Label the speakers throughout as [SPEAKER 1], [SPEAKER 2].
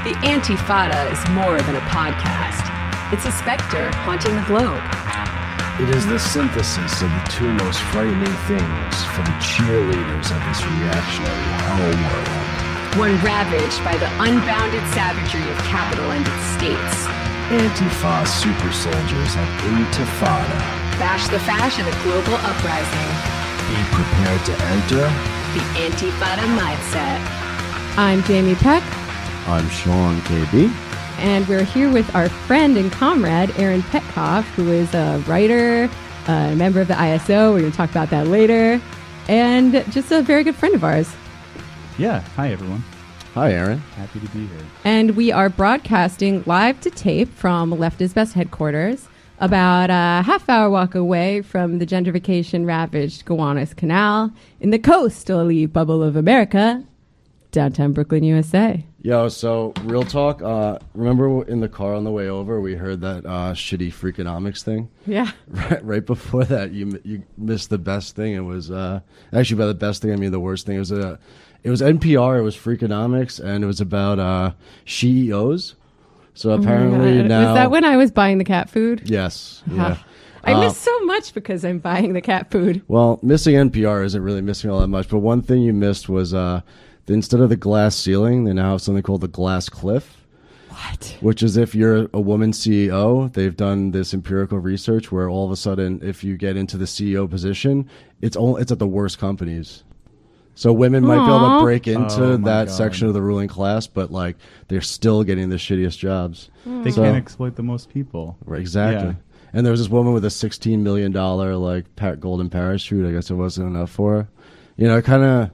[SPEAKER 1] The Antifada is more than a podcast. It's a specter haunting the globe.
[SPEAKER 2] It is the synthesis of the two most frightening things for the cheerleaders of this reactionary hell world.
[SPEAKER 1] One ravaged by the unbounded savagery of capital and its states.
[SPEAKER 2] Antifa super soldiers of Intifada.
[SPEAKER 1] Bash the fash of a global uprising.
[SPEAKER 2] Be prepared to enter.
[SPEAKER 1] The Antifada mindset.
[SPEAKER 3] I'm Jamie Peck,
[SPEAKER 4] I'm Sean KB.
[SPEAKER 3] and we're here with our friend and comrade, Aaron Petcoff, who is a writer, a member of the ISO. We're going to talk about that later, and just a very good friend of ours.
[SPEAKER 5] Yeah. Hi, everyone.
[SPEAKER 4] Hi, Aaron.
[SPEAKER 5] Happy to be here.
[SPEAKER 3] And we are broadcasting live to tape from Left is Best headquarters, about a half hour walk away from the gentrification ravaged Gowanus Canal in the coastal bubble of America, downtown Brooklyn, USA.
[SPEAKER 4] Yo, so real talk. Uh, remember in the car on the way over, we heard that uh, shitty Freakonomics thing.
[SPEAKER 3] Yeah.
[SPEAKER 4] Right, right before that, you you missed the best thing. It was uh, actually by the best thing, I mean the worst thing. It was a, it was NPR. It was Freakonomics, and it was about uh, CEOs. So apparently
[SPEAKER 3] Uh,
[SPEAKER 4] now,
[SPEAKER 3] was that when I was buying the cat food?
[SPEAKER 4] yes,
[SPEAKER 3] Huh.
[SPEAKER 4] yeah.
[SPEAKER 3] I
[SPEAKER 4] Uh,
[SPEAKER 3] miss so much because I'm buying the cat food.
[SPEAKER 4] Well, missing NPR isn't really missing all that much, but one thing you missed was uh, instead of the glass ceiling, they now have something called the glass cliff.
[SPEAKER 3] What?
[SPEAKER 4] which is if you're a woman CEO, they've done this empirical research where all of a sudden, if you get into the CEO position, it's only it's at the worst companies. So women might be able to break oh into
[SPEAKER 5] Oh,
[SPEAKER 4] that
[SPEAKER 5] God.
[SPEAKER 4] section of the ruling class, but like they're still getting the shittiest jobs. Hmm.
[SPEAKER 5] They
[SPEAKER 4] So-
[SPEAKER 5] can't exploit the most people.
[SPEAKER 4] Right, exactly.
[SPEAKER 5] Yeah.
[SPEAKER 4] And there was this woman with a sixteen million dollar like golden parachute. I guess it wasn't enough for her. You know, kind of.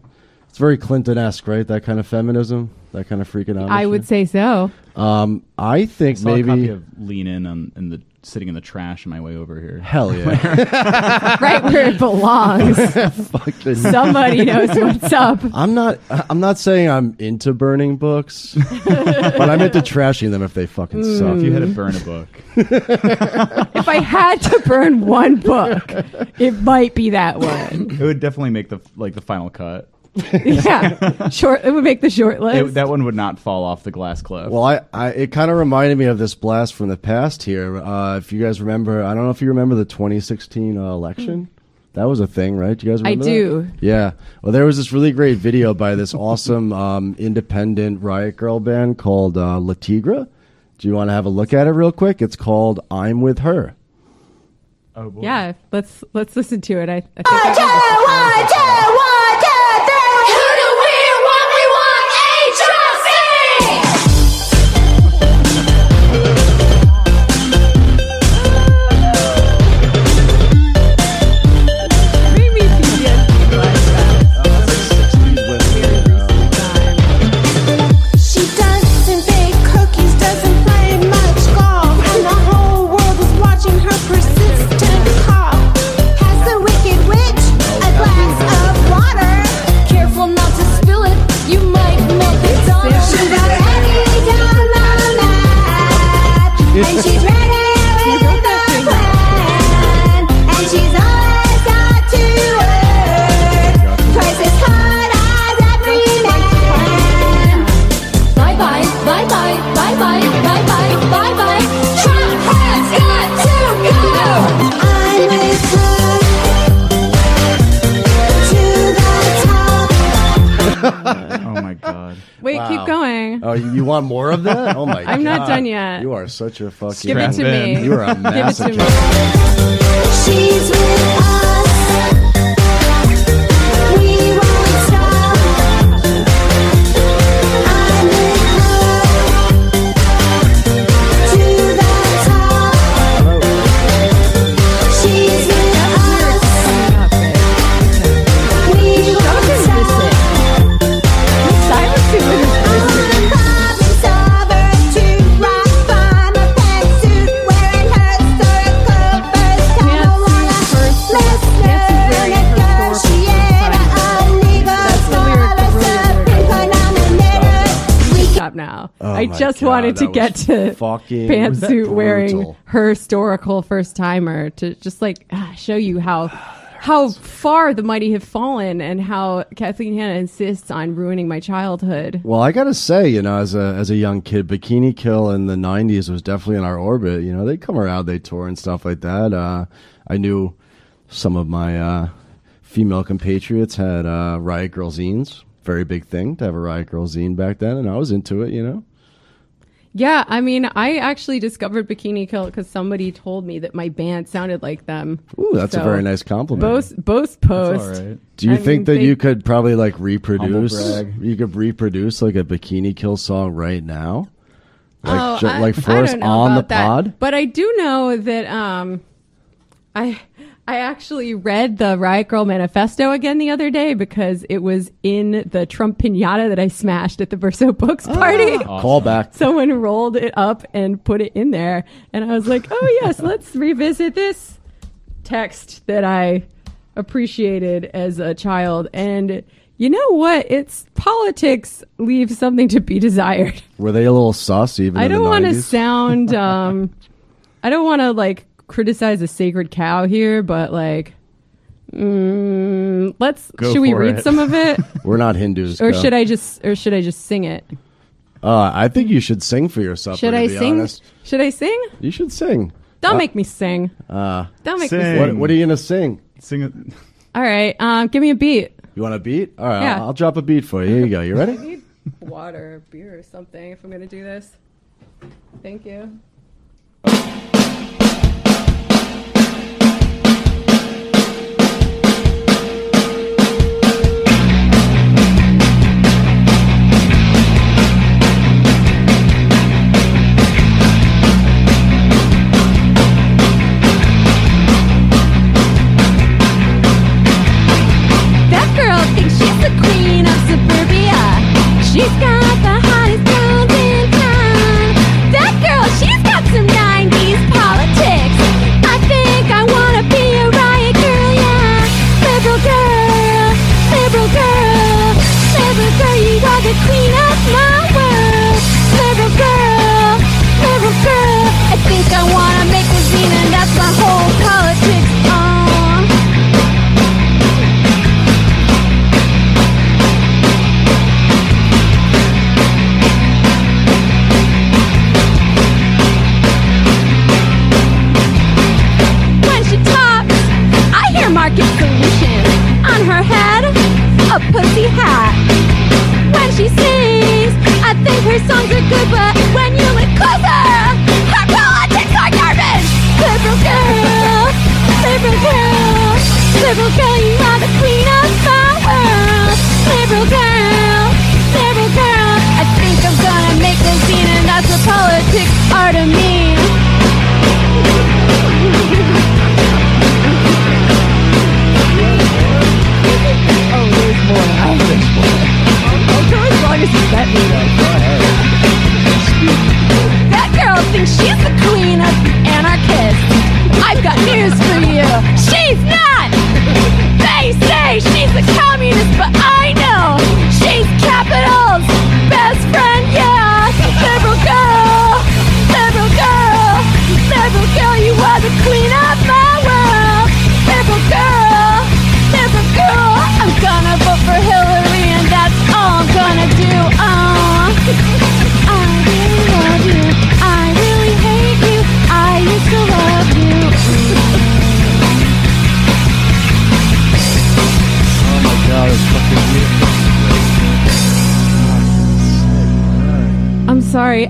[SPEAKER 4] It's very Clinton esque, right? That kind of feminism, that kind of freaking out.
[SPEAKER 3] I would say so.
[SPEAKER 4] Um, I think
[SPEAKER 5] Saw a copy
[SPEAKER 4] maybe.
[SPEAKER 5] of Lean In on in the sitting in the trash on my way over here.
[SPEAKER 4] Hell yeah.
[SPEAKER 3] right where it belongs.
[SPEAKER 4] Fucking-
[SPEAKER 3] Somebody knows what's up.
[SPEAKER 4] I'm not. I'm not saying I'm into burning books, but I'm into trashing them if they fucking
[SPEAKER 5] So
[SPEAKER 4] suck.
[SPEAKER 5] if you had to burn a book,
[SPEAKER 3] If I had to burn one book, it might be that one.
[SPEAKER 5] it would definitely make the like the final cut.
[SPEAKER 3] Yeah, short. It would make the short list.
[SPEAKER 5] It, that one would not fall off the glass cliff.
[SPEAKER 4] Well, I, I it kind of reminded me of this blast from the past here. Uh, if you guys remember, I don't know if you remember the 2016 uh, election. That was a thing, right? You guys
[SPEAKER 3] I
[SPEAKER 4] remember? that?
[SPEAKER 3] do.
[SPEAKER 4] Yeah. Well, there was this really great video by this awesome um, independent riot girl band called uh, Le Tigre. Do you want to have a look at it real quick? It's called "I'm with Her."
[SPEAKER 5] oh boy.
[SPEAKER 3] yeah, let's let's listen to it. I, I think I have this.
[SPEAKER 6] Who
[SPEAKER 4] Wow.
[SPEAKER 3] keep going.
[SPEAKER 4] Oh, you you want more of that? Oh my god!
[SPEAKER 3] I'm not done yet.
[SPEAKER 4] You are such a fucking.
[SPEAKER 3] Give it to
[SPEAKER 5] Strap
[SPEAKER 3] me.
[SPEAKER 4] You are a
[SPEAKER 3] Give it to
[SPEAKER 4] massive.
[SPEAKER 3] me.
[SPEAKER 6] She's with
[SPEAKER 3] just
[SPEAKER 4] God,
[SPEAKER 3] wanted to get to
[SPEAKER 4] fucking
[SPEAKER 3] pantsuit wearing her historical first timer to just like ah, show you how how far the mighty have fallen and how Kathleen Hanna insists on ruining my childhood.
[SPEAKER 4] Well, I gotta say, you know, as a as a young kid, Bikini Kill in the '90s was definitely in our orbit. You know, they come around, they tour and stuff like that. Uh, I knew some of my uh, female compatriots had uh, Riot Girl zines. Very big thing to have a Riot Girl zine back then, and I was into it. You know.
[SPEAKER 3] Yeah, I mean, I actually discovered Bikini Kill because somebody told me that my band sounded like them.
[SPEAKER 4] Ooh, that's a very nice compliment.
[SPEAKER 3] Both both
[SPEAKER 5] That's
[SPEAKER 3] post.
[SPEAKER 5] all right.
[SPEAKER 4] Do you
[SPEAKER 3] I
[SPEAKER 4] think
[SPEAKER 3] mean,
[SPEAKER 4] that
[SPEAKER 3] they-
[SPEAKER 4] you could probably like reproduce? You could reproduce like a Bikini Kill song right now, like
[SPEAKER 3] Oh,
[SPEAKER 4] ju-
[SPEAKER 3] I-
[SPEAKER 4] like
[SPEAKER 3] I
[SPEAKER 4] for us
[SPEAKER 3] don't know
[SPEAKER 4] on the
[SPEAKER 3] about that.
[SPEAKER 4] pod.
[SPEAKER 3] But I do know that um, I I actually read the Riot Girl Manifesto again the other day because it was in the Trump pinata that I smashed at the Verso Books party.
[SPEAKER 4] Call back.
[SPEAKER 3] Someone rolled it up and put it in there, and I was like, "Oh yes, let's revisit this text that I appreciated as a child." And you know what? Its politics leave something to be desired.
[SPEAKER 4] Were they a little sus even?
[SPEAKER 3] I don't want to sound um I don't want to like criticize a sacred cow here, but like mm, let's
[SPEAKER 5] Go
[SPEAKER 3] should we
[SPEAKER 5] for
[SPEAKER 3] read
[SPEAKER 5] it.
[SPEAKER 3] some of it
[SPEAKER 4] We're not Hindus.
[SPEAKER 3] or
[SPEAKER 4] go.
[SPEAKER 3] should I just or should I just sing it?
[SPEAKER 4] Uh, I think you should sing for yourself.
[SPEAKER 3] Should
[SPEAKER 4] to
[SPEAKER 3] I
[SPEAKER 4] be
[SPEAKER 3] sing?
[SPEAKER 4] honest.
[SPEAKER 3] Should I sing?
[SPEAKER 4] You should sing.
[SPEAKER 3] Don't make me sing.
[SPEAKER 4] Uh,
[SPEAKER 3] Don't make me
[SPEAKER 5] sing.
[SPEAKER 3] sing.
[SPEAKER 4] what, what are you gonna sing?
[SPEAKER 5] Sing it.
[SPEAKER 3] All right, um give me a beat.
[SPEAKER 4] You want a beat? All right,
[SPEAKER 3] Yeah.
[SPEAKER 4] I'll, I'll drop a beat for you. Here you go. You ready?
[SPEAKER 3] need water, beer or something if I'm going to do this. Thank you.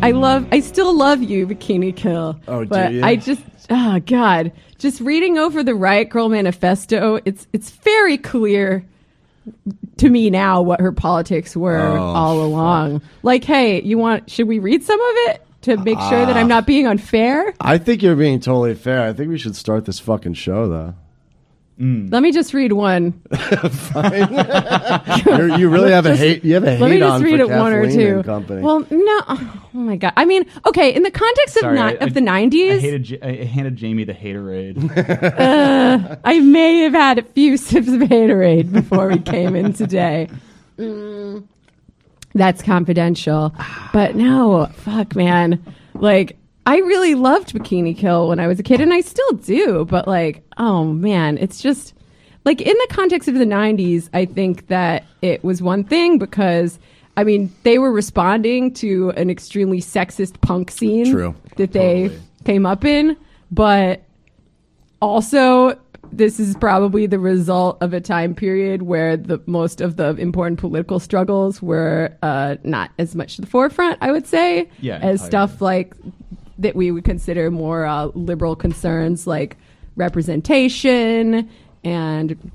[SPEAKER 6] I love. I
[SPEAKER 3] still love you, Bikini Kill.
[SPEAKER 4] Oh, do
[SPEAKER 3] but? I just. Oh God. Just reading over the Riot Girl manifesto, it's it's very clear to me now what her politics were
[SPEAKER 4] Oh,
[SPEAKER 3] all along. Like, hey, you want? Should we read some of it to make sure
[SPEAKER 4] Ah.
[SPEAKER 3] that I'm not being unfair?
[SPEAKER 4] I think you're being totally fair. I think we should start this fucking show though.
[SPEAKER 3] Let me just read one.
[SPEAKER 4] You're, you really have a hate. You have a hate
[SPEAKER 3] Let me just
[SPEAKER 4] on
[SPEAKER 3] read
[SPEAKER 4] for
[SPEAKER 3] it one or
[SPEAKER 4] Kathleen
[SPEAKER 3] two.
[SPEAKER 4] and Company.
[SPEAKER 3] Well, no. Oh my god. I mean, okay. In the context of
[SPEAKER 5] Sorry,
[SPEAKER 3] ni-
[SPEAKER 5] I-
[SPEAKER 3] of the
[SPEAKER 5] I
[SPEAKER 3] '90s,
[SPEAKER 5] hated. Ja- I handed Jamie the haterade.
[SPEAKER 3] I may have had a few sips of Haterade before we came in today. Mm, that's confidential. But no, fuck, man. Like, I really loved Bikini Kill when I was a kid, and I still do. But like, oh man, it's just like in the context of the 90s, I think that it was one thing because I mean, they were responding to an extremely sexist punk scene
[SPEAKER 4] True.
[SPEAKER 3] that they
[SPEAKER 5] Totally.
[SPEAKER 3] came up in, but also this is probably the result of a time period where the most of the important political struggles were uh, not as much to the forefront, I would say,
[SPEAKER 5] Yeah,
[SPEAKER 3] as
[SPEAKER 5] entirely.
[SPEAKER 3] stuff like that we would consider more uh, liberal concerns like representation and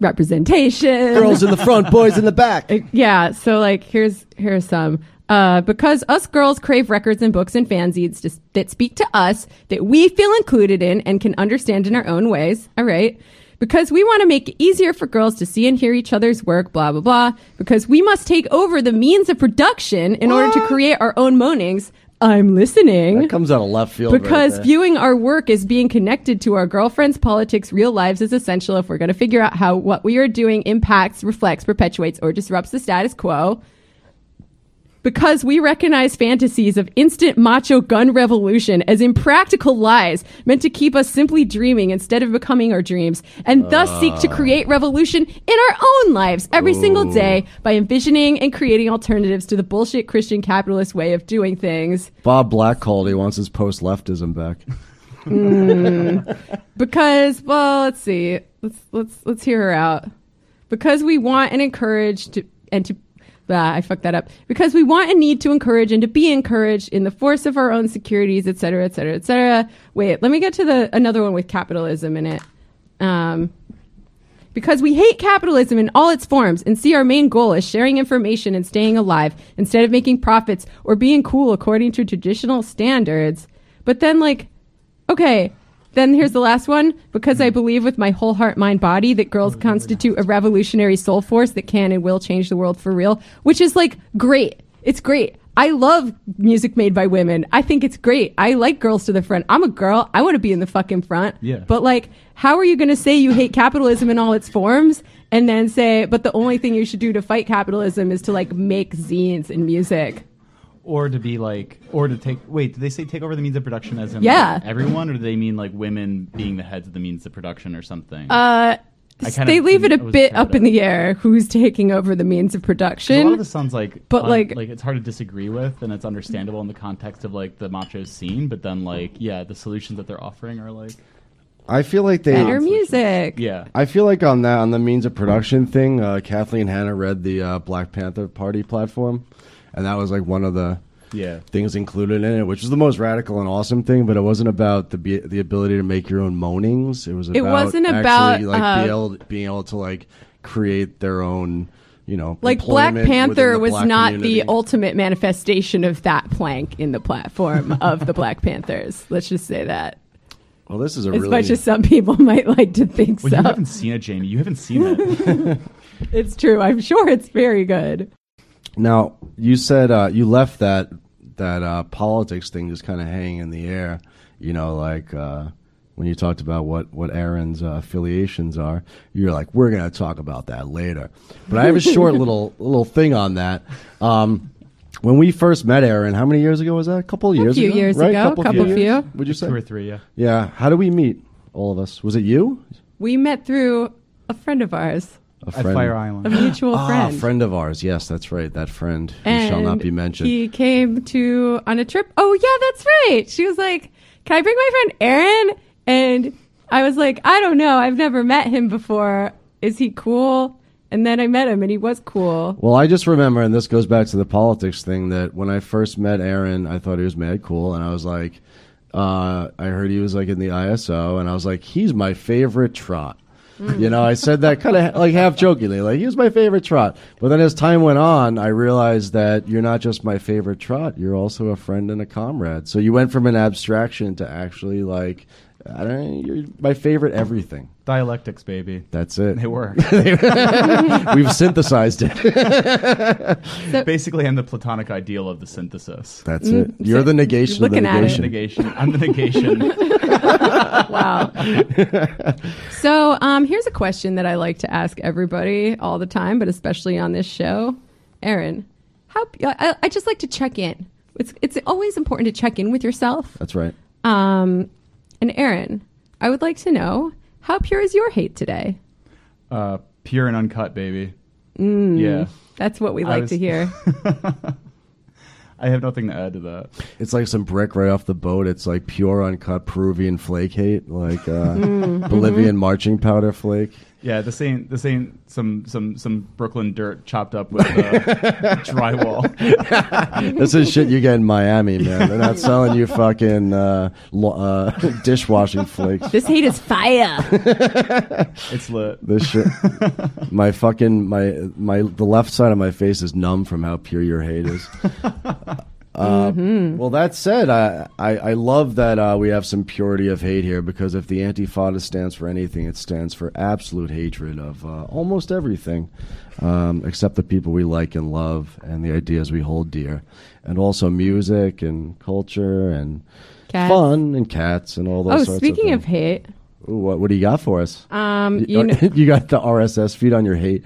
[SPEAKER 3] representation.
[SPEAKER 4] Girls in the front, boys in the back.
[SPEAKER 3] Yeah, so like here's here's some. Uh, because us girls crave records and books and fanzines to, that speak to us, that we feel included in and can understand in our own ways. All right. Because we want to make it easier for girls to see and hear each other's work, blah, blah, blah. Because we must take over the means of production in order to create our own moanings. I'm listening
[SPEAKER 4] That comes out of left field.
[SPEAKER 3] because
[SPEAKER 4] there.
[SPEAKER 3] viewing our work as being connected to our girlfriends, politics, real lives is essential if we're going to figure out how what we are doing impacts, reflects, perpetuates, or disrupts the status quo. Because we recognize fantasies of instant macho gun revolution as impractical lies meant to keep us simply dreaming instead of becoming our dreams, and thus seek to ah. create revolution in our own lives every single day by envisioning and creating alternatives to the bullshit Christian capitalist way of doing things.
[SPEAKER 4] Bob Black called. He wants his post leftism back. Hmm.
[SPEAKER 3] because well let's see let's let's let's hear her out because we want and encourage to and to i fucked that up. Because we want and need to encourage and to be encouraged in the force of our own securities et cetera et cetera et cetera. Wait let me get to the another one with capitalism in it. Um because we hate capitalism in all its forms and see our main goal as sharing information and staying alive instead of making profits or being cool according to traditional standards. But then, like, okay, then here's the last one. Because I hmm. believe with my whole heart, mind, body that girls hmm. constitute a revolutionary soul force that can and will change the world for real, which is like great. It's great. I love music made by women. I think it's great. I like girls to the front. I'm a girl. I want to be in the fucking front.
[SPEAKER 5] Yeah.
[SPEAKER 3] But like, how are you going to say you hate capitalism in all its forms and then say, but the only thing you should do to fight capitalism is to like make zines and music?
[SPEAKER 5] Or to be like, or to take. Wait, did they say take over the means of production as in
[SPEAKER 3] Yeah.
[SPEAKER 5] like, everyone, or do they mean like women being the heads of the means of production or something?
[SPEAKER 3] Uh,
[SPEAKER 5] kinda
[SPEAKER 3] they leave it a
[SPEAKER 5] didn't- I was
[SPEAKER 3] bit
[SPEAKER 5] kind
[SPEAKER 3] up in the air who's taking over the means of
[SPEAKER 5] 'Cause a lot
[SPEAKER 3] production.
[SPEAKER 5] of this sounds like,
[SPEAKER 3] But,
[SPEAKER 5] un-
[SPEAKER 3] like-
[SPEAKER 5] like it's hard to disagree with, and it's understandable in the context of like the macho scene. But then, like, yeah, the solutions that they're offering are like,
[SPEAKER 4] I feel like they.
[SPEAKER 3] Better music.
[SPEAKER 5] yeah,
[SPEAKER 4] I feel like on that on the means of production thing, uh, Kathleen Hanna read the uh, Black Panther Party platform, and that was like one of the
[SPEAKER 5] yeah.
[SPEAKER 4] things included in it, which was the most radical and awesome thing. But it wasn't about the be- the ability to make your own moanings. It was about
[SPEAKER 3] It wasn't about,
[SPEAKER 4] like
[SPEAKER 3] uh,
[SPEAKER 4] be able, being able to like create their own, you know,
[SPEAKER 3] Like Black Panther
[SPEAKER 4] the
[SPEAKER 3] was
[SPEAKER 4] black
[SPEAKER 3] not
[SPEAKER 4] community.
[SPEAKER 3] the ultimate manifestation of that plank in the platform of the Black Panthers. Let's just say that.
[SPEAKER 4] Well, this is a
[SPEAKER 3] As
[SPEAKER 4] really
[SPEAKER 3] much as some people might like to think
[SPEAKER 5] Well,
[SPEAKER 3] so.
[SPEAKER 5] you haven't seen it, Jamie. You haven't seen it.
[SPEAKER 3] It's true. I'm sure it's very good.
[SPEAKER 4] Now, you said uh, you left that that uh, politics thing just kind of hanging in the air. You know, like uh, when you talked about what what Aaron's uh, affiliations are, you're like, we're going to talk about that later. But I have a short little little thing on that. Um, when we first met Aaron, how many years ago was that? A couple of
[SPEAKER 3] A
[SPEAKER 4] years
[SPEAKER 3] few
[SPEAKER 4] ago,
[SPEAKER 3] years
[SPEAKER 4] right?
[SPEAKER 3] ago,
[SPEAKER 4] Couple,
[SPEAKER 3] couple
[SPEAKER 4] years?
[SPEAKER 3] few.
[SPEAKER 4] Would you say?
[SPEAKER 5] Two or three, yeah.
[SPEAKER 4] Yeah. How did we meet? All of us. Was it you?
[SPEAKER 3] We met through a friend of ours,
[SPEAKER 4] A
[SPEAKER 5] At Fire Island.
[SPEAKER 3] a mutual
[SPEAKER 4] Ah,
[SPEAKER 3] friend.
[SPEAKER 4] friend of ours. Yes, that's right. That friend who
[SPEAKER 3] and
[SPEAKER 4] shall not be mentioned.
[SPEAKER 3] He came to on a trip. Oh yeah, that's right. She was like, "Can I bring my friend Aaron?" And I was like, "I don't know. I've never met him before. Is he cool?" And then I met him, and he was cool.
[SPEAKER 4] Well, I just remember, and this goes back to the politics thing, that when I first met Aaron, I thought he was mad cool, and I was like, uh, I heard he was like in the ISO, and I was like, he's my favorite trot. Mm. You know, I said that kind of like half jokingly, like he was my favorite trot. But then as time went on, I realized that you're not just my favorite trot; you're also a friend and a comrade. So you went from an abstraction to actually like, I don't know, you're my favorite everything.
[SPEAKER 5] Dialectics, baby.
[SPEAKER 4] That's it.
[SPEAKER 5] They work.
[SPEAKER 4] We've synthesized it.
[SPEAKER 5] Basically, I'm the platonic ideal of the synthesis.
[SPEAKER 4] That's it. You're the negation of the
[SPEAKER 3] looking at it.
[SPEAKER 4] negation.
[SPEAKER 5] Negation. I'm the negation.
[SPEAKER 3] Wow. so, um, here's a question that I like to ask everybody all the time, but especially on this show. Aaron, how I, I just like to check in. It's it's always important to check in with yourself.
[SPEAKER 4] That's right.
[SPEAKER 3] Um, and Aaron, I would like to know how pure is your hate today?
[SPEAKER 5] Uh, pure and uncut, baby. Yeah.
[SPEAKER 3] That's what we like
[SPEAKER 5] was-
[SPEAKER 3] to hear.
[SPEAKER 5] I have nothing to add to that.
[SPEAKER 4] It's like some brick right off the boat. It's like pure uncut Peruvian flake hate, like uh, Bolivian marching powder flake.
[SPEAKER 5] Yeah, this ain't this ain't some some some Brooklyn dirt chopped up with uh, drywall.
[SPEAKER 4] This is shit you get in Miami, man. They're not selling you fucking uh, lo- uh, dishwashing flakes.
[SPEAKER 3] this heat is fire.
[SPEAKER 5] It's lit.
[SPEAKER 4] This shit, my fucking my my the left side of my face is numb from how pure your hate is. Uh, Well, that said, I, I, I love that uh, we have some purity of hate here because if the Antifada stands for anything, it stands for absolute hatred of uh, almost everything, um, except the people we like and love and the ideas we hold dear, and also music and culture and
[SPEAKER 3] Cats.
[SPEAKER 4] fun and cats and all those.
[SPEAKER 3] Oh,
[SPEAKER 4] sorts
[SPEAKER 3] speaking
[SPEAKER 4] of,
[SPEAKER 3] of hate,
[SPEAKER 4] Ooh, what what do you got for us?
[SPEAKER 3] um,
[SPEAKER 4] you,
[SPEAKER 3] you know,
[SPEAKER 4] you got the RSS feed on your hate.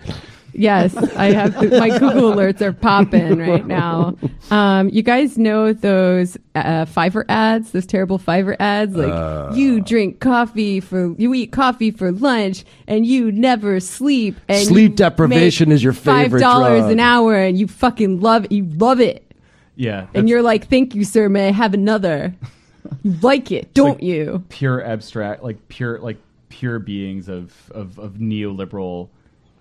[SPEAKER 3] Yes, I have. my Google alerts are popping right now. Um, you guys know those uh, Fiverr ads, those terrible Fiverr ads, like
[SPEAKER 4] Uh.
[SPEAKER 3] you drink coffee for, you eat coffee for lunch, and you never sleep. And
[SPEAKER 4] Sleep deprivation is your favorite
[SPEAKER 3] Five dollars an hour, and you fucking love it. You love it,
[SPEAKER 5] Yeah,
[SPEAKER 3] and you're like, "Thank you, sir. May I have another?" You like it, don't
[SPEAKER 5] like-
[SPEAKER 3] you?
[SPEAKER 5] pure abstract, like pure like pure beings of of, of neoliberal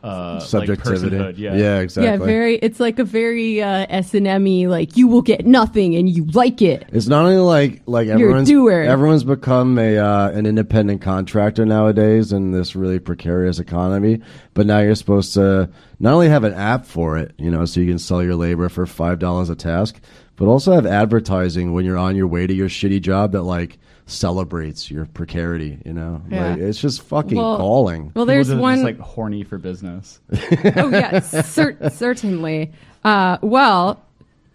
[SPEAKER 5] uh,
[SPEAKER 4] Subjectivity.
[SPEAKER 5] Like personhood. Yeah,
[SPEAKER 4] yeah, exactly.
[SPEAKER 3] Yeah, very. It's like a very uh, S and M like you will get nothing, and you like it.
[SPEAKER 4] It's not only like like
[SPEAKER 3] a
[SPEAKER 4] everyone's
[SPEAKER 3] doer.
[SPEAKER 4] everyone's become a uh, an independent contractor nowadays in this really precarious economy. But now you're supposed to not only have an app for it, you know, so you can sell your labor for five dollars a task, but also have advertising when you're on your way to your shitty job that like celebrates your precarity. You know,
[SPEAKER 3] Yeah.
[SPEAKER 4] like it's just fucking
[SPEAKER 3] Well-
[SPEAKER 4] galling.
[SPEAKER 3] Well, there's one.
[SPEAKER 5] just, like horny for business.
[SPEAKER 3] oh yes, cer- certainly. Uh, well,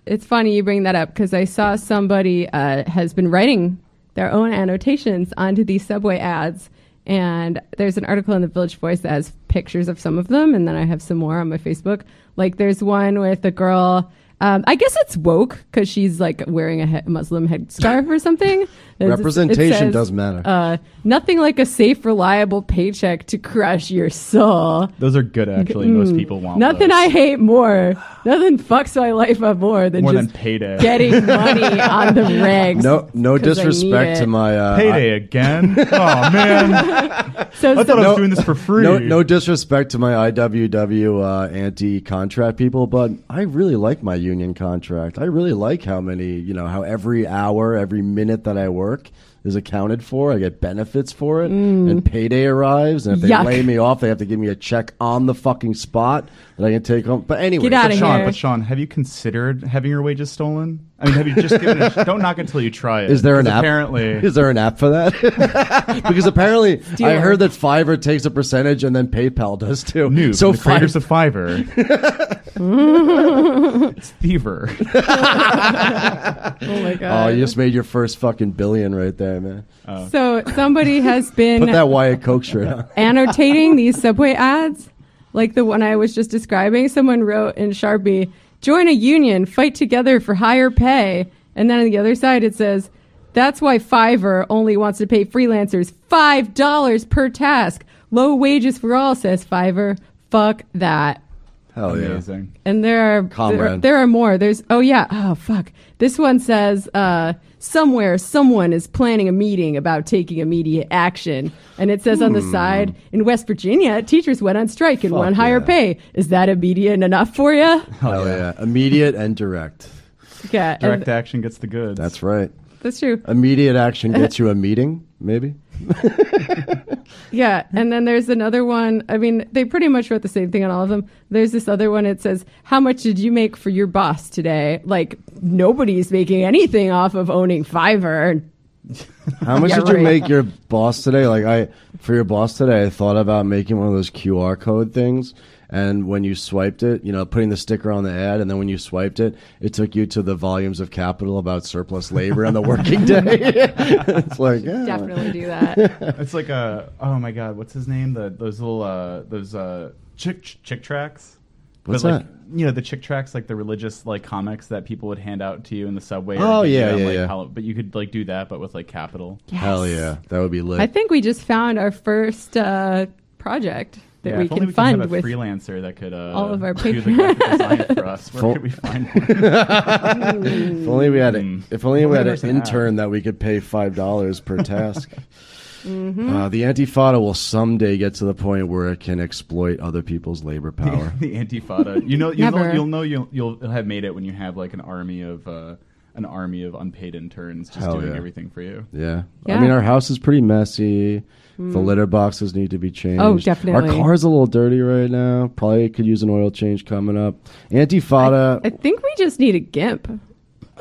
[SPEAKER 3] it's funny you bring that up because I saw somebody uh, has been writing their own annotations onto these subway ads, and there's an article in the Village Voice that has pictures of some of them, and then I have some more on my Facebook. Like there's one with a girl. Um, I guess it's woke because she's like wearing a he- Muslim headscarf or something. It's- it
[SPEAKER 4] Representation
[SPEAKER 3] says,
[SPEAKER 4] does matter.
[SPEAKER 3] Uh, nothing like a safe, reliable paycheck to crush your soul.
[SPEAKER 5] Those are good, actually. Most people want
[SPEAKER 3] Mm. Nothing
[SPEAKER 5] those.
[SPEAKER 3] I hate more. Nothing fucks my life up more than
[SPEAKER 5] more
[SPEAKER 3] just
[SPEAKER 5] than payday.
[SPEAKER 3] getting money on the regs.
[SPEAKER 4] no, no
[SPEAKER 3] 'cause I need
[SPEAKER 4] disrespect to my uh,
[SPEAKER 5] Payday again? oh man,
[SPEAKER 3] So,
[SPEAKER 5] I thought I
[SPEAKER 3] so-
[SPEAKER 5] was doing this for free.
[SPEAKER 4] No, no disrespect to my IWW uh, anti-contract people, but I really like my union contract. I really like how many, you know, how every hour, every minute that I work is accounted for. I get benefits for it, and payday arrives. And if they
[SPEAKER 3] Mm. Yuck.
[SPEAKER 4] lay me off, they have to give me a check on the fucking spot that I can take home. But anyway,
[SPEAKER 3] Get outta
[SPEAKER 5] But Sean,
[SPEAKER 3] here.
[SPEAKER 5] but Sean, have you considered having your wages stolen? I mean, have you just given it? Don't knock it till you try it.
[SPEAKER 4] Is there an
[SPEAKER 5] 'Cause
[SPEAKER 4] app?
[SPEAKER 5] Apparently,
[SPEAKER 4] is there an app for that? because apparently, I heard that Fiverr takes a percentage, and then PayPal does too.
[SPEAKER 5] new.
[SPEAKER 4] so
[SPEAKER 5] the creators
[SPEAKER 4] Fiverr-
[SPEAKER 5] of Fiverr. it's Thiever.
[SPEAKER 3] oh my god.
[SPEAKER 4] Oh, you just made your first fucking billion right there, man. Oh.
[SPEAKER 3] so somebody has been
[SPEAKER 4] Put that Wyatt Coke shirt on.
[SPEAKER 3] annotating these subway ads, like the one I was just describing. Someone wrote in Sharpie, "Join a union, fight together for higher pay." And then on the other side it says, "That's why Fiverr only wants to pay freelancers five dollars per task. Low wages for all," says Fiverr. Fuck that.
[SPEAKER 4] Hell yeah.
[SPEAKER 3] And there are there,
[SPEAKER 4] Comrade.
[SPEAKER 3] there are more. There's oh yeah oh fuck. This one says uh, somewhere someone is planning a meeting about taking immediate action, and it says on the side in West Virginia teachers went on strike and
[SPEAKER 4] Hmm. Fuck
[SPEAKER 3] won higher
[SPEAKER 4] yeah.
[SPEAKER 3] pay. Is that immediate enough for you?
[SPEAKER 4] Hell yeah. Immediate and direct.
[SPEAKER 3] Yeah,
[SPEAKER 5] Direct
[SPEAKER 3] and
[SPEAKER 5] action gets the goods.
[SPEAKER 4] That's right.
[SPEAKER 3] That's true.
[SPEAKER 4] Immediate action gets you a meeting, maybe?
[SPEAKER 3] Yeah, and then there's another one. I mean, they pretty much wrote the same thing on all of them. There's this other one. It says, "How much did you make for your boss today?" Like nobody's making anything off of owning Fiverr.
[SPEAKER 4] How much
[SPEAKER 3] Yeah,
[SPEAKER 4] did you
[SPEAKER 3] right.
[SPEAKER 4] make your boss today? Like I for your boss today, I thought about making one of those QR code things. And when you swiped it, you know, putting the sticker on the ad, and then when you swiped it, it took you to the volumes of capital about surplus labor and the working day. it's like, yeah.
[SPEAKER 3] Definitely do that.
[SPEAKER 5] It's like a oh my god, what's his name? The those little uh those uh chick Chick tracts.
[SPEAKER 4] What's
[SPEAKER 5] but like,
[SPEAKER 4] that?
[SPEAKER 5] You know the Chick tracts, like the religious like comics that people would hand out to you in the subway.
[SPEAKER 4] Oh,
[SPEAKER 5] give
[SPEAKER 4] yeah,
[SPEAKER 5] on,
[SPEAKER 4] yeah,
[SPEAKER 5] like,
[SPEAKER 4] yeah.
[SPEAKER 5] Hall- but you could like do that, but with like capital.
[SPEAKER 4] Hell yeah, that would be lit.
[SPEAKER 3] I think we just found our first uh, project. That
[SPEAKER 5] yeah,
[SPEAKER 3] we
[SPEAKER 5] if only
[SPEAKER 3] can
[SPEAKER 5] we could
[SPEAKER 3] fund
[SPEAKER 5] have a
[SPEAKER 3] with
[SPEAKER 5] freelancer that could uh,
[SPEAKER 3] all of our
[SPEAKER 5] do the
[SPEAKER 3] Patreon.
[SPEAKER 5] graphic design for us. Where
[SPEAKER 4] Full-
[SPEAKER 5] could we find one?
[SPEAKER 4] If only we had a,
[SPEAKER 5] Mm.
[SPEAKER 4] if only we had an
[SPEAKER 5] Only there's an
[SPEAKER 4] intern that we could pay five dollars per task.
[SPEAKER 3] Mm-hmm.
[SPEAKER 4] Uh, the Antifada will someday get to the point where it can exploit other people's labor power.
[SPEAKER 5] the Antifada. You know, you'll know, you'll know you'll you'll have made it when you have like an army of uh, an army of unpaid interns just
[SPEAKER 4] Hell
[SPEAKER 5] doing
[SPEAKER 4] yeah.
[SPEAKER 5] everything for you.
[SPEAKER 4] Yeah.
[SPEAKER 3] Yeah.
[SPEAKER 4] I mean, our house is pretty messy. The litter boxes need to be changed.
[SPEAKER 3] Oh, definitely.
[SPEAKER 4] Our car's a little dirty right now. Probably could use an oil change coming up. Antifada.
[SPEAKER 3] I think we just need a gimp.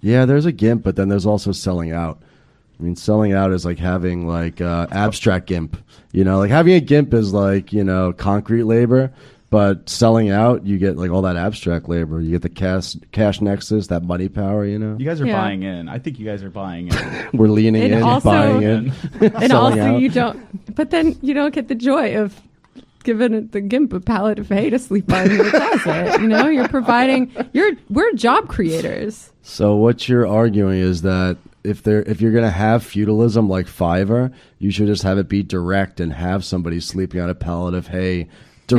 [SPEAKER 4] yeah, there's a GIMP, but then there's also selling out. I mean, selling out is like having like uh, abstract GIMP. You know, like having a GIMP is like you know concrete labor, but selling out you get like all that abstract labor. You get the cash cash nexus, that money power. You know,
[SPEAKER 5] You guys are
[SPEAKER 3] Yeah.
[SPEAKER 5] buying in. I think you guys are buying in.
[SPEAKER 4] we're leaning
[SPEAKER 3] And
[SPEAKER 4] in,
[SPEAKER 3] also-
[SPEAKER 4] buying in,
[SPEAKER 3] And
[SPEAKER 4] selling
[SPEAKER 3] also,
[SPEAKER 4] out.
[SPEAKER 3] you don't. But then you don't get the joy of giving it the gimp a pallet of hay to sleep on in your closet. You know, you're providing. You're we're job creators.
[SPEAKER 4] So what you're arguing is that if there if you're gonna have feudalism like Fiverr, you should just have it be direct and have somebody sleeping on a pallet of hay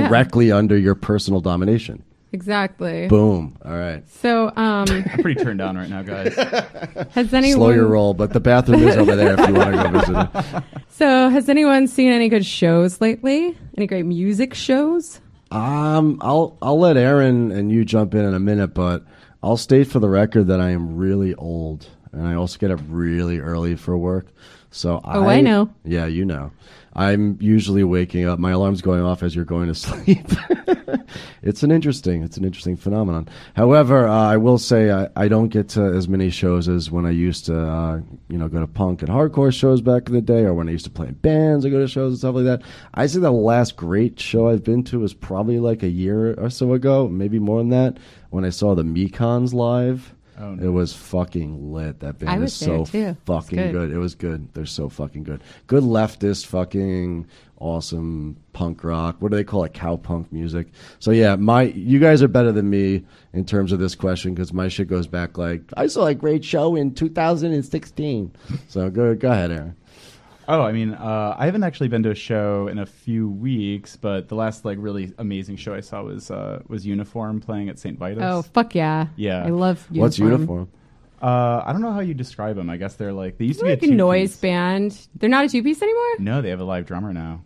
[SPEAKER 4] directly under your personal domination.
[SPEAKER 3] Exactly.
[SPEAKER 4] Boom. All right.
[SPEAKER 3] So, um,
[SPEAKER 5] I'm pretty turned down right now, guys.
[SPEAKER 3] has anyone
[SPEAKER 4] Slow your roll, but the bathroom is over there if you want to go visit it.
[SPEAKER 3] So, has anyone seen any good shows lately? Any great music shows?
[SPEAKER 4] Um, I'll I'll let Aaron and you jump in in a minute, but I'll state for the record that I am really old, and I also get up really early for work. So
[SPEAKER 3] Oh, I know.
[SPEAKER 4] Yeah, you know. I'm usually waking up. My alarm's going off as you're going to sleep. it's an interesting, it's an interesting phenomenon. However, uh, I will say I, I don't get to as many shows as when I used to, uh, you know, go to punk and hardcore shows back in the day, or when I used to play in bands. I go to shows and stuff like that. I say the last great show I've been to was probably like a year or so ago, maybe more than that, when I saw the Mekons live.
[SPEAKER 5] Oh,
[SPEAKER 4] It was fucking lit. That band
[SPEAKER 3] I
[SPEAKER 4] is so
[SPEAKER 3] too.
[SPEAKER 4] Fucking
[SPEAKER 3] good.
[SPEAKER 4] good. It was good. They're so fucking good. Good leftist, fucking awesome punk rock. What do they call it? Cow punk music. So yeah, my you guys are better than me in terms of this question because my shit goes back like I saw a great show in 2016. so go go ahead, Aaron.
[SPEAKER 5] Oh, I mean, uh, I haven't actually been to a show in a few weeks, but the last like really amazing show I saw was uh, was Uniform playing at St. Vitus.
[SPEAKER 3] Oh, fuck yeah.
[SPEAKER 5] Yeah.
[SPEAKER 3] I love uniform.
[SPEAKER 4] What's uniform?
[SPEAKER 5] Uh, I don't know how you describe them. I guess they're like they used
[SPEAKER 3] They're
[SPEAKER 5] to be
[SPEAKER 3] like a
[SPEAKER 5] two
[SPEAKER 3] noise
[SPEAKER 5] piece.
[SPEAKER 3] band. They're not a two piece anymore?
[SPEAKER 5] No, they have a live drummer now.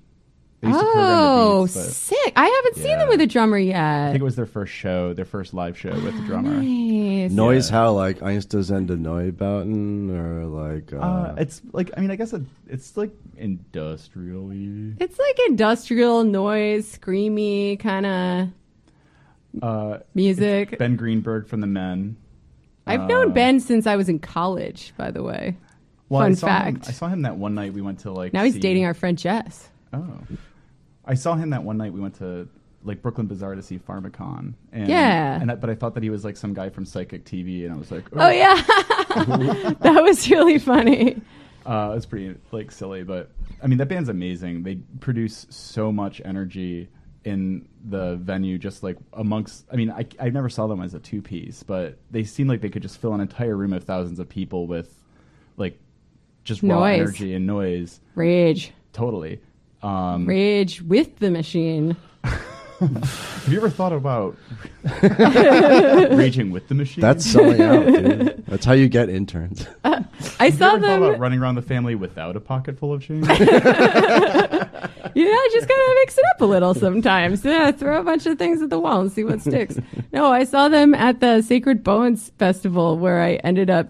[SPEAKER 5] They used to program
[SPEAKER 3] Oh,
[SPEAKER 5] the beats, but
[SPEAKER 3] sick. I haven't seen them with a drummer yet.
[SPEAKER 5] I think it was their first show, their first live show with the drummer.
[SPEAKER 3] Nice.
[SPEAKER 4] Noise
[SPEAKER 5] Yeah.
[SPEAKER 4] how like Einstürzende Neubauten or like uh,
[SPEAKER 5] Uh, it's like I mean I guess it, it's like industrially.
[SPEAKER 3] It's like industrial noise, screamy kind of
[SPEAKER 5] Uh,
[SPEAKER 3] music.
[SPEAKER 5] ben Greenberg from the Men.
[SPEAKER 3] I've
[SPEAKER 5] uh,
[SPEAKER 3] known Ben since I was in college, by the way.
[SPEAKER 5] Well, I
[SPEAKER 3] Fun
[SPEAKER 5] him-
[SPEAKER 3] fact.
[SPEAKER 5] I saw him that one night we went to like.
[SPEAKER 3] Now he's
[SPEAKER 5] see-
[SPEAKER 3] dating our friend Jess.
[SPEAKER 5] Oh, I saw him that one night we went to like Brooklyn Bazaar to see Pharmakon. And,
[SPEAKER 3] Yeah.
[SPEAKER 5] And I, but I thought that he was like some guy from Psychic TV, and I was like,
[SPEAKER 3] Oh, yeah. that was really funny.
[SPEAKER 5] Uh, it's pretty like silly, but I mean that band's amazing. They produce so much energy in the venue, just like amongst. I mean, I I never saw them as a two piece, but they seem like they could just fill an entire room of thousands of people with like just raw
[SPEAKER 3] Noise.
[SPEAKER 5] energy and noise.
[SPEAKER 3] Rage.
[SPEAKER 5] Totally. Um,
[SPEAKER 3] Rage with the machine.
[SPEAKER 5] have you ever thought about raging with the machine?
[SPEAKER 4] that's selling out, dude. That's how you get interns.
[SPEAKER 3] I
[SPEAKER 5] Have you
[SPEAKER 3] saw
[SPEAKER 5] ever thought about
[SPEAKER 3] them.
[SPEAKER 5] running around the family without a pocket full of change.
[SPEAKER 3] You know, just gotta mix it up a little sometimes. Yeah, throw a bunch of things at the wall and see what sticks. no, I saw them at the Sacred Bones Festival where I ended up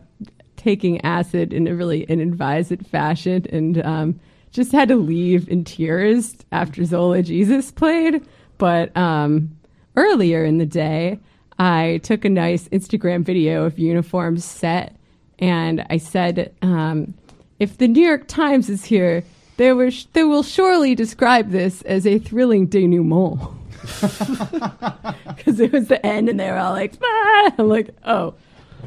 [SPEAKER 3] taking acid in a really inadvised fashion and um, just had to leave in tears after Zola Jesus played. But um, earlier in the day, I took a nice Instagram video of uniforms set and I said, um, if the New York Times is here, they, were sh- they will surely describe this as a thrilling denouement. Because it was the end, and they were all like, ah! I'm like, oh,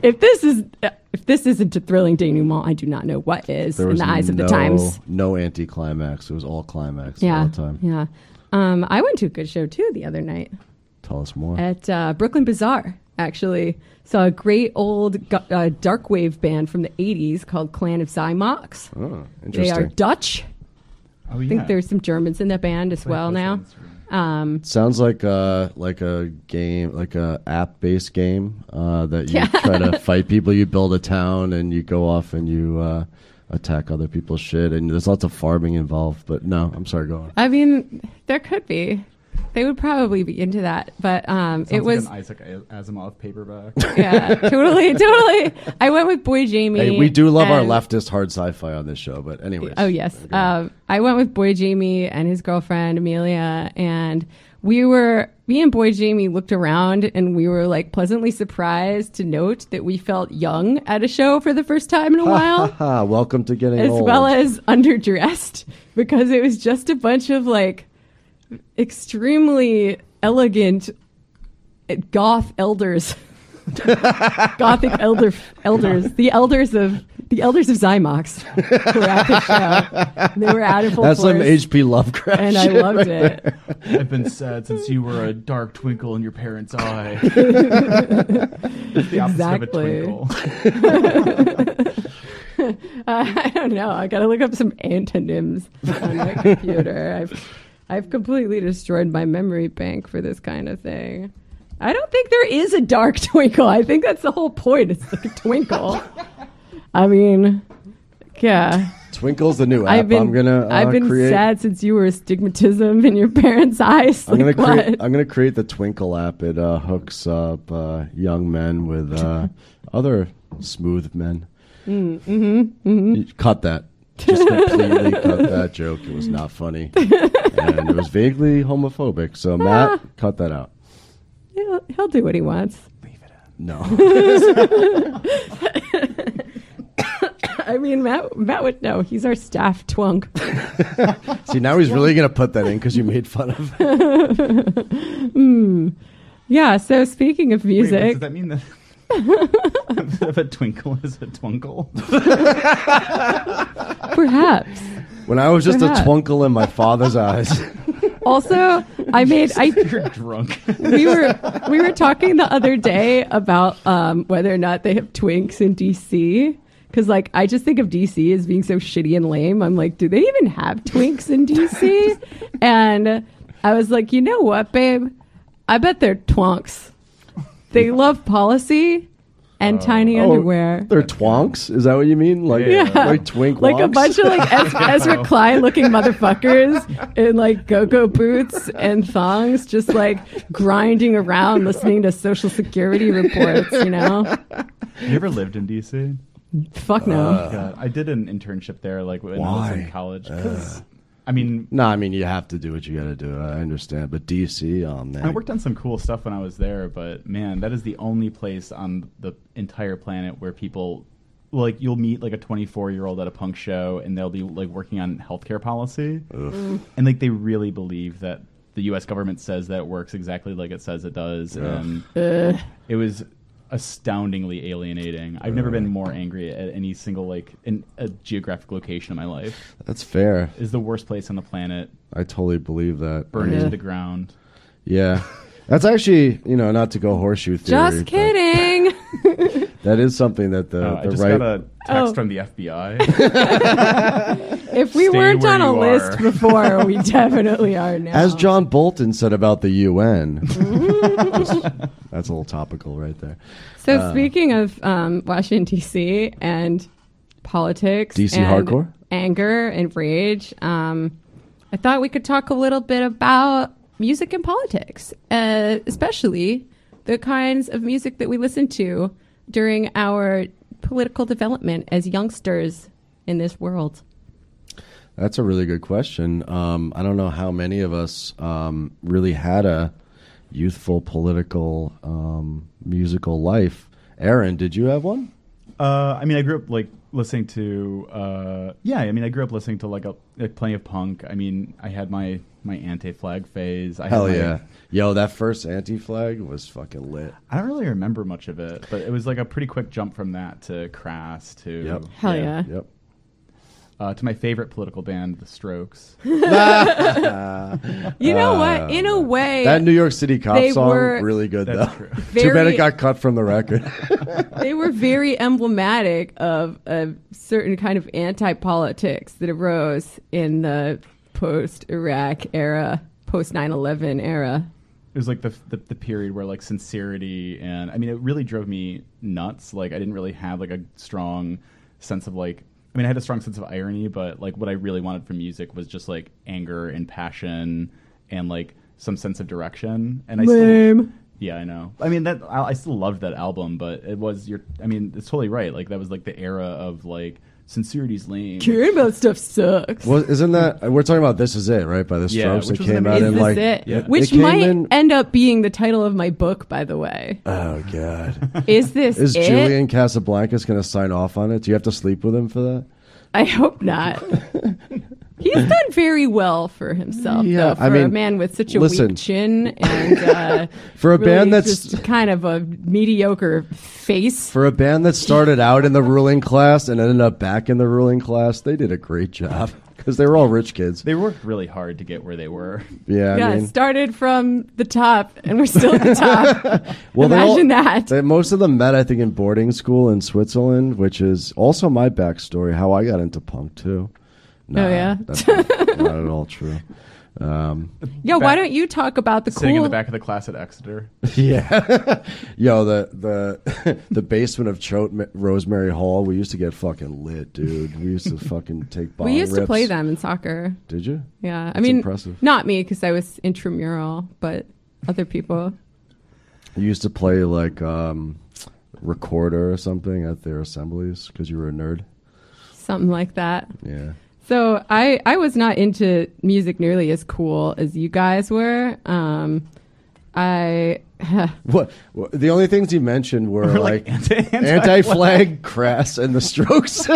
[SPEAKER 3] if this is if this isn't a thrilling denouement, I do not know what is
[SPEAKER 4] There
[SPEAKER 3] in
[SPEAKER 4] was
[SPEAKER 3] the eyes of
[SPEAKER 4] no,
[SPEAKER 3] the Times.
[SPEAKER 4] no anticlimax. It was all climax
[SPEAKER 3] Yeah,
[SPEAKER 4] all the time.
[SPEAKER 3] yeah. Um, I went to a good show too the other night.
[SPEAKER 4] Tell us more.
[SPEAKER 3] at uh, Brooklyn Bazaar. Actually, saw a great old gu- uh, dark wave band from the '80s called Clan of Xymox.
[SPEAKER 4] oh,
[SPEAKER 3] They are. Dutch.
[SPEAKER 5] Oh,
[SPEAKER 3] I think there's some Germans in the band as well now.
[SPEAKER 5] listens.
[SPEAKER 3] Um,
[SPEAKER 4] Sounds like a like a game, like a app based game uh, that you
[SPEAKER 3] Yeah.
[SPEAKER 4] try to fight people. You build a town and you go off and you uh, attack other people's shit. And there's lots of farming involved. But no, I'm sorry, go on.
[SPEAKER 3] I mean, there could be. They would probably be into that, but um,
[SPEAKER 5] Sounds
[SPEAKER 3] it was
[SPEAKER 5] like an Isaac Asimov paperback.
[SPEAKER 3] yeah, totally, totally. I went with Boy Jamie.
[SPEAKER 4] Hey, we do love our leftist hard sci-fi on this show. But anyways,
[SPEAKER 3] Oh yes.
[SPEAKER 4] Okay.
[SPEAKER 3] Um, I went with Boy Jamie and his girlfriend Amelia, and we were me and Boy Jamie looked around and we were like pleasantly surprised to note that we felt young at a show for the first time in a while.
[SPEAKER 4] Welcome to getting
[SPEAKER 3] as
[SPEAKER 4] old.
[SPEAKER 3] well as underdressed because it was just a bunch of like extremely elegant uh, goth elders gothic elder elders the elders of the elders of Xymox were at the show they were out in full
[SPEAKER 4] That's some H.P. Lovecraft.
[SPEAKER 3] and I loved
[SPEAKER 4] right
[SPEAKER 3] it
[SPEAKER 4] there.
[SPEAKER 5] I've been sad since you were a dark twinkle in your parents' eye. It's the opposite
[SPEAKER 3] Exactly.
[SPEAKER 5] of a twinkle.
[SPEAKER 3] Uh, I don't know. I gotta look up some antonyms on my computer. I've I've completely destroyed my memory bank for this kind of thing. I don't think there is a dark twinkle. I think that's the whole point. It's like a twinkle. I mean, yeah.
[SPEAKER 4] Twinkle's the new app.
[SPEAKER 3] I've been
[SPEAKER 4] I'm gonna. Uh,
[SPEAKER 3] I've been
[SPEAKER 4] create.
[SPEAKER 3] sad since you were astigmatism in your parents' eyes.
[SPEAKER 4] I'm gonna
[SPEAKER 3] Like,
[SPEAKER 4] create. I'm gonna create the Twinkle app. It uh, hooks up uh, young men with uh, other smooth men.
[SPEAKER 3] Mm, mm-hmm,
[SPEAKER 4] You cut that. Just completely cut that joke. It was not funny, and it was vaguely homophobic. So Matt, ah. cut that out.
[SPEAKER 3] he'll, he'll do what he wants. Leave it in.
[SPEAKER 4] No,
[SPEAKER 3] I mean, Matt Matt would know. He's our staff twunk.
[SPEAKER 4] see now he's really gonna put that in because you made fun of. Hmm.
[SPEAKER 3] Yeah. So speaking of
[SPEAKER 5] Wait,
[SPEAKER 3] music,
[SPEAKER 5] does that mean that if a twinkle is a twinkle?
[SPEAKER 3] perhaps.
[SPEAKER 4] When I was just
[SPEAKER 3] Perhaps.
[SPEAKER 4] a twinkle in my father's eyes.
[SPEAKER 3] Also, I made I
[SPEAKER 5] You're drunk.
[SPEAKER 3] we were we were talking the other day about um, whether or not they have twinks in DC. Because like I just think of DC as being so shitty and lame. I'm like, do they even have twinks in DC? and I was like, you know what, babe? I bet they're twonks. They love policy and oh. tiny
[SPEAKER 4] Oh,
[SPEAKER 3] underwear.
[SPEAKER 4] They're twonks. Is that what you mean? Like,
[SPEAKER 5] Yeah.
[SPEAKER 4] like twink
[SPEAKER 3] like a bunch of like Ez- Ezra Klein looking motherfuckers in like go-go boots and thongs, just like grinding around listening to social security reports. You know,
[SPEAKER 5] You ever lived in DC?
[SPEAKER 3] fuck no.
[SPEAKER 5] God, I did an internship there, like when I was in
[SPEAKER 4] Why?
[SPEAKER 5] college. Uh. 'cause, I mean,
[SPEAKER 4] No, I mean you have to do what you got to do. I understand, but DC, oh man,
[SPEAKER 5] I worked on some cool stuff when I was there, but man, that is the only place on the entire planet where people like you'll meet like a 24 year old at a punk show and they'll be like working on healthcare policy. Mm. And like they really believe that the US government says that it works exactly like it says it does and
[SPEAKER 3] Ugh.
[SPEAKER 5] it was astoundingly alienating. I've never been more angry at any single like in a geographic location in my life.
[SPEAKER 4] That's fair.
[SPEAKER 5] Is the worst place on the planet,
[SPEAKER 4] I totally believe that.
[SPEAKER 5] burned
[SPEAKER 3] Yeah.
[SPEAKER 5] into the ground.
[SPEAKER 4] Yeah, that's actually you know not to go horseshoe theory.
[SPEAKER 3] Just
[SPEAKER 4] but
[SPEAKER 3] kidding.
[SPEAKER 4] That is something that the
[SPEAKER 5] Oh, I just
[SPEAKER 4] right.
[SPEAKER 5] got a text
[SPEAKER 3] Oh.
[SPEAKER 5] from the FBI.
[SPEAKER 3] if we
[SPEAKER 5] Stay
[SPEAKER 3] weren't on a
[SPEAKER 5] you
[SPEAKER 3] list
[SPEAKER 5] are.
[SPEAKER 3] before, we definitely are now.
[SPEAKER 4] as John Bolton said about the UN. That's a little topical right there.
[SPEAKER 3] So
[SPEAKER 4] Uh,
[SPEAKER 3] speaking of um, Washington D.C. and politics,
[SPEAKER 4] DC
[SPEAKER 3] and
[SPEAKER 4] hardcore?
[SPEAKER 3] anger and rage, um, I thought we could talk a little bit about music and politics, uh, especially the kinds of music that we listen to during our political development as youngsters in this world.
[SPEAKER 4] That's a really good question. Um, I don't know how many of us um, really had a youthful political um, musical life. Aaron, did you have one?
[SPEAKER 5] uh, I mean, I grew up like listening to. Uh, yeah, I mean, I grew up listening to like, a, like plenty of punk. I mean, I had my my anti-flag phase. I had
[SPEAKER 4] Hell
[SPEAKER 5] my-
[SPEAKER 4] yeah. Yo, that first anti flag was fucking lit.
[SPEAKER 5] I don't really remember much of it, but it was like a pretty quick jump from that to Crass to
[SPEAKER 4] Yep.
[SPEAKER 3] Hell yeah.
[SPEAKER 4] Yep.
[SPEAKER 5] Uh, to my favorite political band, The Strokes.
[SPEAKER 3] You know what? In a way,
[SPEAKER 4] That New York City cop
[SPEAKER 3] They
[SPEAKER 4] song,
[SPEAKER 3] were-
[SPEAKER 4] really good
[SPEAKER 5] That's
[SPEAKER 4] though.
[SPEAKER 5] true.
[SPEAKER 4] Too bad
[SPEAKER 3] Very-
[SPEAKER 4] it got cut from the record.
[SPEAKER 3] they were very emblematic of a certain kind of anti-politics that arose in the post Iraq era, post 9 11 era.
[SPEAKER 5] it was like the, the the period where like sincerity and I mean it really drove me nuts. Like I didn't really have like a strong sense of like I mean I had a strong sense of irony, but like what I really wanted from music was just like anger and passion and like some sense of direction. And I still,
[SPEAKER 3] Lame.
[SPEAKER 5] yeah, I know. I mean that I, I still loved that album, but it was your. I mean it's totally right. Like that was like the era of like sincerity's lame.
[SPEAKER 3] Caring about stuff sucks.
[SPEAKER 4] Well, isn't that we're talking about? This is it, right? By the
[SPEAKER 5] Yeah,
[SPEAKER 4] Strokes
[SPEAKER 5] which
[SPEAKER 4] that
[SPEAKER 5] was
[SPEAKER 4] came out
[SPEAKER 3] Is
[SPEAKER 4] in
[SPEAKER 3] this
[SPEAKER 4] like
[SPEAKER 3] it?
[SPEAKER 5] Yeah.
[SPEAKER 3] Which
[SPEAKER 4] It came
[SPEAKER 3] might
[SPEAKER 4] in-
[SPEAKER 3] end up being the title of my book, by the way.
[SPEAKER 4] Oh god,
[SPEAKER 3] Is this
[SPEAKER 4] is
[SPEAKER 3] it?
[SPEAKER 4] Julian Casablancas going to sign off on it? Do you have to sleep with him for that?
[SPEAKER 3] I hope not. He's done very well for himself,
[SPEAKER 4] Yeah,
[SPEAKER 3] though, for
[SPEAKER 4] I
[SPEAKER 3] a
[SPEAKER 4] mean,
[SPEAKER 3] man with such a
[SPEAKER 4] listen.
[SPEAKER 3] weak chin and uh,
[SPEAKER 4] For a
[SPEAKER 3] really
[SPEAKER 4] band that's
[SPEAKER 3] just kind of a mediocre face.
[SPEAKER 4] for a band that started out in the ruling class and ended up back in the ruling class, they did a great job because they were all rich kids.
[SPEAKER 5] They worked really hard to get where they were.
[SPEAKER 4] Yeah,
[SPEAKER 3] yeah,
[SPEAKER 4] I mean,
[SPEAKER 3] started from the top, and we're still at the top.
[SPEAKER 4] well, they all-
[SPEAKER 3] Imagine that.
[SPEAKER 4] they- most of them met, I think, in boarding school in Switzerland, which is also my backstory. How I got into punk too. Nah,
[SPEAKER 3] Oh, yeah?
[SPEAKER 4] that's not, not at all true. Um,
[SPEAKER 3] yeah, why don't you talk about the
[SPEAKER 5] Sitting in the back of the class at Exeter.
[SPEAKER 4] Yeah, yo, the the the basement of Choate Rosemary Hall. We used to get fucking lit, dude. We used to fucking take. Bong
[SPEAKER 3] we used to play them in soccer.
[SPEAKER 4] Did you?
[SPEAKER 3] Yeah, I mean,
[SPEAKER 4] impressive.
[SPEAKER 3] not me because I was intramural, but other people.
[SPEAKER 4] You used to play like um, recorder or something at their assemblies because you were a nerd.
[SPEAKER 3] Something like that.
[SPEAKER 4] Yeah.
[SPEAKER 3] So I I was not into music nearly as cool as you guys were. Um, I
[SPEAKER 4] What, what? The only things you mentioned were like,
[SPEAKER 5] anti-
[SPEAKER 4] anti-flag, crass, and the Strokes.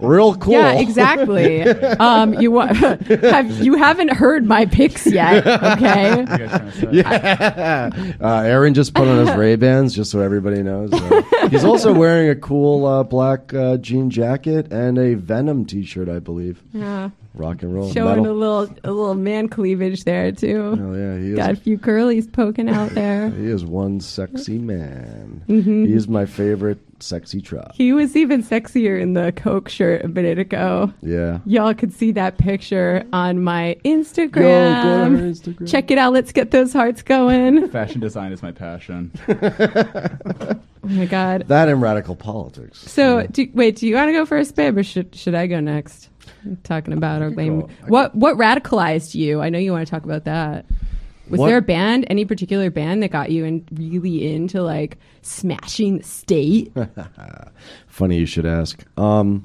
[SPEAKER 4] Real cool.
[SPEAKER 3] yeah exactly. um, you wa- have you haven't heard my picks yet? Okay.
[SPEAKER 5] You guys trying to say?
[SPEAKER 4] Uh, Aaron just put on his Ray Bans, just so everybody knows. Uh, he's also wearing a cool uh, black uh, jean jacket and a Venom T-shirt, I believe.
[SPEAKER 3] Yeah.
[SPEAKER 4] Rock and roll.
[SPEAKER 3] Showing
[SPEAKER 4] metal.
[SPEAKER 3] a little a little man cleavage there too.
[SPEAKER 4] Oh yeah, he is.
[SPEAKER 3] Got a few curlies poking out there.
[SPEAKER 4] He is one sexy man.
[SPEAKER 3] Mm-hmm.
[SPEAKER 4] He is my favorite sexy trot.
[SPEAKER 3] He was even sexier in the Coke shirt a minute ago.
[SPEAKER 4] Yeah.
[SPEAKER 3] Y'all could see that picture on my Instagram.
[SPEAKER 4] Yo, go to Instagram.
[SPEAKER 3] Check it out. Let's get those hearts going.
[SPEAKER 5] Fashion design is my passion.
[SPEAKER 3] Oh my god.
[SPEAKER 4] That and radical politics.
[SPEAKER 3] So, do, wait, do you want to go first, babe, or should should I go next? I'm talking about our
[SPEAKER 4] could
[SPEAKER 3] lame.
[SPEAKER 4] go.
[SPEAKER 3] What what radicalized you? I know you want to talk about that. Was
[SPEAKER 4] What-
[SPEAKER 3] there a band, any particular band that got you in really into like smashing the state?
[SPEAKER 4] Funny you should ask. Um,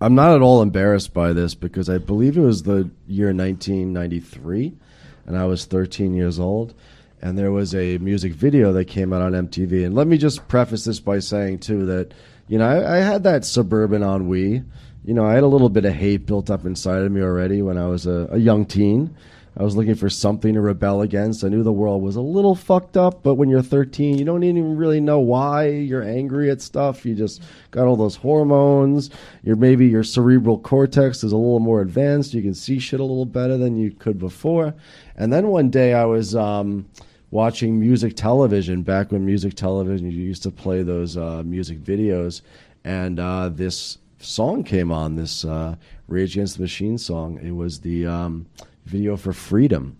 [SPEAKER 4] I'm not at all embarrassed by this because I believe it was the year 1993, and I was 13 years old, and there was a music video that came out on MTV. And let me just preface this by saying too that you know I, I had that suburban ennui. You know, I had a little bit of hate built up inside of me already when I was a, a young teen. I was looking for something to rebel against. I knew the world was a little fucked up, but when you're 13, you don't even really know why you're angry at stuff. You just got all those hormones. Your maybe your cerebral cortex is a little more advanced. You can see shit a little better than you could before. And then one day I was um, watching music television back when music television you used to play those uh, music videos, and uh, this song came on. This uh, Rage Against the Machine song. It was the um, video for Freedom,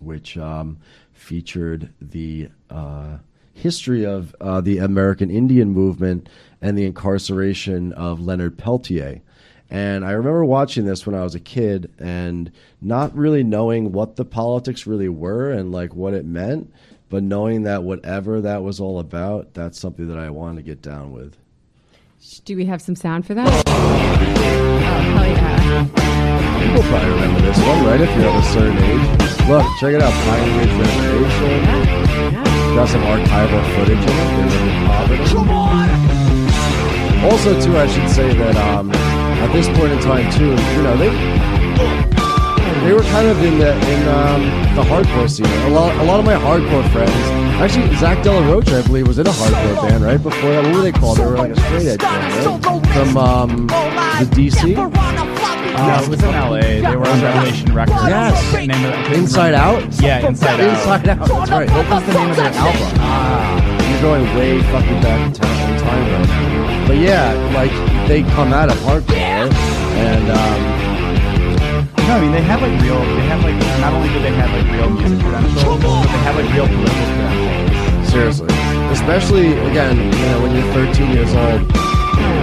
[SPEAKER 4] which um, featured the uh, history of uh, the American Indian movement and the incarceration of Leonard Peltier. And I remember watching this when I was a kid and not really knowing what the politics really were and like what it meant, but knowing that whatever that was all about, that's something that I wanted to get down with.
[SPEAKER 3] Do we have some sound for that?
[SPEAKER 4] People probably remember this one, right? If you're of a certain age. Look, check it out. Pine Ridge Reservation. Got some archival footage in it. Live in. Also, too, I should say that um, at this point in time, too, you know, they they were kind of in the in um, the hardcore scene. A lot, a lot of my hardcore friends. Actually, Zack de la Rocha, I believe, was in a hardcore band right before that. What were they called? They were like a straight edge band, right? From um, the DC.
[SPEAKER 5] Uh, it was in L.A. They were on Revelation Records.
[SPEAKER 4] Yes.
[SPEAKER 5] Name of that?
[SPEAKER 4] Inside. Out.
[SPEAKER 5] Yeah, Inside Out.
[SPEAKER 4] Inside Out. That's right.
[SPEAKER 5] What was the name of their album?
[SPEAKER 4] Ah, you're going way fucking back in time, in time right now. But yeah, like they come out of hardcore, and um,
[SPEAKER 5] no, I mean they have like real. They have like not only do they have like real music credentials, but they have like real political credentials.
[SPEAKER 4] Seriously, especially again, you know, when you're 13 years old,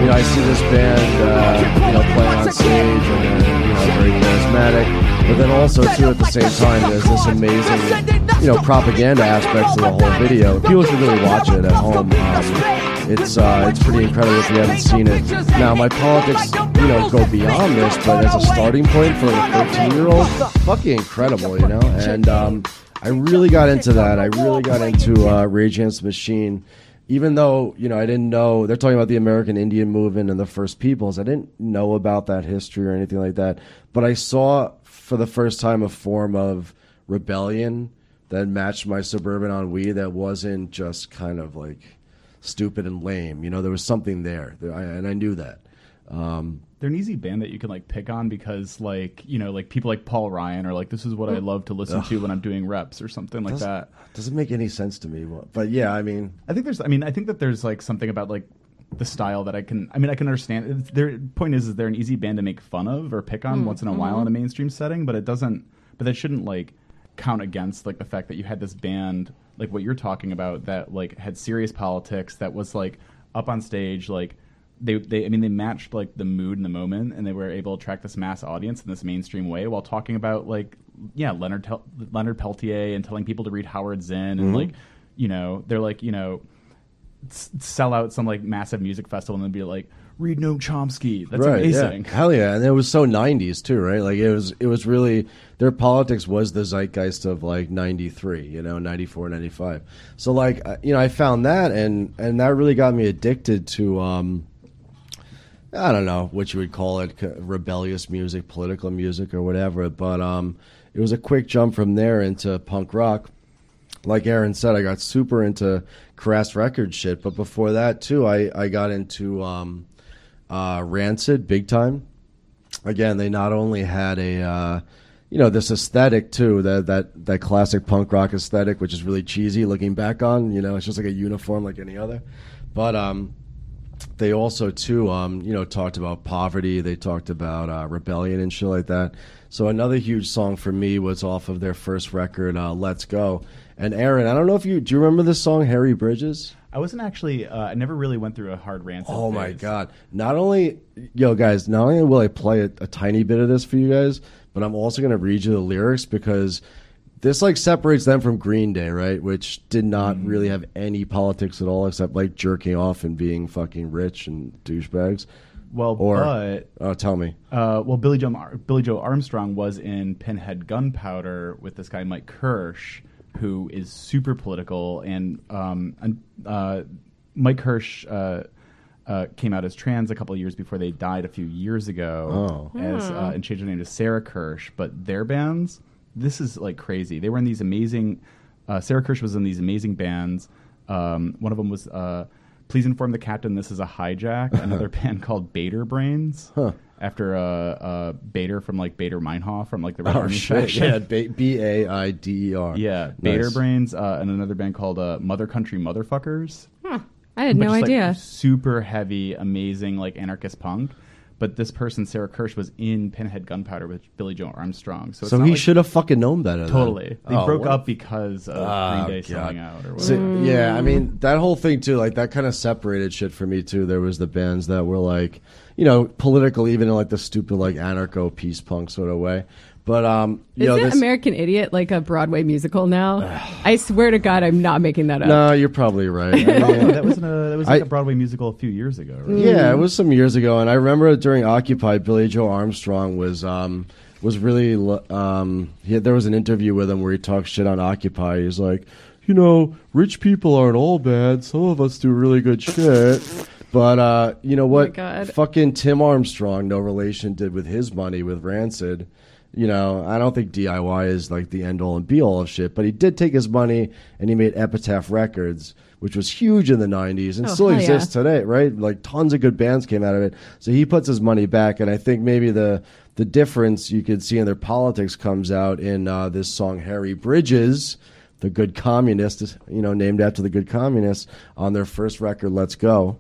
[SPEAKER 4] you know, I see this band, uh, you know, playing on stage and they're, you know, very charismatic. But then also too, at the same time, there's this amazing, you know, propaganda aspect to the whole video. If People should really watch it at home. Um, it's uh, it's pretty incredible if you haven't seen it. Now, my politics, you know, go beyond this, but as a starting point for a 13 year old, fucking incredible, you know. And um, I really got into that. I really got into uh, Rage Against the Machine. Even though you know I didn't know they're talking about the American Indian movement and the First Peoples, I didn't know about that history or anything like that. But I saw for the first time a form of rebellion that matched my suburban ennui that wasn't just kind of like stupid and lame. You know, there was something there, and I knew that. Um,
[SPEAKER 5] They're an easy band that you can like pick on because like you know like people like Paul Ryan are like this is what I mm. love to listen to when I'm doing reps or something like
[SPEAKER 4] doesn't-
[SPEAKER 5] that.
[SPEAKER 4] doesn't make any sense to me. But yeah, I mean,
[SPEAKER 5] I think there's. I mean, I think that there's like something about like the style that I can. I mean, I can understand. Their point is, is they're an easy band to make fun of or pick on mm. once in a while mm-hmm. in a mainstream setting, but it doesn't. But that shouldn't like count against like the fact that you had this band like what you're talking about that like had serious politics that was like up on stage like. They, they, I mean, they matched like the mood and the moment, and they were able to attract this mass audience in this mainstream way while talking about like, yeah, Leonard Tel- Leonard Peltier and telling people to read Howard Zinn, and like, you know, they're like, you know, s- sell out some like massive music festival and then be like, read Noam Chomsky. That's
[SPEAKER 4] right?
[SPEAKER 5] amazing.
[SPEAKER 4] Yeah. Hell yeah! And it was so '90s too, right? Like it was, it was really their politics was the zeitgeist of like '93, you know, '94, '95. So like, you know, I found that, and and that really got me addicted to. um I don't know what you would call it, rebellious music, political music, or whatever. But um, it was a quick jump from there into punk rock. Like Aaron said, I got super into crass record shit. But before that, too, I, I got into um, uh, Rancid big time. Again, they not only had a uh, you know this aesthetic too that that that classic punk rock aesthetic, which is really cheesy looking back on. You know, it's just like a uniform like any other. But um, they also too um, you know talked about poverty they talked about uh, rebellion and shit like that so another huge song for me was off of their first record uh, let's go and aaron i don't know if you do you remember this song harry bridges
[SPEAKER 5] I wasn't actually. Uh, I never really went through a hard rancid.
[SPEAKER 4] oh my god not only yo guys not only will i play a, a tiny bit of this for you guys but i'm also going to read you the lyrics because this like separates them from green day right which did not really have any politics at all except like jerking off and being fucking rich and douchebags
[SPEAKER 5] Well,
[SPEAKER 4] Or-
[SPEAKER 5] but
[SPEAKER 4] Oh, tell me.
[SPEAKER 5] uh, well, Billie Joe Ar- Billie Joe Armstrong was in Pinhead Gunpowder with this guy Mike Kirsch, who is super political, and um, and uh, Mike Kirsch. Uh, uh, came out as trans a couple of years before they died a few years ago,
[SPEAKER 4] Oh.
[SPEAKER 5] as uh, and changed their name to Sarah Kirsch. But their bands, this is like crazy. They were in these amazing. Uh, Sarah Kirsch was in these amazing bands. Um, one of them was uh, "Please Inform the Captain This Is a Hijack." Another band called Bader Brains, after uh, uh, Bader from like Baader Meinhof from like the Red
[SPEAKER 4] Oh
[SPEAKER 5] Army
[SPEAKER 4] shit!
[SPEAKER 5] section.
[SPEAKER 4] Yeah, B A I D E R.
[SPEAKER 5] Yeah, Bader
[SPEAKER 4] Nice.
[SPEAKER 5] Brains, uh, and another band called uh, Mother Country Motherfuckers.
[SPEAKER 3] I had
[SPEAKER 5] But
[SPEAKER 3] no
[SPEAKER 5] just, like,
[SPEAKER 3] idea.
[SPEAKER 5] super heavy, amazing, like anarchist punk. But this person, Sarah Kirsch, was in Pinhead Gunpowder with Billie Joe Armstrong. So, it's
[SPEAKER 4] So he
[SPEAKER 5] like-
[SPEAKER 4] should have fucking known better. then.
[SPEAKER 5] totally. They
[SPEAKER 4] Oh,
[SPEAKER 5] broke
[SPEAKER 4] what-
[SPEAKER 5] up because of
[SPEAKER 4] Oh,
[SPEAKER 5] Green Day
[SPEAKER 4] God.
[SPEAKER 5] selling out or
[SPEAKER 4] So, yeah, I mean that whole thing too. Like that kind of separated shit for me too. There was the bands that were like, you know, political, even in like the stupid like anarcho peace punk sort of way. But um, you know,
[SPEAKER 3] Isn't
[SPEAKER 4] this,
[SPEAKER 3] American Idiot like a Broadway musical now? I swear to God, I'm not making that up.
[SPEAKER 4] no, you're probably right. I mean,
[SPEAKER 5] that was in a that was like
[SPEAKER 4] I-
[SPEAKER 5] a Broadway musical a few years ago. Right?
[SPEAKER 4] Yeah, it was some years ago, and I remember during Occupy, Billie Joe Armstrong was um, was really um, he had, there was an interview with him where he talked shit on Occupy. He's like, you know, rich people aren't all bad. Some of us do really good shit. But uh, you know what?
[SPEAKER 3] God.
[SPEAKER 4] Fucking Tim Armstrong, no relation, did with his money with Rancid. You know, I don't think DIY is like the end all and be all of shit, but he did take his money and he made Epitaph Records, which was huge in the 90s and
[SPEAKER 3] Oh,
[SPEAKER 4] still
[SPEAKER 3] hell yeah.
[SPEAKER 4] exists today, right? Like tons of good bands came out of it. So he puts his money back, and I think maybe the the difference you could see in their politics comes out in uh, this song "Harry Bridges," the good communist, you know, named after the good communist on their first record, "Let's Go."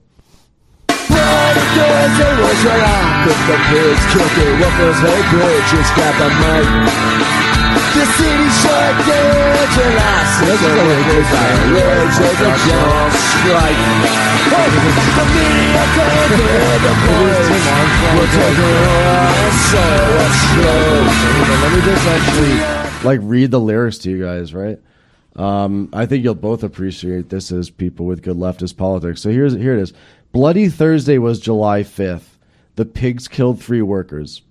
[SPEAKER 7] Blood
[SPEAKER 2] Thursday was right with the pigs kicking. Workers, hey bitches, got the mic. The city shut down July 6th. The workers got legs of the jump strike. Hey, the media can't the voice. We're taking on so slow.
[SPEAKER 4] Let me just actually like read the lyrics to you guys, right? Um, I think you'll both appreciate this as people with good leftist politics. So here's here it is. Bloody Thursday was July 5th. The pigs killed three workers.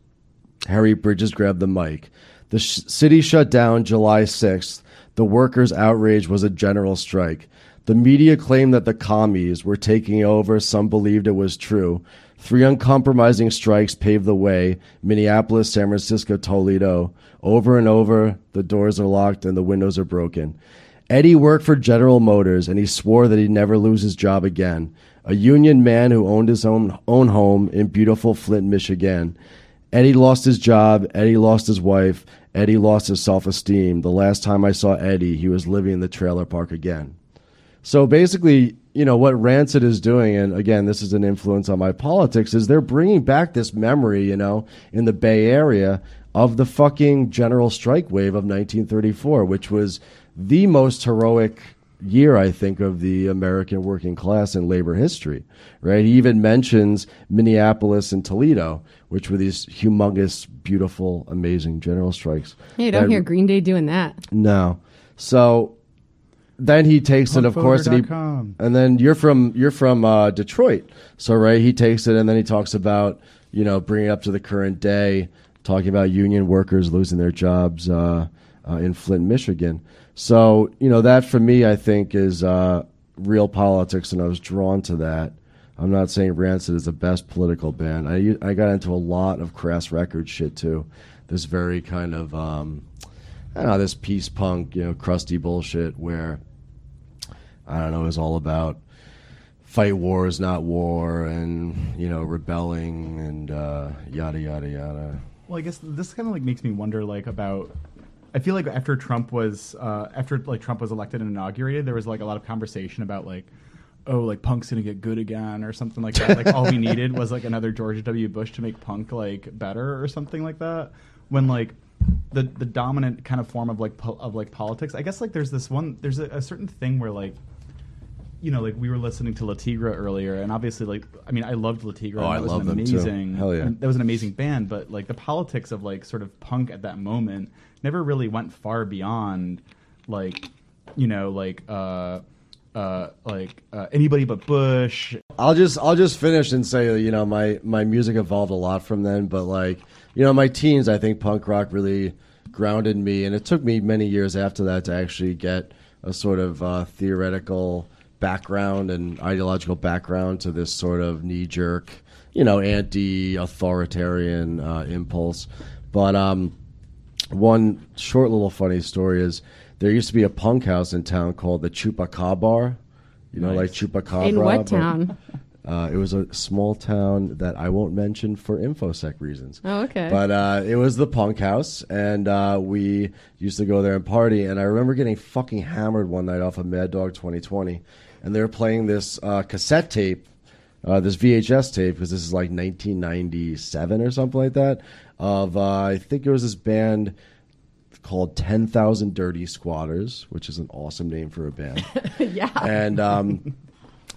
[SPEAKER 4] Harry Bridges grabbed the mic. The sh- city shut down July 6th. The workers' outrage was a general strike. The media claimed that the commies were taking over. Some believed it was true. Three uncompromising strikes paved the way Minneapolis, San Francisco, Toledo. Over and over, the doors are locked and the windows are broken. Eddie worked for General Motors and he swore that he'd never lose his job again. A union man who owned his own, own home in beautiful Flint, Michigan. Eddie lost his job. Eddie lost his wife. Eddie lost his self esteem. The last time I saw Eddie, he was living in the trailer park again. So basically, you know, what Rancid is doing, and again, this is an influence on my politics, is they're bringing back this memory, you know, in the Bay Area of the fucking general strike wave of 1934, which was the most heroic year, I think, of the American working class in labor history, right? He even mentions Minneapolis and Toledo, which were these humongous, beautiful, amazing general strikes.
[SPEAKER 3] Hey, don't
[SPEAKER 4] that-
[SPEAKER 3] hear Green Day doing that.
[SPEAKER 4] no. So then he takes it, of course, and, he, and then you're from you're from uh, Detroit, so right, he takes it, and then he talks about you know bringing it up to the current day, talking about union workers losing their jobs uh, uh, in Flint, Michigan. So you know that for me, I think is uh, real politics, and I was drawn to that. I'm not saying Rancid is the best political band. I, I got into a lot of crass record shit too. This very kind of um, I don't know this peace punk, you know, crusty bullshit where I don't know is all about fight wars, not war, and you know, rebelling and uh, yada yada yada.
[SPEAKER 5] Well, I guess this kind of like makes me wonder, like about. I feel like after Trump was uh, after like Trump was elected and inaugurated, there was like a lot of conversation about like, oh, like punk's gonna get good again or something like that. like all we needed was like another George W. Bush to make punk like better or something like that. When like the the dominant kind of form of like po- of like politics, I guess like there's this one there's a, a certain thing where like you know, like we were listening to Le Tigre earlier, and obviously, like, I mean, I loved Le Tigre.
[SPEAKER 4] Oh, I
[SPEAKER 5] that was
[SPEAKER 4] love
[SPEAKER 5] an
[SPEAKER 4] them too.
[SPEAKER 5] amazing,
[SPEAKER 4] Hell yeah.
[SPEAKER 5] That was an amazing band, but like the politics of like sort of punk at that moment never really went far beyond, like, you know, like, uh, uh, like uh, anybody but Bush.
[SPEAKER 4] I'll just I'll just finish and say you know my my music evolved a lot from then, but like you know my teens, I think punk rock really grounded me, and it took me many years after that to actually get a sort of uh, theoretical background and ideological background to this sort of knee jerk, you know, anti-authoritarian uh, impulse. But um, one short little funny story is there used to be a punk house in town called the Chupacabra Bar. You know, like Chupacabra.
[SPEAKER 3] In what
[SPEAKER 4] but-
[SPEAKER 3] town?
[SPEAKER 4] uh, it was a small town that I won't mention for infosec reasons.
[SPEAKER 3] Oh, okay.
[SPEAKER 4] But uh, it was the punk house, and uh, we used to go there and party. And I remember getting fucking hammered one night off of Mad Dog 2020, and they were playing this uh, cassette tape, uh, this VHS tape, because this is like 1997 or something like that. Of uh, I think it was this band called 10,000 Dirty Squatters, which is an awesome name for a band.
[SPEAKER 3] yeah.
[SPEAKER 4] and um,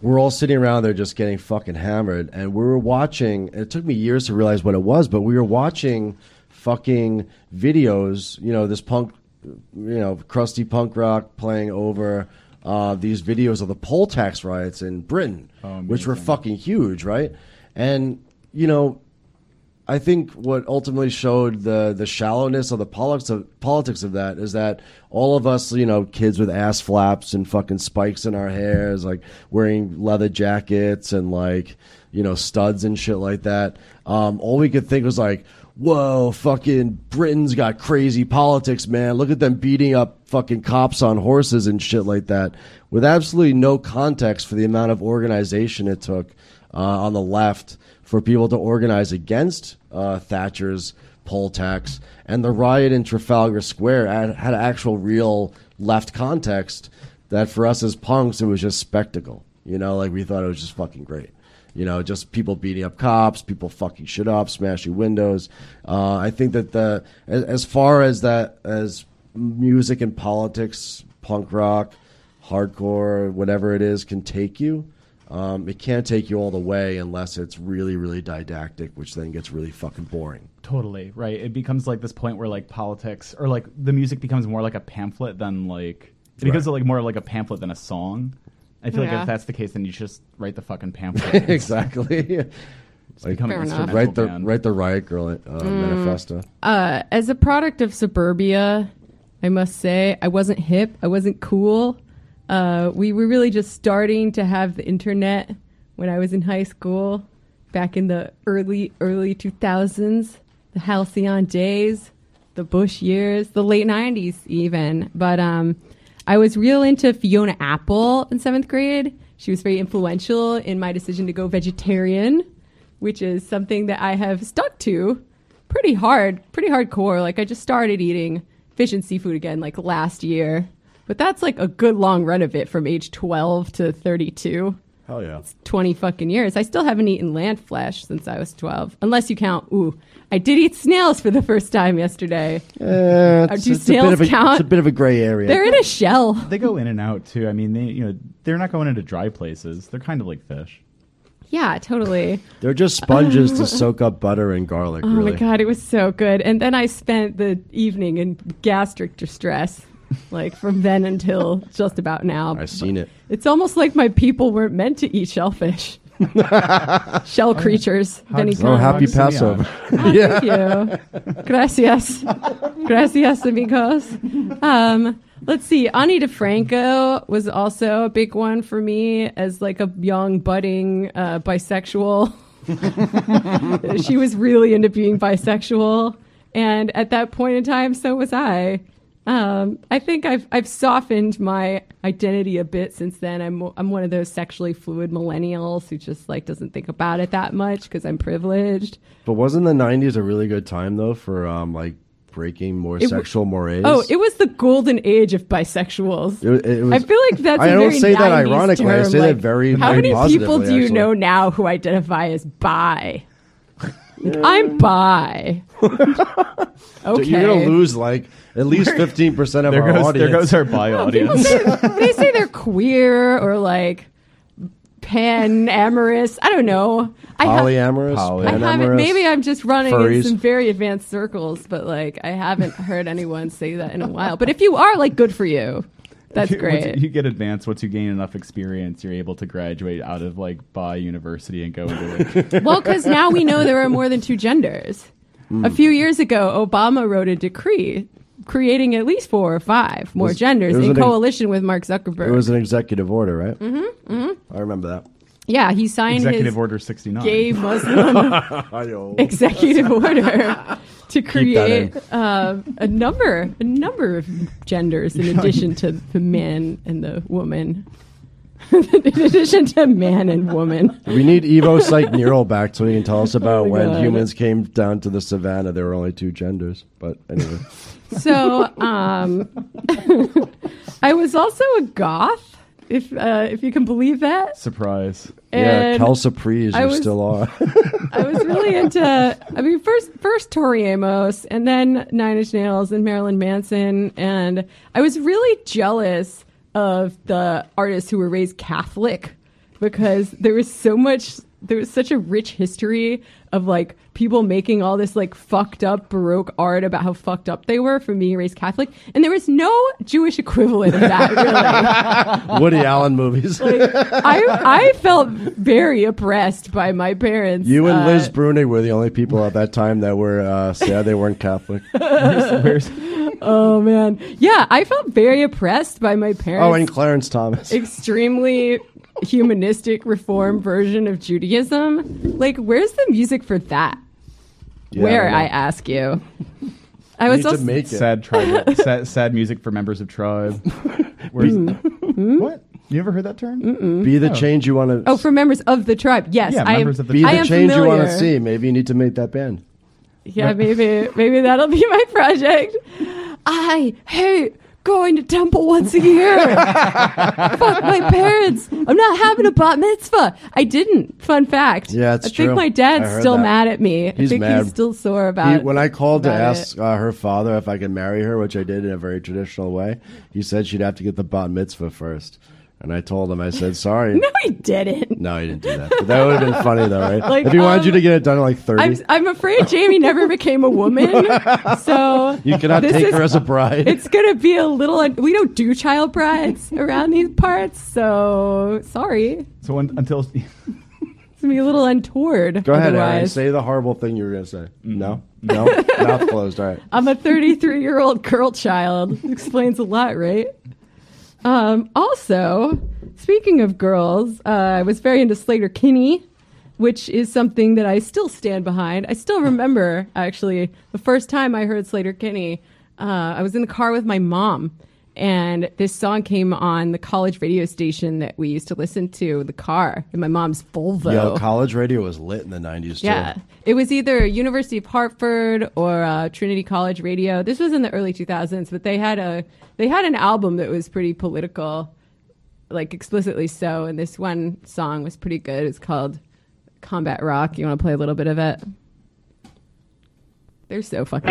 [SPEAKER 4] we're all sitting around there just getting fucking hammered. And we were watching, and it took me years to realize what it was, but we were watching fucking videos, you know, this punk, you know, crusty punk rock playing over uh, these videos of the poll tax riots in Britain, which were fucking huge, right? And, you know, I think what ultimately showed the the shallowness of the politics of politics of that is that all of us, you know, kids with ass flaps and fucking spikes in our hairs, like wearing leather jackets and like you know studs and shit like that. Um, all we could think was like, "Whoa, fucking Britain's got crazy politics, man! Look at them beating up fucking cops on horses and shit like that," with absolutely no context for the amount of organization it took uh, on the left for people to organize against uh, Thatcher's poll tax, and the riot in Trafalgar Square had, had actual real left context. That for us as punks, it was just spectacle. You know, like we thought it was just fucking great. You know, just people beating up cops, people fucking shit up, smashing windows. Uh, I think that the as, as far as that as music and politics, punk rock, hardcore, whatever it is, can take you. Um, it can't take you all the way unless it's really, really didactic, which then gets really fucking boring.
[SPEAKER 5] Totally right. It becomes like this point where like politics or like the music becomes more like a pamphlet than like it becomes
[SPEAKER 4] Right.
[SPEAKER 5] like more like a pamphlet than a song. I feel like
[SPEAKER 3] Yeah.
[SPEAKER 5] if that's the case, then you should just write the fucking pamphlet.
[SPEAKER 4] exactly.
[SPEAKER 5] Just become an
[SPEAKER 3] Fair enough.
[SPEAKER 5] instrumental
[SPEAKER 4] write the
[SPEAKER 5] band.
[SPEAKER 4] write the riot grrrl uh, manifesto.
[SPEAKER 3] Uh, as a product of suburbia, I must say I wasn't hip. I wasn't cool. Uh, we were really just starting to have the internet when I was in high school, back in the early early two thousands, the halcyon days, the Bush years, the late nineties even. But um, I was real into Fiona Apple in seventh grade. She was very influential in my decision to go vegetarian, which is something that I have stuck to pretty hard, pretty hardcore. Like I just started eating fish and seafood again like last year. But that's like a good long run of it from age 12 to 32.
[SPEAKER 4] Hell yeah.
[SPEAKER 3] It's 20 fucking years. I still haven't eaten land flesh since I was 12. Unless you count, ooh, I did eat snails for the first time yesterday.
[SPEAKER 4] Uh, it's,
[SPEAKER 3] do
[SPEAKER 4] it's a bit
[SPEAKER 3] snails
[SPEAKER 4] of a,
[SPEAKER 3] count?
[SPEAKER 4] It's a bit of a gray area.
[SPEAKER 3] They're in a shell.
[SPEAKER 5] They go in and out too. I mean, they you know they're not going into dry places. They're kind of like fish.
[SPEAKER 3] Yeah, totally.
[SPEAKER 4] They're just sponges to soak up butter and garlic.
[SPEAKER 3] Oh
[SPEAKER 4] really.
[SPEAKER 3] my god, it was so good. And then I spent the evening in gastric distress, like from then until just about now.
[SPEAKER 4] I've seen it.
[SPEAKER 3] It's almost like my people weren't meant to eat shellfish. Shell creatures of any kind.
[SPEAKER 4] Oh, happy
[SPEAKER 5] Hugs and
[SPEAKER 4] Passover.
[SPEAKER 3] Oh, Thank you. Gracias. Gracias, amigos. Um, let's see. Ani DiFranco was also a big one for me as like a young, budding uh, bisexual. she was really into being bisexual. And at that point in time, so was I. Um, I think I've I've softened my identity a bit since then. I'm I'm one of those sexually fluid millennials who just like doesn't think about it that much because I'm privileged.
[SPEAKER 4] But wasn't the '90s a really good time though for um like breaking more
[SPEAKER 3] w-
[SPEAKER 4] sexual mores?
[SPEAKER 3] Oh, it was the golden age of bisexuals.
[SPEAKER 4] It, it was,
[SPEAKER 3] I feel like that's.
[SPEAKER 4] I
[SPEAKER 3] a
[SPEAKER 4] don't
[SPEAKER 3] very
[SPEAKER 4] say that
[SPEAKER 3] 90s
[SPEAKER 4] ironically. I
[SPEAKER 3] term,
[SPEAKER 4] say that very,
[SPEAKER 3] How
[SPEAKER 4] very
[SPEAKER 3] many people do you
[SPEAKER 4] actually.
[SPEAKER 3] know now who identify as bi? I'm um, bi. okay.
[SPEAKER 4] You're gonna lose like at least fifteen percent of
[SPEAKER 5] There
[SPEAKER 4] our
[SPEAKER 5] goes
[SPEAKER 4] audience.
[SPEAKER 5] there goes our bi
[SPEAKER 3] People
[SPEAKER 5] audience.
[SPEAKER 3] say, they say they're queer or like pan amorous. I don't know. I have,
[SPEAKER 4] polyamorous.
[SPEAKER 5] Poly-
[SPEAKER 3] I haven't. Maybe I'm just running
[SPEAKER 4] furries.
[SPEAKER 3] in some very advanced circles, but like I haven't heard anyone say that in a while. But if you are, like, good for you. That's
[SPEAKER 5] Once
[SPEAKER 3] great.
[SPEAKER 5] you get advanced, once you gain enough experience, you're able to graduate out of like bi university and go into like
[SPEAKER 3] Well, because now we know there are more than two genders. A few years ago, Obama wrote a decree creating at least four or five more
[SPEAKER 4] Was-
[SPEAKER 3] genders in
[SPEAKER 4] an ex-
[SPEAKER 3] coalition with Mark Zuckerberg.
[SPEAKER 4] It was an executive order, right? Mm-hmm. mm-hmm. I remember that.
[SPEAKER 3] Yeah, he signed
[SPEAKER 5] Executive
[SPEAKER 3] his
[SPEAKER 5] Order 69.
[SPEAKER 3] gay Muslim executive order to create uh, a number a number of genders in addition to the man and the woman. in addition to man and woman.
[SPEAKER 4] We need Evo Psych Neural back so he can tell us about
[SPEAKER 3] Oh
[SPEAKER 4] when
[SPEAKER 3] God.
[SPEAKER 4] humans came down to the savannah. There were only two genders. But anyway,
[SPEAKER 3] So, um, I was also a goth, if uh, if you can believe that.
[SPEAKER 5] Surprise.
[SPEAKER 4] yeah,
[SPEAKER 3] And
[SPEAKER 4] Kel Surprise, you
[SPEAKER 3] was-
[SPEAKER 4] still are.
[SPEAKER 3] I was really into. I mean, first first Tori Amos, and then Nine Inch Nails and Marilyn Manson, and I was really jealous of the artists who were raised Catholic because there was so much. There was such a rich history of like people making all this like fucked up Baroque art about how fucked up they were from being raised Catholic, and there was no Jewish equivalent of that really.
[SPEAKER 4] Woody Allen movies.
[SPEAKER 3] Like, I I felt very oppressed by my parents.
[SPEAKER 4] you and
[SPEAKER 3] uh,
[SPEAKER 4] Liz Bruenig were the only people at that time that were uh, sad they weren't Catholic.
[SPEAKER 5] Where's,
[SPEAKER 3] Oh man, yeah, I felt very oppressed by my parents.
[SPEAKER 4] Oh, and Clarence Thomas.
[SPEAKER 3] extremely humanistic reform version of Judaism. Like, where's the music for that?
[SPEAKER 4] Yeah,
[SPEAKER 3] Where
[SPEAKER 4] I
[SPEAKER 3] I ask you. I
[SPEAKER 4] You
[SPEAKER 3] was
[SPEAKER 4] need to
[SPEAKER 3] also
[SPEAKER 4] make it.
[SPEAKER 5] sad tribe sad, sad music for members of tribe. Where's
[SPEAKER 3] Hmm?
[SPEAKER 5] what? You ever heard that term?
[SPEAKER 4] Be the
[SPEAKER 5] Oh.
[SPEAKER 4] change you want to.
[SPEAKER 3] oh for members of the tribe. Yes,
[SPEAKER 5] Yeah,
[SPEAKER 3] I am.
[SPEAKER 5] members of the
[SPEAKER 4] be
[SPEAKER 3] I
[SPEAKER 4] the
[SPEAKER 3] am
[SPEAKER 4] change you want to see. Maybe you need to make that band.
[SPEAKER 3] Yeah, maybe maybe that'll be my project. I hate going to temple once a year. Fuck my parents. I'm not having a bat mitzvah. I didn't. Fun fact.
[SPEAKER 4] Yeah, it's
[SPEAKER 3] I think
[SPEAKER 4] true.
[SPEAKER 3] my dad's still
[SPEAKER 4] that.
[SPEAKER 3] mad at me. I
[SPEAKER 4] He's
[SPEAKER 3] think
[SPEAKER 4] mad.
[SPEAKER 3] he's still sore about
[SPEAKER 4] when I called to ask uh, her father if I could marry her, which I did in a very traditional way, he said she'd have to get the bat mitzvah first. And I told him, I said, sorry.
[SPEAKER 3] No, he didn't.
[SPEAKER 4] No, he didn't do that. But that would have been funny, though, right?
[SPEAKER 3] Like,
[SPEAKER 4] if he wanted you
[SPEAKER 3] um,
[SPEAKER 4] to get it done at like 30,
[SPEAKER 3] I'm, I'm afraid Jamie never became a woman. So
[SPEAKER 4] you cannot take
[SPEAKER 3] is-
[SPEAKER 4] her as a bride.
[SPEAKER 3] It's gonna be a little. We don't do child brides around these parts, so sorry.
[SPEAKER 5] So un- until
[SPEAKER 3] It's gonna be a little untoward.
[SPEAKER 4] Go ahead, Aaron.
[SPEAKER 3] otherwise.
[SPEAKER 4] Say the horrible thing you were going to say.
[SPEAKER 3] Mm-hmm.
[SPEAKER 4] No? No? Mouth closed. All right.
[SPEAKER 3] I'm a 33 year old girl child. Explains a lot, right? Um, also, speaking of girls, uh, I was very into Sleater-Kinney, which is something that I still stand behind. I still remember, actually, the first time I heard Sleater-Kinney, uh, I was in the car with my mom. And this song came on the college radio station that we used to listen to in the car in my mom's Volvo.
[SPEAKER 4] Yo, college radio was lit in the 90s, too.
[SPEAKER 3] Yeah, it was either University of Hartford or uh, Trinity College Radio. This was in the early 2000s, but they had a they had an album that was pretty political, like explicitly so. And this one song was pretty good. It's called Combat Rock. You want to play a little bit of it? They're so fucking.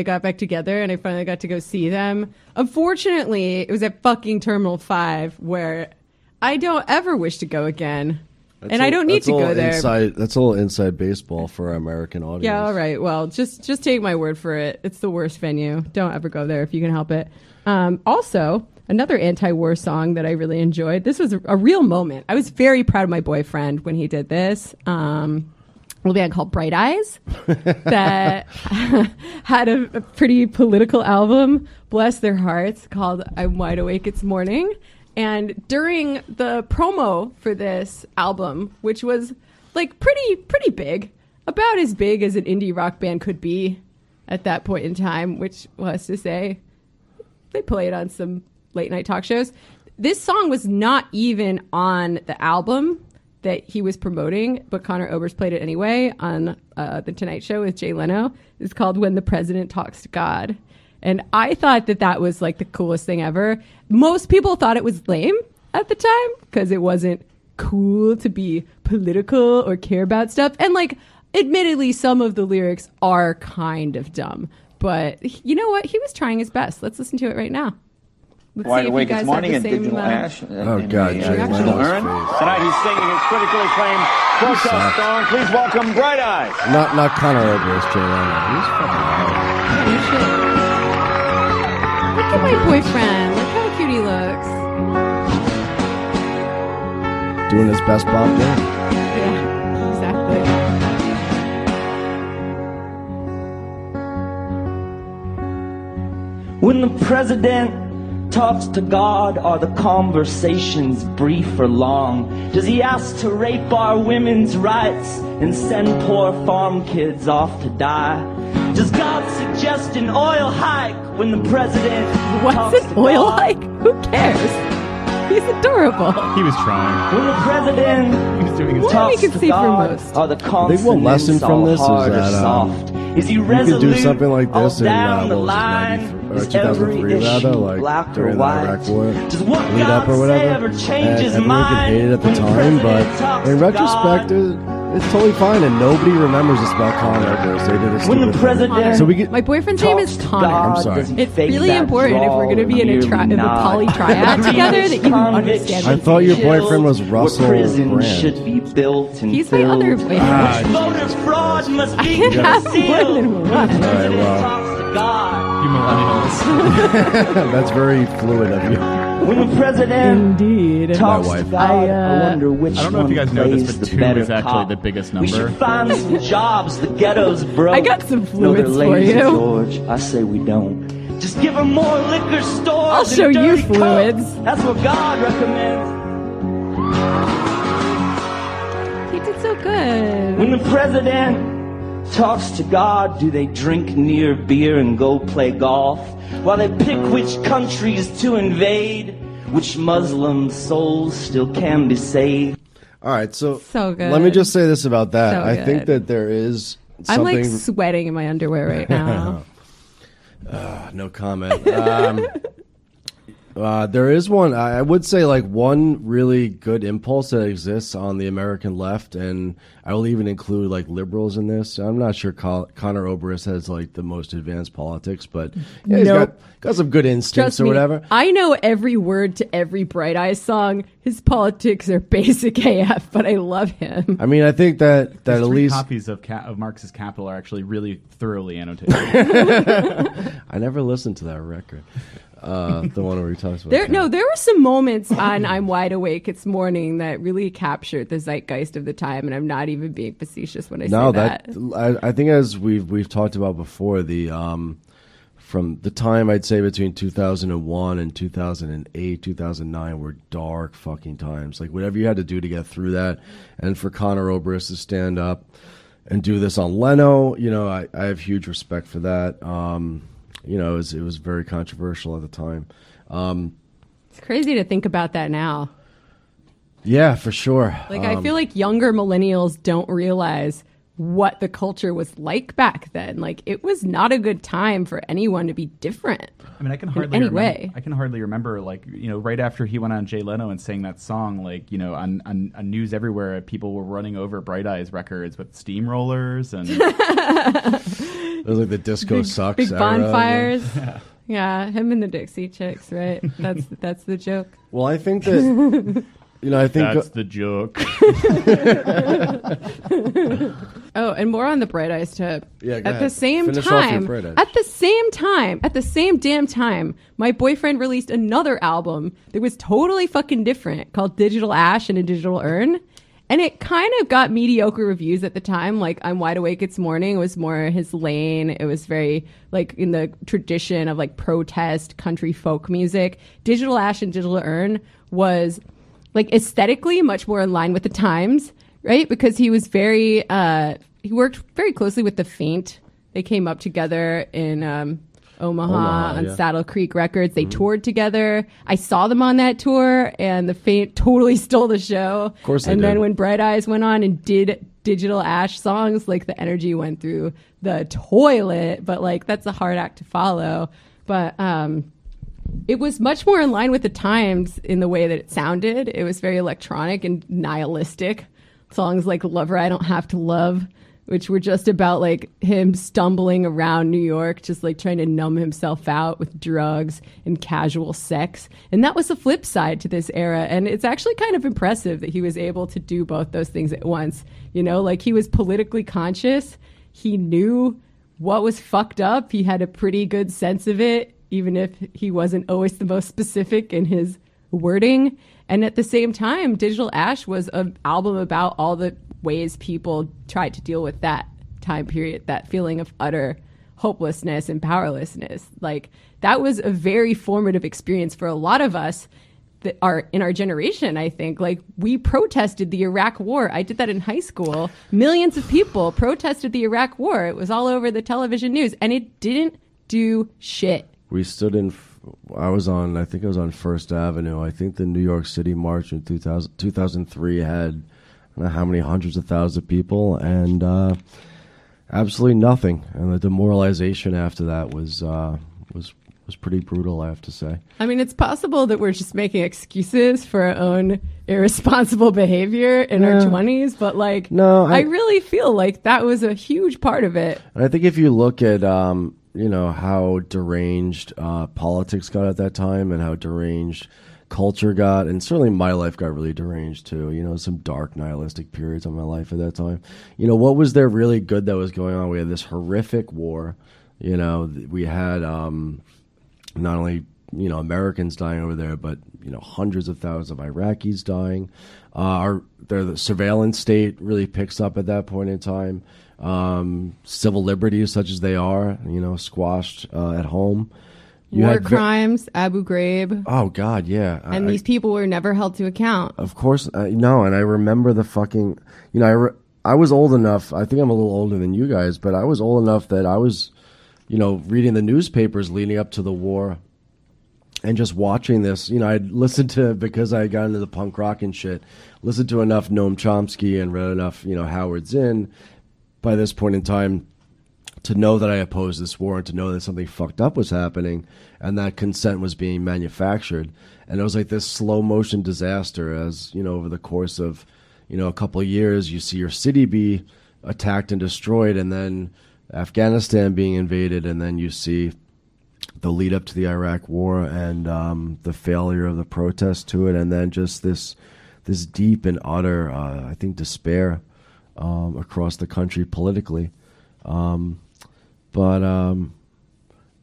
[SPEAKER 3] They got back together and I finally got to go see them. Unfortunately, it was at fucking Terminal 5 where I don't ever wish to go again.
[SPEAKER 4] That's
[SPEAKER 3] and I don't need to go there.
[SPEAKER 4] Inside, that's a little inside baseball for our American audience.
[SPEAKER 3] Yeah, all right. Well, just just take my word for it. It's the worst venue. Don't ever go there if you can help it. Um, also, another anti-war song that I really enjoyed. This was a, a real moment. I was very proud of my boyfriend when he did this. Um, a band called Bright Eyes that had a, a pretty political album. Bless their hearts, called "I'm Wide Awake It's Morning." And during the promo for this album, which was like pretty pretty big, about as big as an indie rock band could be at that point in time, which was to say, they played on some late night talk shows. This song was not even on the album that he was promoting, but Conor Oberst played it anyway on uh, the Tonight Show with Jay Leno. It's called "When the President Talks to God," and I thought that that was like the coolest thing ever. Most people thought it was lame at the time because it wasn't cool to be political or care about stuff, and like, admittedly, some of the lyrics are kind of dumb. But you know what? He was trying his best. Let's listen to it right now. Let's see
[SPEAKER 7] Wide
[SPEAKER 3] if you
[SPEAKER 7] awake
[SPEAKER 3] guys
[SPEAKER 7] this
[SPEAKER 3] have
[SPEAKER 7] morning
[SPEAKER 3] the
[SPEAKER 7] at
[SPEAKER 3] same,
[SPEAKER 7] Digital
[SPEAKER 3] uh,
[SPEAKER 7] Ash.
[SPEAKER 4] Oh,
[SPEAKER 7] in
[SPEAKER 4] God,
[SPEAKER 7] the,
[SPEAKER 4] Jay
[SPEAKER 7] uh,
[SPEAKER 4] Leno's
[SPEAKER 7] Digital Urn. Tonight he's singing his critically acclaimed protest song. Please welcome Bright Eyes.
[SPEAKER 4] Not not Conor Oberst, Jay Leno. He's fucking hard.
[SPEAKER 3] Oh, shit. Look at my boyfriend. Look how cute he looks.
[SPEAKER 4] Doing his best Bob Dylan.
[SPEAKER 3] Yeah, exactly.
[SPEAKER 8] When the president talks to God, are the conversations brief or long? Does he ask to rape our women's rights and send poor farm kids off to die? Does God suggest an oil hike when the president
[SPEAKER 3] What's
[SPEAKER 8] talks
[SPEAKER 3] an
[SPEAKER 8] to
[SPEAKER 3] oil
[SPEAKER 8] God?
[SPEAKER 3] hike? Who cares? He's adorable.
[SPEAKER 5] He was trying.
[SPEAKER 8] When the president
[SPEAKER 5] He was doing his
[SPEAKER 3] What?
[SPEAKER 8] talks
[SPEAKER 3] we can
[SPEAKER 8] to
[SPEAKER 3] see for
[SPEAKER 8] God,
[SPEAKER 3] most.
[SPEAKER 8] are the
[SPEAKER 4] think one lesson
[SPEAKER 8] consonants
[SPEAKER 4] from this is
[SPEAKER 8] hard or
[SPEAKER 4] that, um,
[SPEAKER 8] soft? Is he
[SPEAKER 4] You
[SPEAKER 8] resolute?
[SPEAKER 4] could do something like this in uh,
[SPEAKER 8] the line?
[SPEAKER 4] 93, or
[SPEAKER 8] Is
[SPEAKER 4] 2003
[SPEAKER 8] every
[SPEAKER 4] rather, like
[SPEAKER 8] black or
[SPEAKER 4] during the
[SPEAKER 8] white?
[SPEAKER 4] Iraq War, lead up or whatever.
[SPEAKER 8] ever change
[SPEAKER 4] and everyone could hate it at the time, but in retrospect, it, it's totally fine, and nobody remembers this about Conor Oberst. They did a
[SPEAKER 8] When the
[SPEAKER 4] stupid thing.
[SPEAKER 8] president
[SPEAKER 4] So we get
[SPEAKER 3] My boyfriend's name is
[SPEAKER 8] talks
[SPEAKER 3] Connor.
[SPEAKER 8] God,
[SPEAKER 4] I'm sorry.
[SPEAKER 3] It's really important if we're going to be in a,
[SPEAKER 8] or
[SPEAKER 3] tri- in a poly triad together that you understand.
[SPEAKER 4] I thought your boyfriend was
[SPEAKER 8] where
[SPEAKER 4] Russell
[SPEAKER 8] prison
[SPEAKER 4] Brand.
[SPEAKER 8] should be built and
[SPEAKER 3] He's my
[SPEAKER 8] filled.
[SPEAKER 3] other boyfriend.
[SPEAKER 4] Ah,
[SPEAKER 8] Voter fraud must be
[SPEAKER 3] can have more
[SPEAKER 8] concealed.
[SPEAKER 3] than one.
[SPEAKER 4] All right, well.
[SPEAKER 8] talks to God.
[SPEAKER 5] You millennials.
[SPEAKER 4] That's very fluid of you.
[SPEAKER 8] When the president
[SPEAKER 3] Indeed.
[SPEAKER 8] talks
[SPEAKER 4] wife.
[SPEAKER 8] to God,
[SPEAKER 3] I,
[SPEAKER 8] I,
[SPEAKER 3] uh,
[SPEAKER 8] wonder which
[SPEAKER 5] I don't know if
[SPEAKER 8] one
[SPEAKER 5] you guys know this, but
[SPEAKER 8] the
[SPEAKER 5] two
[SPEAKER 8] better
[SPEAKER 5] is actually
[SPEAKER 8] cop.
[SPEAKER 5] the biggest
[SPEAKER 8] We should
[SPEAKER 5] number.
[SPEAKER 8] find some jobs. The ghetto's broke.
[SPEAKER 3] I got some fluids
[SPEAKER 8] No, they're
[SPEAKER 3] fluids for you.
[SPEAKER 8] George. I say we don't. Just give them more liquor stores.
[SPEAKER 3] I'll show you
[SPEAKER 8] dirty coke.
[SPEAKER 3] fluids.
[SPEAKER 8] That's what God recommends.
[SPEAKER 3] He did so good.
[SPEAKER 8] When the president talks to God, do they drink near beer and go play golf? While they pick which countries to invade, which Muslim souls still can be saved.
[SPEAKER 4] All right, so
[SPEAKER 3] So good.
[SPEAKER 4] let me just say this about that.
[SPEAKER 3] So
[SPEAKER 4] I
[SPEAKER 3] good.
[SPEAKER 4] think that there is
[SPEAKER 3] I'm like sweating in my underwear right now.
[SPEAKER 4] Uh, no comment. Um, uh, there is one. I I would say like one really good impulse that exists on the American left, and I will even include like liberals in this. I'm not sure Col- Conor Oberst has like the most advanced politics, but yeah, he's
[SPEAKER 3] Nope.
[SPEAKER 4] got got some good instincts
[SPEAKER 3] Trust
[SPEAKER 4] or
[SPEAKER 3] me,
[SPEAKER 4] whatever.
[SPEAKER 3] I know every word to every Bright Eyes song. His politics are basic AF, but I love him.
[SPEAKER 4] I mean, I think that that
[SPEAKER 5] His
[SPEAKER 4] at least
[SPEAKER 5] copies of, Ca- of Marx's Capital are actually really thoroughly annotated.
[SPEAKER 4] I never listened to that record. Uh, the one where he talks about
[SPEAKER 3] There,
[SPEAKER 4] that.
[SPEAKER 3] no, there were some moments on "I'm Wide Awake." It's morning that really captured the zeitgeist of the time, and I'm not even being facetious when I
[SPEAKER 4] No,
[SPEAKER 3] say that.
[SPEAKER 4] that, I, I think as we've we've talked about before, the um, from the time I'd say between 2001 and 2008, 2009 were dark fucking times. Like whatever you had to do to get through that, and for Conor Oberst to stand up and do this on Leno, you know, I, I have huge respect for that. Um, you know, it was, it was very controversial at the time. Um,
[SPEAKER 3] It's crazy to think about that now.
[SPEAKER 4] yeah, for sure.
[SPEAKER 3] Like I feel like younger millennials don't realize what the culture was like back then. Like it was not a good time for anyone to be different.
[SPEAKER 5] I mean, I can hardly
[SPEAKER 3] any
[SPEAKER 5] remem-
[SPEAKER 3] way.
[SPEAKER 5] I can hardly remember, like you know, right after he went on Jay Leno and sang that song, like you know, on, on, on news everywhere, people were running over Bright Eyes records with steamrollers and
[SPEAKER 4] it was like the disco sucks.
[SPEAKER 3] Big
[SPEAKER 4] era.
[SPEAKER 3] bonfires. Yeah, him and the Dixie Chicks, right? That's that's the joke.
[SPEAKER 4] Well, I think that you know, I think
[SPEAKER 5] that's uh, the joke.
[SPEAKER 3] Oh, and more on the Bright Eyes tip.
[SPEAKER 4] Yeah, go
[SPEAKER 3] at
[SPEAKER 4] ahead.
[SPEAKER 3] the same
[SPEAKER 4] Finish off your
[SPEAKER 3] time,
[SPEAKER 4] Bright Eyes.
[SPEAKER 3] at the same time, at the same damn time, my boyfriend released another album that was totally fucking different called Digital Ash and a Digital Urn. And it kind of got mediocre reviews at the time. Like, I'm Wide Awake It's Morning It was more his lane. It was very, like, in the tradition of, like, protest country folk music. Digital Ash and Digital Urn was, like, aesthetically much more in line with the times, right? Because he was very, uh, he worked very closely with The Faint. They came up together in, um, Omaha,
[SPEAKER 4] Omaha,
[SPEAKER 3] on
[SPEAKER 4] yeah.
[SPEAKER 3] Saddle Creek Records. They toured together. I saw them on that tour, and the Faint totally stole the show. Of
[SPEAKER 4] course
[SPEAKER 3] And then when Bright Eyes went on and did Digital Ash songs, like the energy went through the toilet. But like that's a hard act to follow. But um, it was much more in line with the times in the way that it sounded. It was very electronic and nihilistic. Songs like Lover I Don't Have to Love, which were just about like him stumbling around New York, just like trying to numb himself out with drugs and casual sex. And that was the flip side to this era. And it's actually kind of impressive that he was able to do both those things at once. You know, like he was politically conscious, he knew what was fucked up, he had a pretty good sense of it even if he wasn't always the most specific in his wording. And at the same time, Digital Ash was an album about all the ways people tried to deal with that time period, that feeling of utter hopelessness and powerlessness. Like that was a very formative experience for a lot of us that are in our generation, I think. Like we protested the Iraq war. I did that in high school. Millions of people protested the Iraq war. It was all over the television news and it didn't do shit.
[SPEAKER 4] We stood in. I was on. I think I was on First Avenue. I think the New York City March in 2000, 2003 had I don't know how many hundreds of thousands of people, and uh, absolutely nothing, and the demoralization after that was uh, was was pretty brutal. I have to say.
[SPEAKER 3] I mean, it's possible that we're just making excuses for our own irresponsible behavior in our 20s, but like,
[SPEAKER 4] No,
[SPEAKER 3] I,
[SPEAKER 4] I-
[SPEAKER 3] really feel like that was a huge part of it.
[SPEAKER 4] And I think if you look at um, you know how deranged uh, politics got at that time, and how deranged culture got, and certainly my life got really deranged too. You know, some dark nihilistic periods of my life at that time. You know, what was there really good that was going on? We had this horrific war. You know, we had um, not only you know Americans dying over there, but you know hundreds of thousands of Iraqis dying. Uh, our the surveillance state really picks up at that point in time. Um, civil liberties, such as they are, you know, squashed uh, at home. You
[SPEAKER 3] War
[SPEAKER 4] had ve-
[SPEAKER 3] crimes, Abu Ghraib,
[SPEAKER 4] oh God, yeah.
[SPEAKER 3] and
[SPEAKER 4] I-
[SPEAKER 3] these people were never held to account.
[SPEAKER 4] of course, uh, no, and I remember the fucking. You know, I re- I was old enough. I think I'm a little older than you guys, but I was old enough that I was, you know, reading the newspapers leading up to the war, and just watching this. You know, I'd listened to because I got into the punk rock and shit. Listened to enough Noam Chomsky and read enough, you know, Howard Zinn. By this point in time, to know that I opposed this war and to know that something fucked up was happening and that consent was being manufactured. And it was like this slow motion disaster as, you know, over the course of, you know, a couple years, you see your city be attacked and destroyed and then Afghanistan being invaded and then you see the lead up to the Iraq war and um, the failure of the protest to it and then just this this deep and utter, uh, I think, despair um, across the country politically. Um, but um,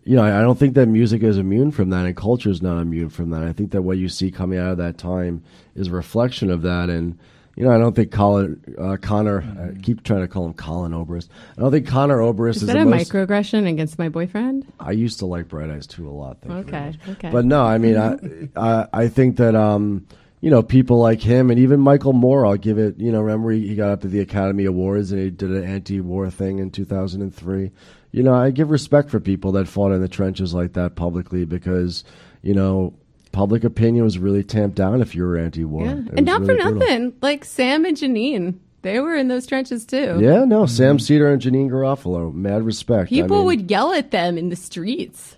[SPEAKER 4] you know, I, I don't think that music is immune from that, and culture is not immune from that. I think that what you see coming out of that time is a reflection of that, and you know, I don't think Colin, uh, Conor. I keep trying to call him Colin Oberst. I don't think Conor Oberst
[SPEAKER 3] Is
[SPEAKER 4] is,
[SPEAKER 3] that a
[SPEAKER 4] most.
[SPEAKER 3] microaggression against my boyfriend?
[SPEAKER 4] I used to like Bright Eyes too a lot. Thank you very
[SPEAKER 3] Okay, okay.
[SPEAKER 4] But no, I mean, I, I I think that um, you know, people like him and even Michael Moore. I'll give it. You know, remember he, he got up at the Academy Awards and he did an anti-war thing in 2003. You know, I give respect for people that fought in the trenches like that publicly because you know. Public opinion was really tamped down if you were anti-war.
[SPEAKER 3] Yeah.
[SPEAKER 4] It
[SPEAKER 3] And not
[SPEAKER 4] really
[SPEAKER 3] for
[SPEAKER 4] brutal.
[SPEAKER 3] nothing. Like Sam and Janeane, they were in those trenches too.
[SPEAKER 4] Yeah, no, mm-hmm. Sam Seder and Janeane Garofalo, mad respect. I
[SPEAKER 3] People
[SPEAKER 4] mean-
[SPEAKER 3] would yell at them in the streets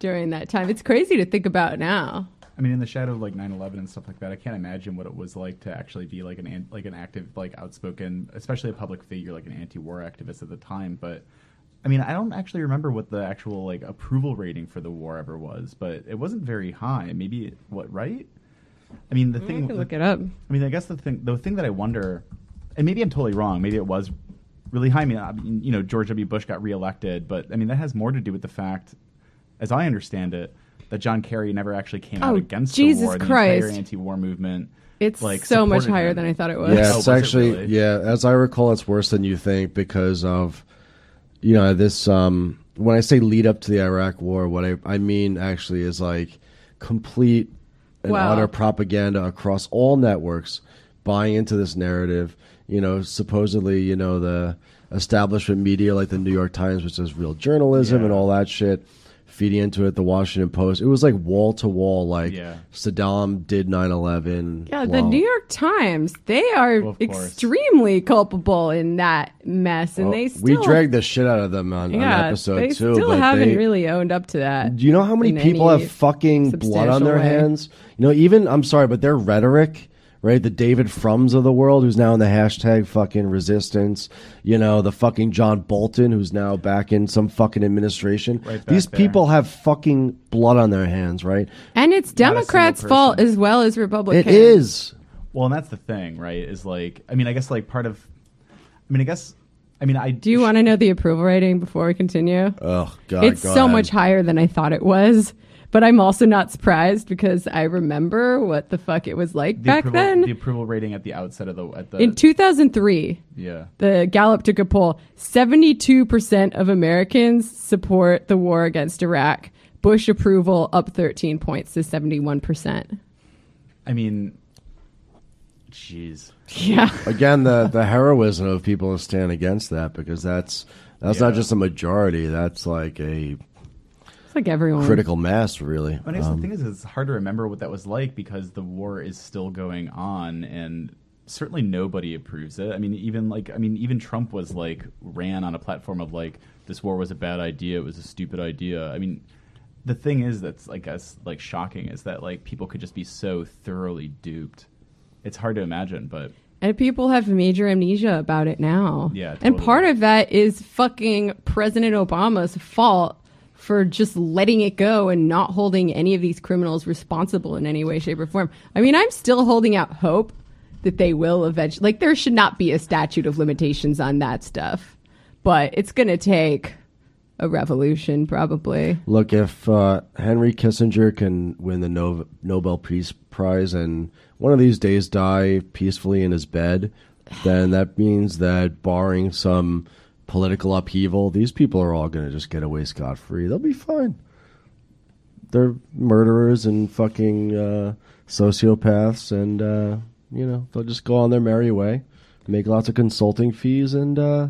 [SPEAKER 3] during that time. It's crazy to think about now.
[SPEAKER 5] I mean, in the shadow of like 9/11 and stuff like that, I can't imagine what it was like to actually be like an like an active, like outspoken, especially a public figure, like an anti-war activist at the time. But I mean, I don't actually remember what the actual like approval rating for the war ever was, but it wasn't very high. Maybe what right? I mean, the
[SPEAKER 3] I
[SPEAKER 5] thing.
[SPEAKER 3] can look it up.
[SPEAKER 5] I mean, I guess the thing, the thing that I wonder, and maybe I'm totally wrong. Maybe it was really high. I mean, I mean, you know, George W. Bush got reelected, but I mean, that has more to do with the fact, as I understand it, that John Kerry never actually came out
[SPEAKER 3] Oh,
[SPEAKER 5] against
[SPEAKER 3] Jesus
[SPEAKER 5] the war. The
[SPEAKER 3] Christ.
[SPEAKER 5] entire anti-war movement.
[SPEAKER 3] It's
[SPEAKER 5] like,
[SPEAKER 3] so much higher
[SPEAKER 5] him.
[SPEAKER 3] than I thought it was.
[SPEAKER 4] Yeah,
[SPEAKER 5] Oh,
[SPEAKER 4] it's
[SPEAKER 5] was it
[SPEAKER 4] actually
[SPEAKER 5] really?
[SPEAKER 4] yeah. As I recall, it's worse than you think because of you know this. Um, when I say lead up to the Iraq War, what I I mean actually is like complete and
[SPEAKER 3] Wow.
[SPEAKER 4] utter propaganda across all networks, buying into this narrative. You know, supposedly, you know the establishment media like the New York Times, which is real journalism and all that shit. Feeding into it, the Washington Post. It was like wall to wall, like
[SPEAKER 5] Yeah.
[SPEAKER 4] Saddam did 9-11.
[SPEAKER 3] Yeah, the. New York Times, they are
[SPEAKER 5] Well,
[SPEAKER 3] extremely culpable in that mess, and
[SPEAKER 4] Oh,
[SPEAKER 3] they still
[SPEAKER 4] we dragged the shit out of them on, on
[SPEAKER 3] yeah,
[SPEAKER 4] episode
[SPEAKER 3] they
[SPEAKER 4] two.
[SPEAKER 3] still
[SPEAKER 4] but
[SPEAKER 3] haven't
[SPEAKER 4] they,
[SPEAKER 3] really owned up to that.
[SPEAKER 4] Do you know how many people have fucking blood on their
[SPEAKER 3] way.
[SPEAKER 4] hands? You know, even I'm sorry, but their rhetoric, right? The David Frums of the world, who's now in the hashtag fucking resistance. You know, the fucking John Bolton, who's now back in some fucking administration.
[SPEAKER 5] Right
[SPEAKER 4] These
[SPEAKER 5] there.
[SPEAKER 4] people have fucking blood on their hands, right?
[SPEAKER 3] And it's
[SPEAKER 5] Not
[SPEAKER 3] Democrats' fault as well as Republicans.
[SPEAKER 4] is.
[SPEAKER 5] Well, and that's the thing, right? Is like, I mean, I guess like part of, I mean, I guess, I mean, I
[SPEAKER 3] Do you want to know the approval rating before we continue?
[SPEAKER 4] Oh God,
[SPEAKER 3] it's
[SPEAKER 4] go
[SPEAKER 3] so
[SPEAKER 4] ahead.
[SPEAKER 3] much higher than I thought it was. But I'm also not surprised because I remember what the fuck it was like
[SPEAKER 5] the
[SPEAKER 3] back
[SPEAKER 5] approval,
[SPEAKER 3] then.
[SPEAKER 5] the approval rating at the outset of the at the
[SPEAKER 3] In 2003,
[SPEAKER 5] yeah.
[SPEAKER 3] the Gallup took a poll. 72% of Americans support the war against Iraq. Bush approval up 13 points to 71%.
[SPEAKER 5] I mean, jeez.
[SPEAKER 3] Yeah.
[SPEAKER 4] Again, the the heroism of people who stand against that because that's that's not just a majority. That's like a
[SPEAKER 3] It's like everyone.
[SPEAKER 4] critical mass, really.
[SPEAKER 5] I guess
[SPEAKER 4] Um,
[SPEAKER 5] the thing is, it's hard to remember what that was like because the war is still going on, and certainly nobody approves it. I mean, even like I mean, even Trump was like ran on a platform of like this war was a bad idea. It was a stupid idea. I mean, the thing is that's like us like shocking is that like people could just be so thoroughly duped. It's hard to imagine, but
[SPEAKER 3] And people have major amnesia about it now.
[SPEAKER 5] Yeah,
[SPEAKER 3] And part of that is fucking President Obama's fault for just letting it go and not holding any of these criminals responsible in any way, shape, or form. I mean, I'm still holding out hope that they will eventually. Like, there should not be a statute of limitations on that stuff. But it's going to take a revolution, probably.
[SPEAKER 4] Look, if uh, Henry Kissinger can win the no- Nobel Peace Prize and one of these days die peacefully in his bed, then that means that barring some political upheaval, these people are all going to just get away scot free. They'll be fine. They're murderers and fucking uh, sociopaths, and uh, you know they'll just go on their merry way, make lots of consulting fees, and uh,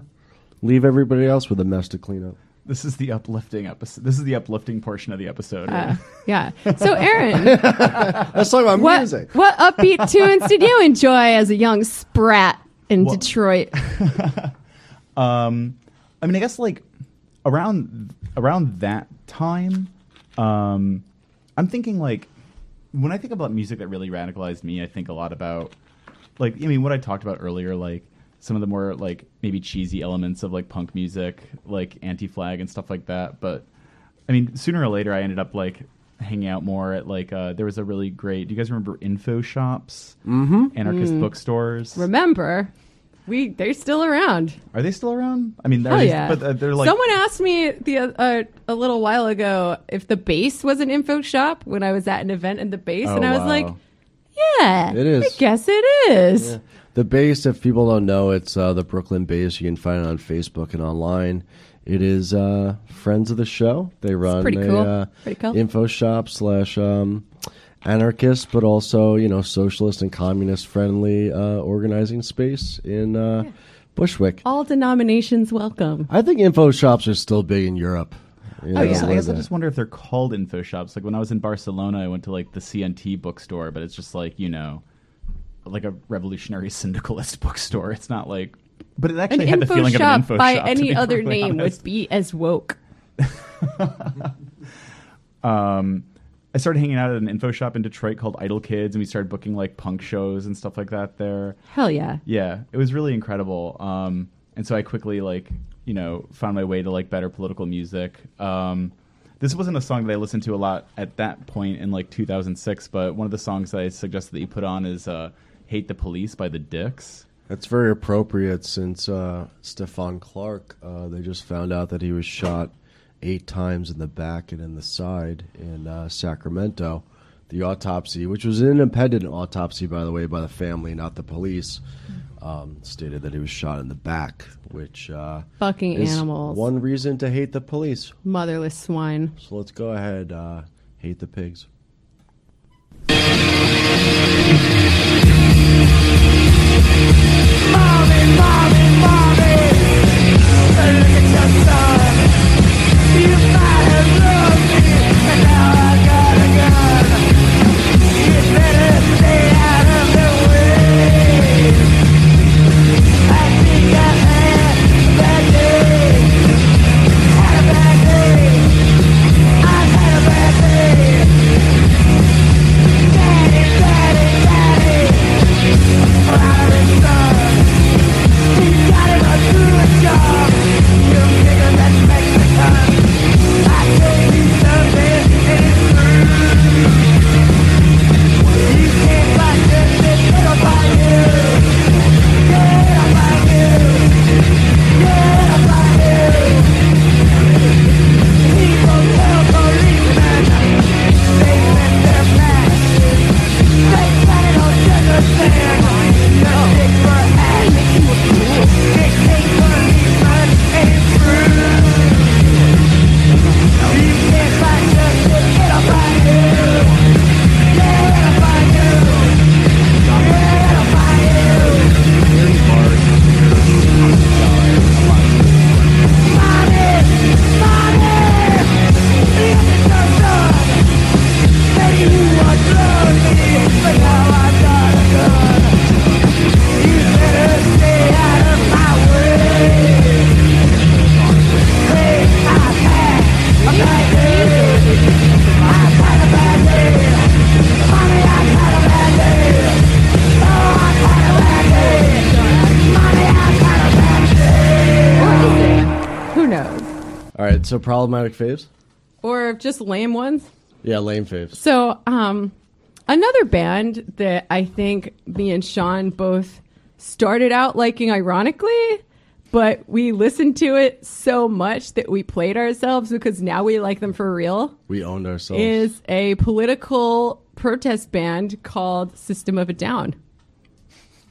[SPEAKER 4] leave everybody else with a mess to clean up.
[SPEAKER 5] this is the uplifting episode. This is the uplifting portion of the episode. right?
[SPEAKER 3] Uh, yeah. So, Aaron,
[SPEAKER 4] Let's talk about
[SPEAKER 3] what,
[SPEAKER 4] music.
[SPEAKER 3] what upbeat tunes did you enjoy as a young sprat in
[SPEAKER 5] Well-
[SPEAKER 3] Detroit?
[SPEAKER 5] Um, I mean, I guess like around around that time, um, I'm thinking like when I think about music that really radicalized me, I think a lot about like I mean what I talked about earlier, like some of the more like maybe cheesy elements of like punk music, like Anti Flag and stuff like that. But I mean, sooner or later, I ended up like hanging out more at like uh, there was a really great. Do you guys remember info shops, mm-hmm. anarchist bookstores?
[SPEAKER 3] Remember, we they're still around.
[SPEAKER 5] Are they still around? I mean, are
[SPEAKER 3] Hell
[SPEAKER 5] they-
[SPEAKER 3] yeah!
[SPEAKER 5] but uh, they're like
[SPEAKER 3] Someone asked me the uh, a little while ago if the base was an info shop when I was at an event in the base,
[SPEAKER 5] Oh,
[SPEAKER 3] and I was
[SPEAKER 5] wow.
[SPEAKER 3] like, "Yeah,
[SPEAKER 4] It is.
[SPEAKER 3] I guess it is."
[SPEAKER 4] The base, if people don't know, it's uh, the Brooklyn base. You can find it on Facebook and online. It is uh, friends of the show. They run
[SPEAKER 3] pretty
[SPEAKER 4] a
[SPEAKER 3] cool.
[SPEAKER 4] uh,
[SPEAKER 3] Pretty cool.
[SPEAKER 4] info shop slash um, anarchist, but also you know socialist and communist friendly uh, organizing space in uh, Bushwick.
[SPEAKER 3] All denominations welcome.
[SPEAKER 4] I think info shops are still big in Europe. You know,
[SPEAKER 3] Oh, yeah.
[SPEAKER 5] I guess I just wonder if they're called info shops. Like when I was in Barcelona, I went to like the CNT bookstore, but it's just like you know, like a revolutionary syndicalist bookstore. It's not like, but it
[SPEAKER 3] An
[SPEAKER 5] actually had the
[SPEAKER 3] info
[SPEAKER 5] feeling of an
[SPEAKER 3] shop
[SPEAKER 5] info
[SPEAKER 3] by
[SPEAKER 5] shop. to
[SPEAKER 3] any other name
[SPEAKER 5] honest.
[SPEAKER 3] would be as woke.
[SPEAKER 5] Um, I started hanging out at an info shop in Detroit called Idle Kids, and we started booking like punk shows and stuff like that there.
[SPEAKER 3] Hell yeah!
[SPEAKER 5] Yeah, it was really incredible. Um, and so I quickly like you know found my way to like better political music. Um, this wasn't a song that I listened to a lot at that point in like 2006, but one of the songs that I suggested that you put on is uh, "Hate the Police" by the Dicks.
[SPEAKER 4] That's very appropriate since uh, Stephon Clark, uh, they just found out that he was shot eight times in the back and in the side in uh, Sacramento. The autopsy, which was an independent autopsy, by the way, by the family, not the police, um, stated that he was shot in the back, which uh,
[SPEAKER 3] Fucking
[SPEAKER 4] is
[SPEAKER 3] animals,
[SPEAKER 4] one reason to hate the police.
[SPEAKER 3] motherless swine.
[SPEAKER 4] So let's go ahead, uh, hate the pigs. So problematic faves.
[SPEAKER 3] or just lame ones.
[SPEAKER 4] Yeah, lame faves.
[SPEAKER 3] So, um, another band that I think me and Sean both started out liking ironically, but we listened to it so much that we played ourselves because now we like them for real.
[SPEAKER 4] We owned ourselves.
[SPEAKER 3] Is a political protest band called System of a Down.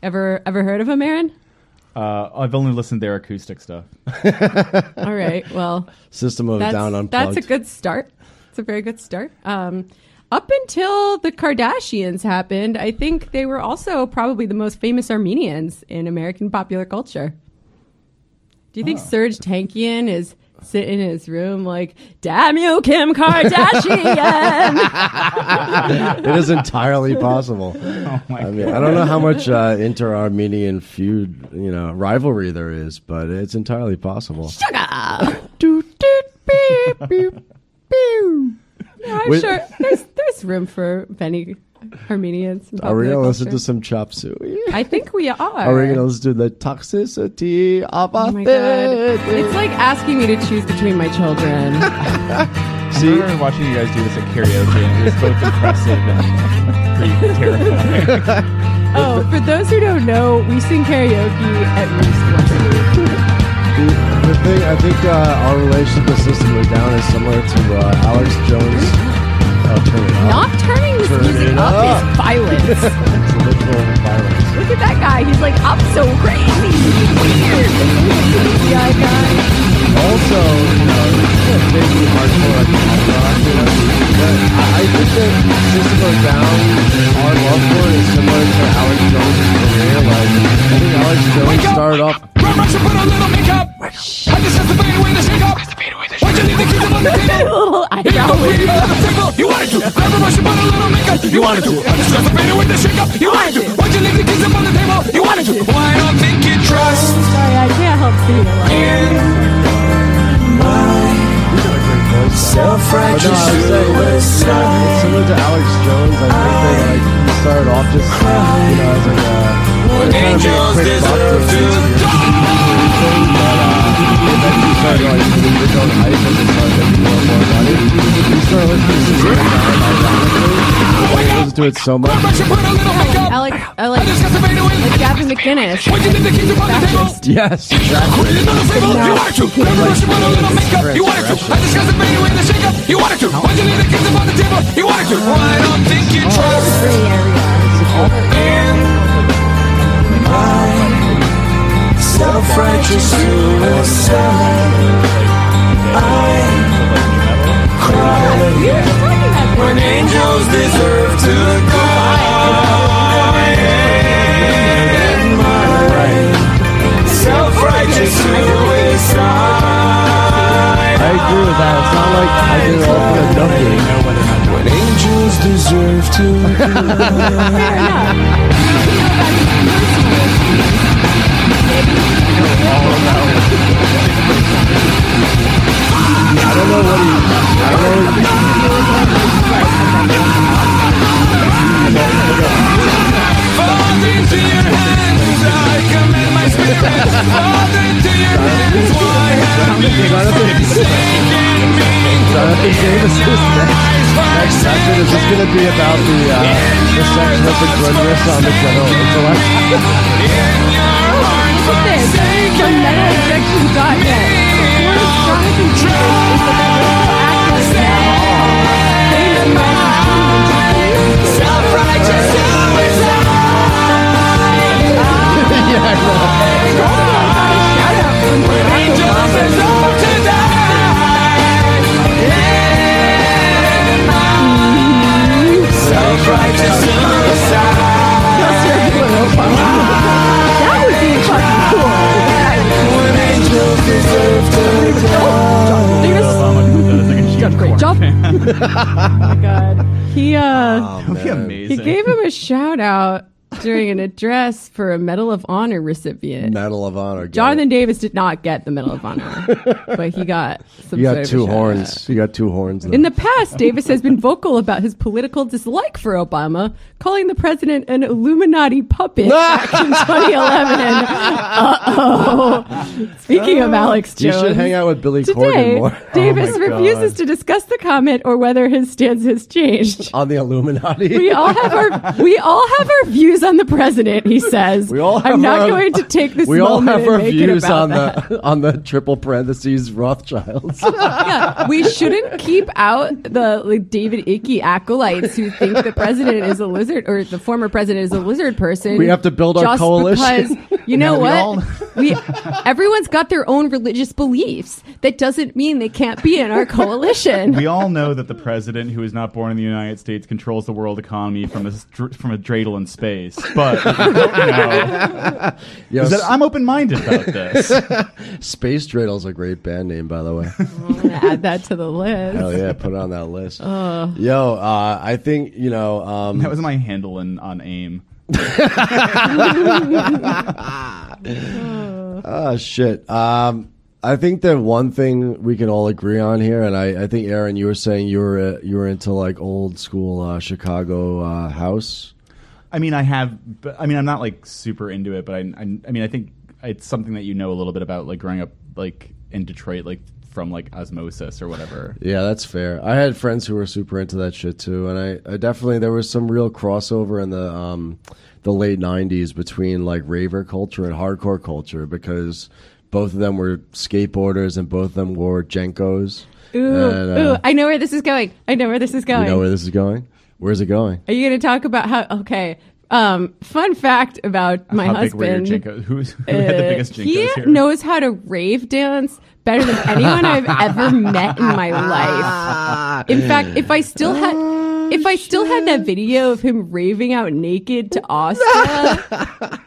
[SPEAKER 3] Ever ever heard of them, Aaron?
[SPEAKER 5] Uh, I've only listened to their acoustic stuff.
[SPEAKER 3] All right. Well,
[SPEAKER 4] System of a
[SPEAKER 3] that's,
[SPEAKER 4] Down unplugged.
[SPEAKER 3] that's a good start. It's a very good start. Um, up until the Kardashians happened, I think they were also probably the most famous Armenians in American popular culture. Do you think Serj Tankian is sitting in his room like, "Damn you, Kim Kardashian"?
[SPEAKER 4] it is entirely possible.
[SPEAKER 5] Oh my
[SPEAKER 4] I mean, I don't know how much uh, inter-Armenian feud, you know, rivalry there is, but it's entirely possible.
[SPEAKER 3] Doot, doot, beep, beep, beep. Yeah, I'm
[SPEAKER 4] Wait-
[SPEAKER 3] sure there's there's room for many Armenians. in
[SPEAKER 4] Are we gonna listen to some chop suey?
[SPEAKER 3] I think we are.
[SPEAKER 4] Are we gonna listen to the toxicity of
[SPEAKER 3] Oh my god! It's like asking me to choose between my children.
[SPEAKER 5] See, I remember watching you guys do this at karaoke, and it was both impressive and pretty terrifying.
[SPEAKER 3] oh, for those who don't know, we sing karaoke at least once a week.
[SPEAKER 4] The, the thing, I think uh, our relationship with System of Down is similar to uh, Alex Jones. Oh, turn it up.
[SPEAKER 3] Not turning this
[SPEAKER 4] Turn
[SPEAKER 3] music
[SPEAKER 4] it
[SPEAKER 3] up,
[SPEAKER 4] up.
[SPEAKER 3] is violence.
[SPEAKER 4] It's literal violence.
[SPEAKER 3] Look at that guy. He's like, I'm so crazy. Weird. Yeah, guy.
[SPEAKER 4] Also, you know, it's basically hardcore like pop rock, you know. But I, I think that System of a Down, our love for it is similar to Alex Jones' career. Like, I think Alex oh Jones oh started off.
[SPEAKER 3] Little eyebrow wave.
[SPEAKER 2] You leave the makeup on the table? You wanted to. Grab a brush and put a little makeup. You wanted to. I discussed the painting with the shake up. You wanted to. Why'd you leave the up on the table? You wanted to. Why don't think you trust
[SPEAKER 3] Sorry, I can't help along.
[SPEAKER 2] in my
[SPEAKER 4] I
[SPEAKER 2] self-righteous
[SPEAKER 4] was saying, it's, it's
[SPEAKER 2] suicide?
[SPEAKER 4] similar to Alex Jones. I think that like started off just you know as like a
[SPEAKER 2] When
[SPEAKER 4] kind of a
[SPEAKER 2] angels deserve
[SPEAKER 4] to
[SPEAKER 2] to
[SPEAKER 4] thing, uh, it so much.
[SPEAKER 3] I like, I like, Gavin McInnes.
[SPEAKER 4] Yes, exactly.
[SPEAKER 2] You wanted to. You to. You to. You to. Self-righteous suicide? I cry when angels deserve to die. In my self-righteous suicide.
[SPEAKER 4] I agree with that. It's not like I did it all for nothing.
[SPEAKER 2] When angels deserve to
[SPEAKER 4] I don't know what he. I don't know.
[SPEAKER 2] Father, into your hands I commit my spirit. Father, into your hands, why have you forsaken me?
[SPEAKER 4] Jonathan Davis is next. Next is just going to be about the uh, the section of the goodness on the general intellect.
[SPEAKER 3] Look at this. Jonathan Davis is the
[SPEAKER 2] self-righteous
[SPEAKER 4] yeah, I know.
[SPEAKER 3] Shout out from Barack
[SPEAKER 2] Angels
[SPEAKER 3] Obama.
[SPEAKER 2] deserve to die. In my self-righteous suicide.
[SPEAKER 3] That would be fucking cool.
[SPEAKER 2] When angels deserve to die.
[SPEAKER 3] Davis, great job. oh my god. He uh
[SPEAKER 5] That would be amazing.
[SPEAKER 3] he gave him a shout out during an address for a Medal of Honor recipient.
[SPEAKER 4] Medal of Honor.
[SPEAKER 3] Jonathan
[SPEAKER 4] it.
[SPEAKER 3] Davis did not get the Medal of Honor, but he got some
[SPEAKER 4] You got two horns. You got two horns.
[SPEAKER 3] In the past, Davis has been vocal about his political dislike for Obama, calling the president an Illuminati puppet back in 2011. Uh-oh. Speaking of Alex Jones, you
[SPEAKER 4] should hang out with Billy
[SPEAKER 3] today,
[SPEAKER 4] Corgan more oh
[SPEAKER 3] Davis
[SPEAKER 5] Oh
[SPEAKER 3] refuses
[SPEAKER 5] God.
[SPEAKER 3] to discuss the comment or whether his stance has changed.
[SPEAKER 4] on the Illuminati.
[SPEAKER 3] We all have our we all have our views on the president. He says.
[SPEAKER 4] We all
[SPEAKER 3] I'm not
[SPEAKER 4] our-
[SPEAKER 3] going to take this.
[SPEAKER 4] we all
[SPEAKER 3] moment
[SPEAKER 4] have
[SPEAKER 3] and
[SPEAKER 4] our views on
[SPEAKER 3] that.
[SPEAKER 4] the on the triple parentheses Rothschilds.
[SPEAKER 3] yeah, we shouldn't keep out the like David Icke acolytes who think the president is a lizard or the former president is a lizard person.
[SPEAKER 4] We have to build our
[SPEAKER 3] just
[SPEAKER 4] coalition.
[SPEAKER 3] because you know
[SPEAKER 5] Yeah, we
[SPEAKER 3] what?
[SPEAKER 5] all-
[SPEAKER 3] we everyone's got their own religious beliefs. That doesn't mean they can't be in our coalition.
[SPEAKER 5] We all know that the president, who is not born in the United States, controls the world economy from a from a dreidel in space. But what know
[SPEAKER 4] Yo,
[SPEAKER 5] is that I'm open minded about this.
[SPEAKER 4] Space Dreidel's a great band name, by the way.
[SPEAKER 3] I'm gonna add that to the list.
[SPEAKER 4] Hell yeah, put it on that list. Yo, uh, I think you know. Um,
[SPEAKER 5] That was my handle in, on AIM.
[SPEAKER 4] Oh shit. Um, I think that one thing we can all agree on here, and I, I think Aaron, you were saying you were uh, you were into like old school uh, Chicago uh, house.
[SPEAKER 5] I mean, I have, but I mean, I'm not like super into it, but I, I, I mean, I think it's something that you know a little bit about, like growing up, like in Detroit, like from like osmosis or whatever.
[SPEAKER 4] Yeah, that's fair. I had friends who were super into that shit too, and I, I definitely there was some real crossover in the um, the late '90s between like raver culture and hardcore culture because both of them were skateboarders and both of them wore JNCOs.
[SPEAKER 3] Ooh,
[SPEAKER 4] And, uh,
[SPEAKER 3] ooh! I know where this is going. I know where this is going.
[SPEAKER 4] You know where this is going? Where's it going?
[SPEAKER 3] Are you going to talk about how? Okay. Um, fun fact about my
[SPEAKER 5] How big were your
[SPEAKER 3] husband.
[SPEAKER 5] JNCOs? Who's, who had the
[SPEAKER 3] Uh,
[SPEAKER 5] biggest JNCOs
[SPEAKER 3] he
[SPEAKER 5] here?
[SPEAKER 3] knows how to rave dance better than anyone I've ever met in my life. In fact, if I still had, if I still had that video of him raving out naked to Oscar,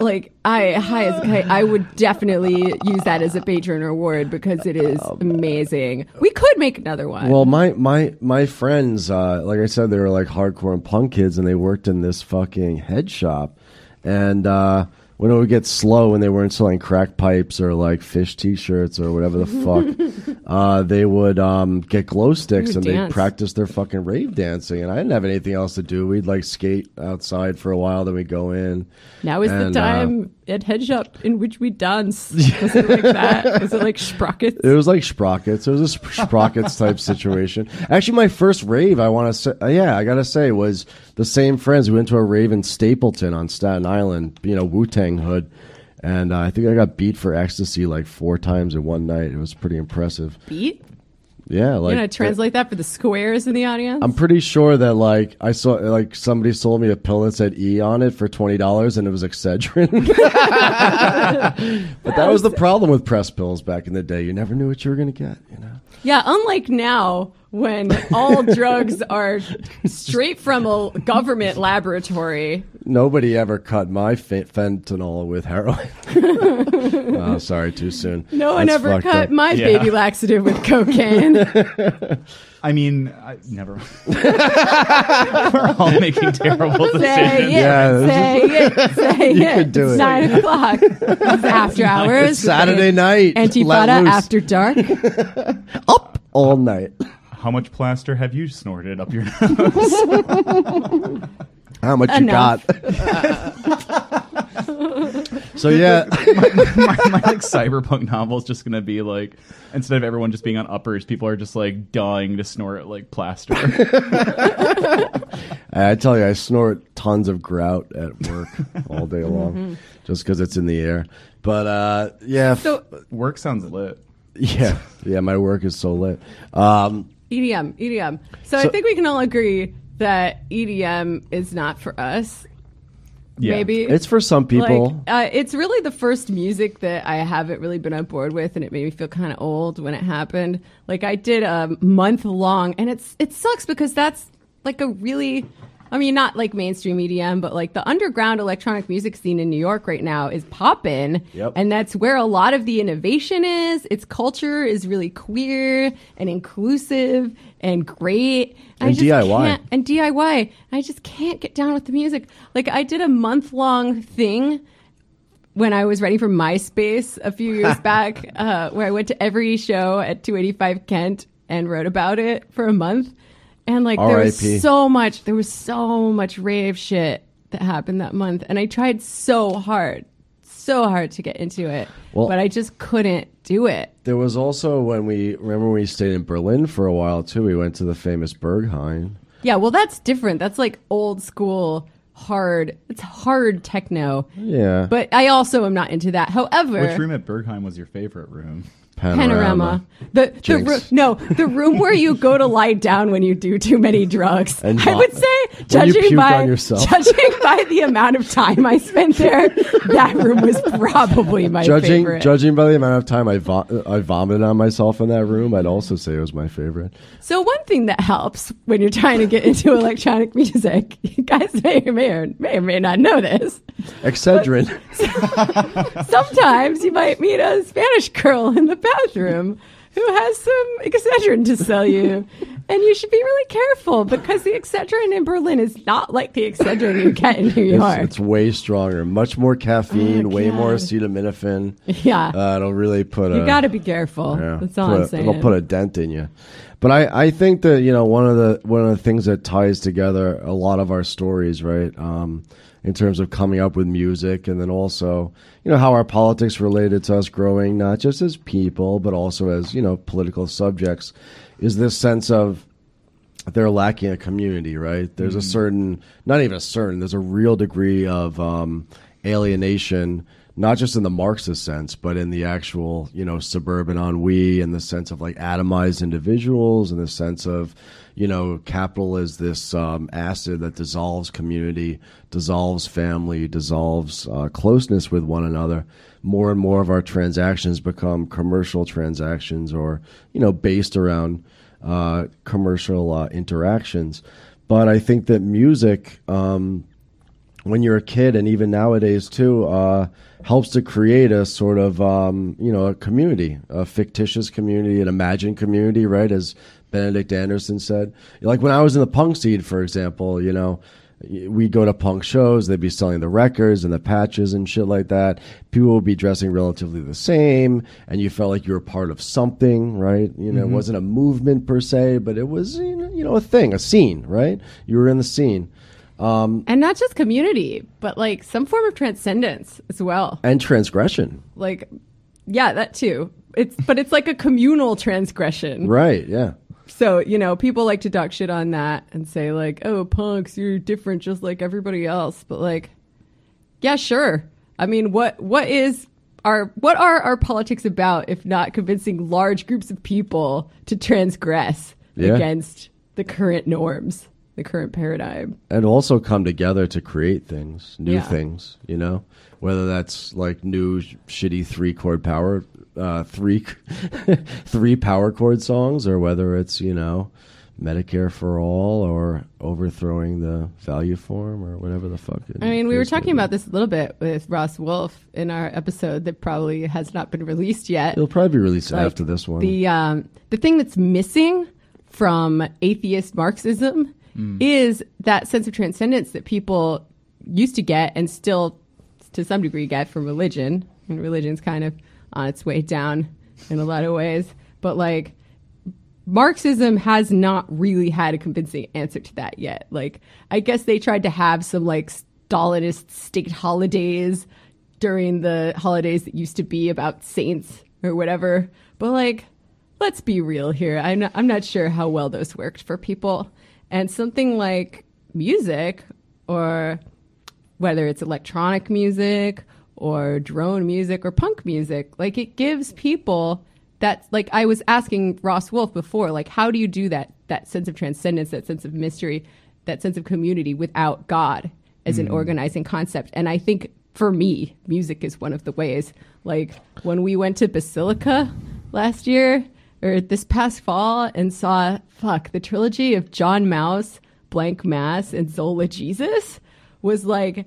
[SPEAKER 3] like I high as a kite, I would definitely use that as a Patreon reward because it is amazing. We could make another one.
[SPEAKER 4] Well, my my my friends, uh, like I said, they were like hardcore and punk kids, and they worked in this fucking head shop. And uh, when it would get slow, when they weren't selling crack pipes or like fish T-shirts or whatever the fuck, uh, they would um, get glow sticks and they
[SPEAKER 3] dance.
[SPEAKER 4] practice their fucking rave dancing. And I didn't have anything else to do. We'd like skate outside for a while, then we'd go in.
[SPEAKER 3] now is
[SPEAKER 4] and,
[SPEAKER 3] the
[SPEAKER 4] uh,
[SPEAKER 3] time at head shop in which we dance. Was it like that? Was it like sprockets?
[SPEAKER 4] It was like sprockets. It was a sp- sprockets type situation. Actually, my first rave, I want to say, yeah, I gotta say, was the same friends. We went to a rave in Stapleton on Staten Island, you know, Wu Tang hood, and uh, I think I got beat for ecstasy like four times in one night. It was pretty impressive.
[SPEAKER 3] Beat?
[SPEAKER 4] Yeah, like
[SPEAKER 3] you gonna translate that for the squares in the audience?
[SPEAKER 4] I'm pretty sure that like I saw like somebody sold me a pill that said E on it for twenty dollars and it was Excedrin. but that was the problem with press pills back in the day. You never knew what you were gonna get. You know.
[SPEAKER 3] yeah, unlike now when all drugs are straight from a government laboratory.
[SPEAKER 4] Nobody ever cut my fa- fentanyl with heroin. oh, sorry, too soon.
[SPEAKER 3] No one
[SPEAKER 4] That's
[SPEAKER 3] ever cut
[SPEAKER 4] up.
[SPEAKER 3] my
[SPEAKER 5] Yeah.
[SPEAKER 3] baby laxative with cocaine.
[SPEAKER 5] I mean, I, never. We're all making terrible decisions.
[SPEAKER 3] say it,
[SPEAKER 4] Yeah,
[SPEAKER 3] say it, say
[SPEAKER 4] You
[SPEAKER 3] it.
[SPEAKER 4] could do
[SPEAKER 3] it's
[SPEAKER 4] it.
[SPEAKER 3] nine o'clock. It's after hours.
[SPEAKER 4] Saturday night. let
[SPEAKER 3] Antifada after dark.
[SPEAKER 4] up all night.
[SPEAKER 5] How much plaster have you snorted up your nose?
[SPEAKER 4] How much
[SPEAKER 3] Enough.
[SPEAKER 4] you got? so yeah,
[SPEAKER 5] my, my like cyberpunk novel is just gonna be like instead of everyone just being on uppers, people are just like dying to snort like plaster.
[SPEAKER 4] I tell you, I snort tons of grout at work all day long, just because it's in the air. But uh, yeah, f-
[SPEAKER 3] So
[SPEAKER 5] Work sounds lit.
[SPEAKER 4] yeah, yeah. My work is so lit. Um,
[SPEAKER 3] EDM, EDM. So, I think we can all agree that EDM is not for us.
[SPEAKER 5] Yeah.
[SPEAKER 3] Maybe
[SPEAKER 4] it's for some people.
[SPEAKER 3] Like, uh, it's really the first music that I haven't really been on board with, and it made me feel kind of old when it happened. Like I did a month long, and it's it sucks because that's like a really I mean, not like mainstream EDM, but like the underground electronic music scene in New York right now is popping.
[SPEAKER 4] Yep.
[SPEAKER 3] And that's where a lot of the innovation is. Its culture is really queer and inclusive and great. I
[SPEAKER 4] And
[SPEAKER 3] just
[SPEAKER 4] DIY.
[SPEAKER 3] can't- and DIY. I just can't get down with the music. Like I did a month long thing when I was ready for MySpace a few years back, uh, where I went to every show at 285 Kent and wrote about it for a month. And like there was so much, there was so much rave shit that happened that month, and I tried so hard, so hard to get into it,
[SPEAKER 4] Well-
[SPEAKER 3] but I just couldn't do it.
[SPEAKER 4] There was also when we remember when we stayed in Berlin for a while too. We went to the famous Berghain.
[SPEAKER 3] Yeah, well, that's different. That's like old school, hard. It's hard techno.
[SPEAKER 4] Yeah,
[SPEAKER 3] But I also am not into that. However,
[SPEAKER 5] Which room at Berghain was your favorite room?
[SPEAKER 3] Panorama. The the
[SPEAKER 4] Jinx.
[SPEAKER 3] room, no, the room where you go to lie down when you do too many drugs.
[SPEAKER 4] And
[SPEAKER 3] I would say, judging by judging by the amount of time I spent there, that room was probably my
[SPEAKER 4] Judging
[SPEAKER 3] favorite.
[SPEAKER 4] judging by the amount of time I vo- I vomited on myself in that room, I'd also say it was my favorite.
[SPEAKER 3] So one thing that helps when you're trying to get into electronic music, you guys may or may or may, or may not know this.
[SPEAKER 4] Excedrin.
[SPEAKER 3] Sometimes you might meet a Spanish girl in the bathroom who has some Excedrin to sell you. And you should be really careful because the Excedrin in Berlin is not like the Excedrin you get in New
[SPEAKER 4] It's,
[SPEAKER 3] York.
[SPEAKER 4] it's way stronger, much more caffeine,
[SPEAKER 3] Oh,
[SPEAKER 4] way more acetaminophen.
[SPEAKER 3] yeah.
[SPEAKER 4] Uh, it'll really put a
[SPEAKER 3] you got to be careful.
[SPEAKER 4] yeah,
[SPEAKER 3] That's all I'm
[SPEAKER 4] a-
[SPEAKER 3] saying.
[SPEAKER 4] It'll put a dent in you. But I, I think that you know one of the one of the things that ties together a lot of our stories, right? Um, in terms of coming up with music, and then also you know how our politics related to us growing, not just as people, but also as you know political subjects, is this sense of they're lacking a community, right? There's a certain, not even a certain, there's a real degree of um, alienation, not just in the Marxist sense, but in the actual, you know, suburban ennui, and the sense of like atomized individuals, and the sense of, you know, capital is this um, acid that dissolves community, dissolves family, dissolves uh, closeness with one another. More and more of our transactions become commercial transactions or, you know, based around uh, commercial uh, interactions. But I think that music, um, when you're a kid, and even nowadays too, uh, helps to create a sort of um, you know a community, a fictitious community, an imagined community, right? As Benedict Anderson said, like when I was in the punk scene, for example, you know. We go to punk shows. They'd be selling the records and the patches and shit like that. People would be dressing relatively the same, and you felt like you were part of something, right? You know, it mm-hmm. wasn't a movement per se, but it was you know, you know a thing, a scene, right? You were in the scene.
[SPEAKER 3] Um, and not just community, but like some form of transcendence as well.
[SPEAKER 4] and transgression.
[SPEAKER 3] Like, yeah, that too. It's but it's like a communal transgression.
[SPEAKER 4] Right, yeah.
[SPEAKER 3] So, you know, people like to talk shit on that and say, like, oh, punks, you're different just like everybody else. But, like, yeah, sure. I mean, what what is our what are our politics about if not convincing large groups of people to transgress
[SPEAKER 4] Yeah.
[SPEAKER 3] against the current norms, the current paradigm?
[SPEAKER 4] And also come together to create things, new
[SPEAKER 3] Yeah.
[SPEAKER 4] things, you know? Whether that's like new sh- shitty three chord power uh three three power chord songs or whether it's, you know, Medicare for all or overthrowing the value form or whatever the fuck. it
[SPEAKER 3] I mean, we were talking about this a little bit with Ross Wolfe in our episode that probably has not been released yet.
[SPEAKER 4] be. It'll probably be released
[SPEAKER 3] Like,
[SPEAKER 4] after this one.
[SPEAKER 3] The um, the thing that's missing from atheist Marxism is that sense of transcendence that people used to get and still, to some degree, get from religion. And religion's kind of on its way down in a lot of ways, but like. Marxism has not really had a convincing answer to that yet. Like, I guess they tried to have some like Stalinist state holidays during the holidays that used to be about saints or whatever. But like, let's be real here. I'm not, I'm not sure how well those worked for people. And something like music, or whether it's electronic music or drone music or punk music, like it gives people that like I was asking Ross Wolfe before, like how do you do that that sense of transcendence, that sense of mystery, that sense of community without God as an hmm. organizing concept? And I think for me, music is one of the ways. Like when we went to Basilica last year or this past fall and saw fuck the trilogy of John Mouse Blank Mass and Zola Jesus was like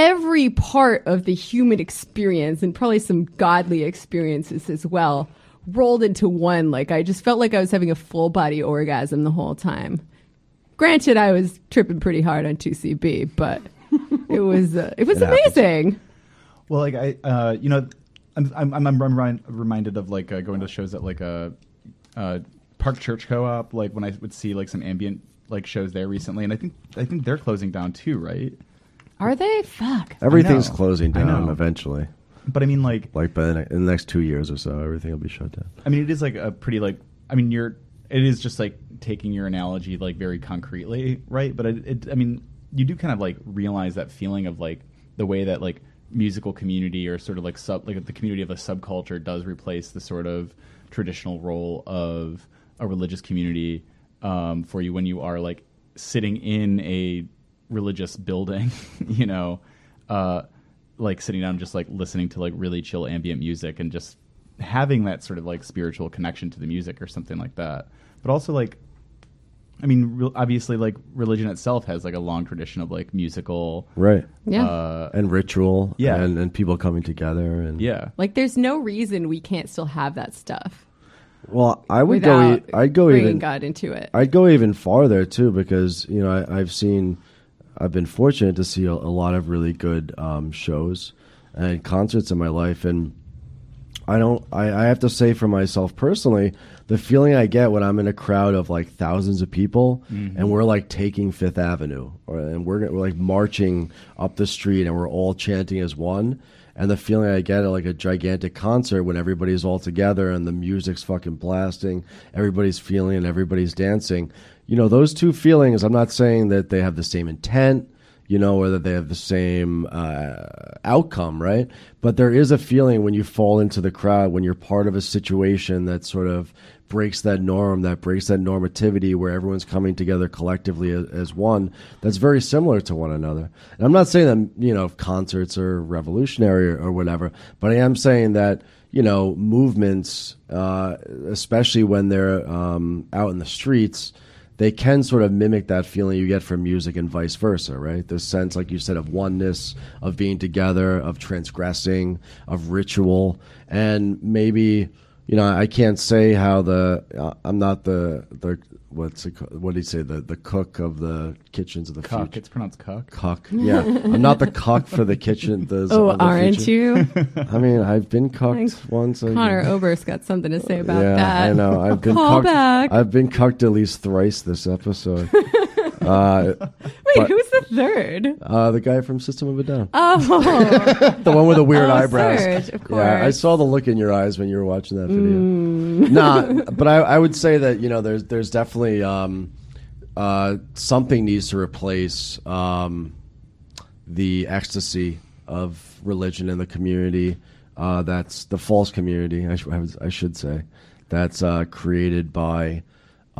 [SPEAKER 3] every part of the human experience and probably some godly experiences as well rolled into one. Like I just felt like I was having a full body orgasm the whole time. Granted, I was tripping pretty hard on 2CB, but it was uh, it was
[SPEAKER 4] It happens.
[SPEAKER 3] amazing.
[SPEAKER 5] Well, like I, uh, you know, I'm I'm, I'm, I'm remind, reminded of like uh, going to shows at like a uh, Park Church Co-op. Like when I would see like some ambient like shows there recently, and I think I think they're closing down too, right?
[SPEAKER 3] Are they? Fuck.
[SPEAKER 4] Everything's
[SPEAKER 5] know.
[SPEAKER 4] closing
[SPEAKER 5] I
[SPEAKER 4] down
[SPEAKER 5] know.
[SPEAKER 4] eventually.
[SPEAKER 5] But I mean, like,
[SPEAKER 4] Like by the ne- in the next two years or so, everything will be shut down.
[SPEAKER 5] I mean, it is like a pretty like. I mean, you're. It is just like taking your analogy like very concretely, right? But it, it. I mean, you do kind of like realize that feeling of like the way that like musical community or sort of like sub like the community of a subculture does replace the sort of traditional role of a religious community um, for you when you are like sitting in a religious building, you know, uh, like sitting down, just like listening to like really chill ambient music and just having that sort of like spiritual connection to the music or something like that. But also like, I mean, re- obviously, like religion itself has like a long tradition of like musical,
[SPEAKER 4] Right.
[SPEAKER 3] Yeah.
[SPEAKER 5] Uh,
[SPEAKER 4] And ritual.
[SPEAKER 5] Yeah.
[SPEAKER 4] And, and people coming together. And
[SPEAKER 5] yeah.
[SPEAKER 3] like there's no reason we can't still have that stuff
[SPEAKER 4] Well, I would go. I'd go
[SPEAKER 3] bringing
[SPEAKER 4] even.
[SPEAKER 3] God into it.
[SPEAKER 4] I'd go even farther too because you know I, I've seen, I've been fortunate to see a, a lot of really good um, shows and concerts in my life, and I don't. I, I have to say for myself personally, the feeling I get when I'm in a crowd of like thousands of people, and we're like taking Fifth Avenue, or and we're, we're like marching up the street, and we're all chanting as one. And the feeling I get at like a gigantic concert when everybody's all together and the music's fucking blasting, everybody's feeling and everybody's dancing. You know, those two feelings, I'm not saying that they have the same intent, you know, or that they have the same uh, outcome, right? But there is a feeling when you fall into the crowd, when you're part of a situation that sort of breaks that norm, that breaks that normativity where everyone's coming together collectively as, as one, that's very similar to one another. And I'm not saying that, you know, concerts are revolutionary or, or whatever, but I am saying that, you know, movements, uh, especially when they're um, out in the streets, they can sort of mimic that feeling you get from music and vice versa, right? This sense, like you said, of oneness, of being together, of transgressing, of ritual, and maybe you know I can't say how the uh, I'm not the the what's it, what do you say the the cook of the kitchens of the
[SPEAKER 5] Cuck.
[SPEAKER 4] future.
[SPEAKER 5] It's pronounced cook.
[SPEAKER 4] Cook. yeah. I'm not the cook for the kitchen. The,
[SPEAKER 3] oh,
[SPEAKER 4] of the
[SPEAKER 3] aren't
[SPEAKER 4] future.
[SPEAKER 3] you?
[SPEAKER 4] I mean, I've been cucked
[SPEAKER 3] Thanks.
[SPEAKER 4] once. I-
[SPEAKER 3] Conor Oberst got something to say about
[SPEAKER 4] yeah,
[SPEAKER 3] that.
[SPEAKER 4] I know. I've been
[SPEAKER 3] Call
[SPEAKER 4] cucked.
[SPEAKER 3] back.
[SPEAKER 4] I've been cucked at least thrice this episode. uh,
[SPEAKER 3] Wait,
[SPEAKER 4] but-
[SPEAKER 3] who's the third?
[SPEAKER 4] uh, the guy from System of a Down,
[SPEAKER 3] Oh,
[SPEAKER 4] the one with the weird
[SPEAKER 3] Oh,
[SPEAKER 4] eyebrows.
[SPEAKER 3] Serj, of
[SPEAKER 4] Yeah, I saw the look in your eyes when you were watching that video.
[SPEAKER 3] Mm.
[SPEAKER 4] nah, but I, I would say that you know there's there's definitely um, uh, something needs to replace um, the ecstasy of religion in the community. Uh, that's the false community. I, sh- I was- I should say that's uh, created by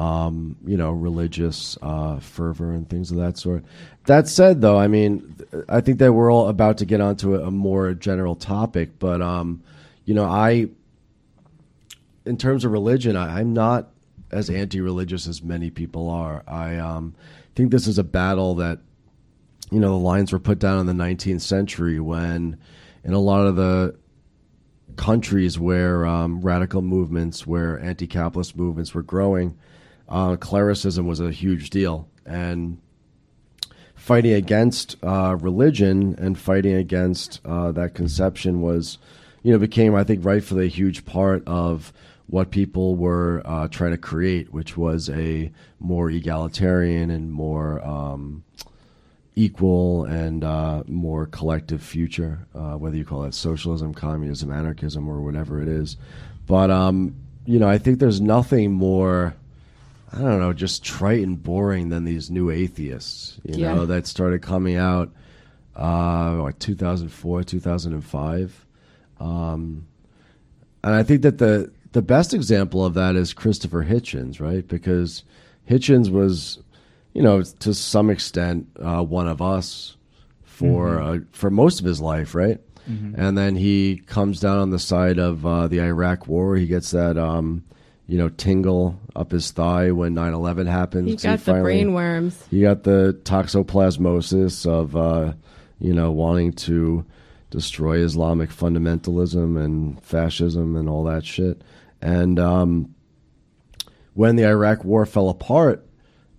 [SPEAKER 4] um, you know religious uh, fervor and things of that sort. That said, though, I mean, I think that we're all about to get onto a, a more general topic, but um, you know, I in terms of religion, I, I'm not as anti-religious as many people are. I um, think this is a battle that you know the lines were put down in the 19th century when in a lot of the countries where um, radical movements, where anti-capitalist movements were growing, uh, clericism was a huge deal, and fighting against uh, religion and fighting against uh, that conception was, you know, became I think rightfully a huge part of what people were uh, trying to create, which was a more egalitarian and more um, equal and uh, more collective future, uh, whether you call it socialism, communism, anarchism, or whatever it is. But um, you know, I think there's nothing more. I don't know, just trite and boring than these new atheists, you
[SPEAKER 3] Yeah.
[SPEAKER 4] know, that started coming out, uh, what, 2004, 2005. Um, and I think that the, the best example of that is Christopher Hitchens, right? Because Hitchens was, you know, to some extent, uh, one of us for, uh, for most of his life, right? And then he comes down on the side of uh, the Iraq War. He gets that, um, you know, tingle up his thigh when 9/11 happened.
[SPEAKER 3] He
[SPEAKER 4] 'cause
[SPEAKER 3] got the
[SPEAKER 4] finally-
[SPEAKER 3] brain worms.
[SPEAKER 4] He got the toxoplasmosis of, uh, you know, wanting to destroy Islamic fundamentalism and fascism and all that shit. And um, when the Iraq War fell apart,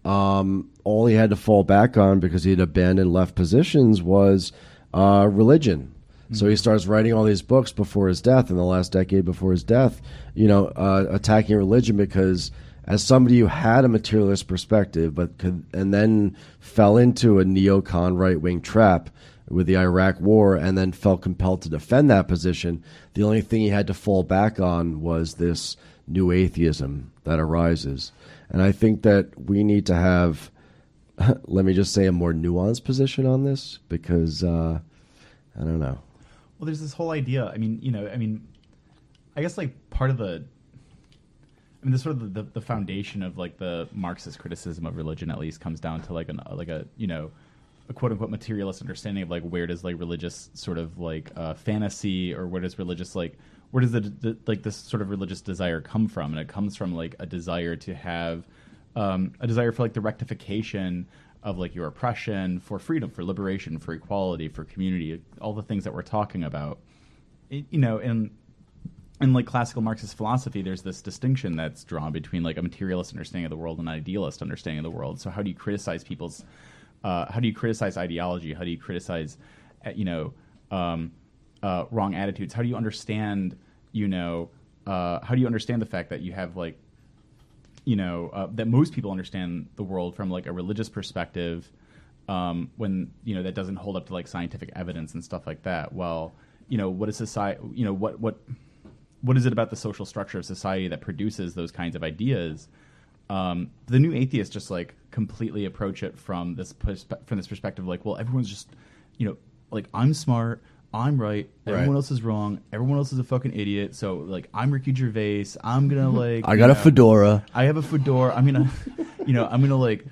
[SPEAKER 4] um, all he had to fall back on because he'd abandoned left positions was uh, religion. So he starts writing all these books before his death, in the last decade before his death, you know, uh, attacking religion because as somebody who had a materialist perspective, but could, and then fell into a neocon right wing trap with the Iraq War, and then felt compelled to defend that position. The only thing he had to fall back on was this new atheism that arises, and I think that we need to have, let me just say, a more nuanced position on this because uh, I don't know.
[SPEAKER 5] Well, there's this whole idea. I mean, you know, I mean, I guess like part of the, I mean, the sort of the, the, foundation of like the Marxist criticism of religion at least comes down to like an like a you know, a quote unquote materialist understanding of like where does like religious sort of like uh, fantasy or where does religious like where does the, the like this sort of religious desire come from? And it comes from like a desire to have um, a desire for like the rectification of like your oppression, for freedom, for liberation, for equality, for community, all the things that we're talking about. It- you know, and in like classical Marxist philosophy, there's this distinction that's drawn between like a materialist understanding of the world and an idealist understanding of the world. So how do you criticize people's, uh, how do you criticize ideology? How do you criticize, uh, you know, um, uh, wrong attitudes? How do you understand, you know, uh, how do you understand the fact that you have like you know uh, that most people understand the world from like a religious perspective um, when you know that doesn't hold up to like scientific evidence and stuff like that. Well you know what is society you know what what what is it about the social structure of society that produces those kinds of ideas? Um, the new atheists just like completely approach it from this perspe- from this perspective like well everyone's just you know like i'm smart i'm right everyone
[SPEAKER 4] Right.
[SPEAKER 5] else is wrong everyone else is a fucking idiot so like i'm ricky gervais i'm gonna mm-hmm. like
[SPEAKER 4] I
[SPEAKER 5] you
[SPEAKER 4] got a
[SPEAKER 5] know,
[SPEAKER 4] fedora.
[SPEAKER 5] I have a fedora. I'm gonna, you know, I'm gonna like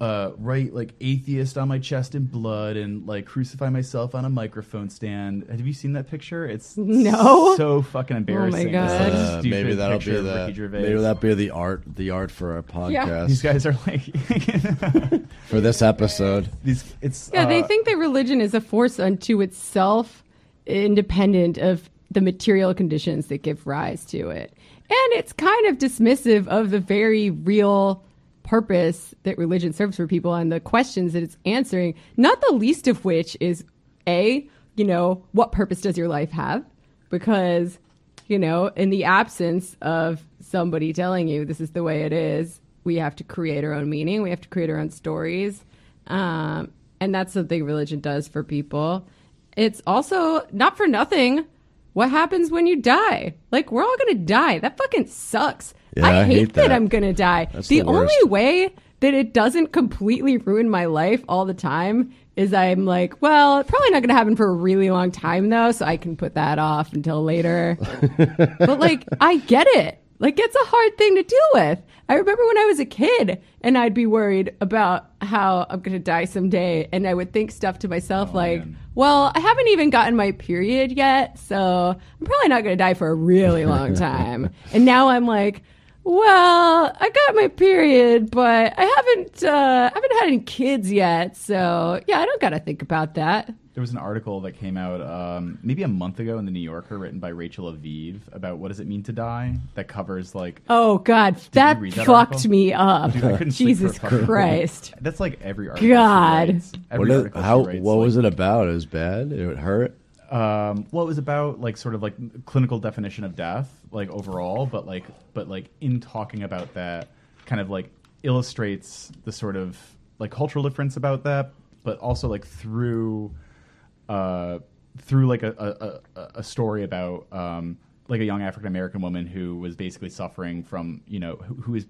[SPEAKER 5] uh, write like atheist on my chest in blood and like crucify myself on a microphone stand. Have you seen that picture? It's
[SPEAKER 3] No.
[SPEAKER 5] so fucking embarrassing.
[SPEAKER 3] God.
[SPEAKER 5] It's, like,
[SPEAKER 4] Uh, maybe that'll be the maybe that be the art the art for our podcast Yeah.
[SPEAKER 5] These guys are like
[SPEAKER 4] for this episode.
[SPEAKER 5] these. It's
[SPEAKER 3] Yeah, they
[SPEAKER 5] uh,
[SPEAKER 3] think that religion is a force unto itself, independent of the material conditions that give rise to it. And it's kind of dismissive of the very real purpose that religion serves for people and the questions that it's answering, not the least of which is A, you know, what purpose does your life have? Because, you know, in the absence of somebody telling you this is the way it is, we have to create our own meaning, we have to create our own stories. Um, and that's something religion does for people. It's also not for nothing. What happens when you die? Like we're all gonna die. That fucking sucks.
[SPEAKER 4] Yeah, I hate
[SPEAKER 3] that.
[SPEAKER 4] that.
[SPEAKER 3] I'm gonna die.
[SPEAKER 4] That's
[SPEAKER 3] the
[SPEAKER 4] the
[SPEAKER 3] only way that it doesn't completely ruin my life all the time is I'm like, well, probably not gonna happen for a really long time though, so I can put that off until later. but like, I get it. Like, it's a hard thing to deal with. I remember when I was a kid and I'd be worried about how I'm going to die someday. And I would think stuff to myself oh, like,
[SPEAKER 5] man.
[SPEAKER 3] well, I haven't even gotten my period yet. So I'm probably not going to die for a really long time. and now I'm like, well, I got my period, but I haven't, uh, I haven't had any kids yet. So yeah, I don't got to think about that.
[SPEAKER 5] There was an article that came out um, maybe a month ago in the New Yorker, written by Rachel Aviv, about what does it mean to die. That covers like
[SPEAKER 3] Oh God, that,
[SPEAKER 5] read that
[SPEAKER 3] fucked
[SPEAKER 5] article?
[SPEAKER 3] me up.
[SPEAKER 5] Dude, I couldn't sleep
[SPEAKER 3] Jesus
[SPEAKER 5] for a
[SPEAKER 3] Christ.
[SPEAKER 5] that's like every article.
[SPEAKER 3] God.
[SPEAKER 5] Every
[SPEAKER 4] What, is,
[SPEAKER 5] article she
[SPEAKER 4] how,
[SPEAKER 5] writes,
[SPEAKER 4] what
[SPEAKER 5] like,
[SPEAKER 4] was it about? It was bad. It hurt.
[SPEAKER 5] Um, well, it was about like sort of like clinical definition of death, like overall, but like but like in talking about that, kind of like illustrates the sort of like cultural difference about that, but also like through uh, through like a, a, a, story about um, like a young African American woman who was basically suffering from you know who, who is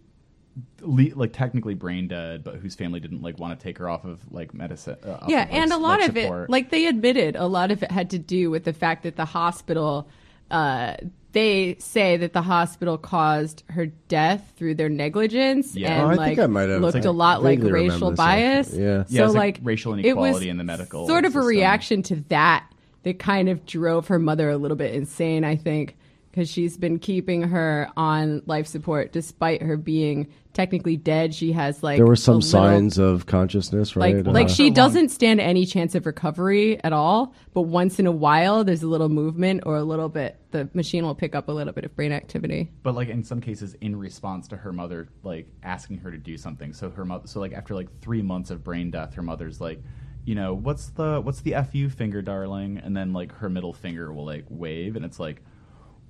[SPEAKER 5] le- like technically brain dead, but whose family didn't like want to take her off of like medicine. Uh,
[SPEAKER 3] Yeah,
[SPEAKER 5] of, like,
[SPEAKER 3] and a lot
[SPEAKER 5] like,
[SPEAKER 3] of it, like they admitted, a lot of it had to do with the fact that the hospital, uh, they say that the hospital caused her death through their negligence
[SPEAKER 5] Yeah.
[SPEAKER 3] and
[SPEAKER 4] Oh, I
[SPEAKER 3] like
[SPEAKER 4] think I might have,
[SPEAKER 3] looked
[SPEAKER 4] like,
[SPEAKER 3] a lot like
[SPEAKER 4] vaguely remember
[SPEAKER 3] racial
[SPEAKER 4] this,
[SPEAKER 3] bias.
[SPEAKER 4] actually. Yeah.
[SPEAKER 5] Yeah,
[SPEAKER 3] so
[SPEAKER 5] it's like
[SPEAKER 3] like
[SPEAKER 5] racial
[SPEAKER 3] it
[SPEAKER 5] inequality
[SPEAKER 3] was
[SPEAKER 5] in the medical
[SPEAKER 3] Sort of a
[SPEAKER 5] system.
[SPEAKER 3] reaction to that that kind of drove her mother a little bit insane. I think because she's been keeping her on life support despite her being technically dead. She has like
[SPEAKER 4] There were
[SPEAKER 3] a
[SPEAKER 4] some
[SPEAKER 3] little-
[SPEAKER 4] signs of consciousness, right?
[SPEAKER 3] like like
[SPEAKER 4] Uh,
[SPEAKER 3] she doesn't stand any chance of recovery at all. But once in a while, there's a little movement or a little bit. The machine will pick up a little bit of brain activity.
[SPEAKER 5] but like in some cases in response to her mother like asking her to do something so her mother so like after like three months of brain death her mother's like you know what's the what's the fu finger darling and then like her middle finger will like wave and it's like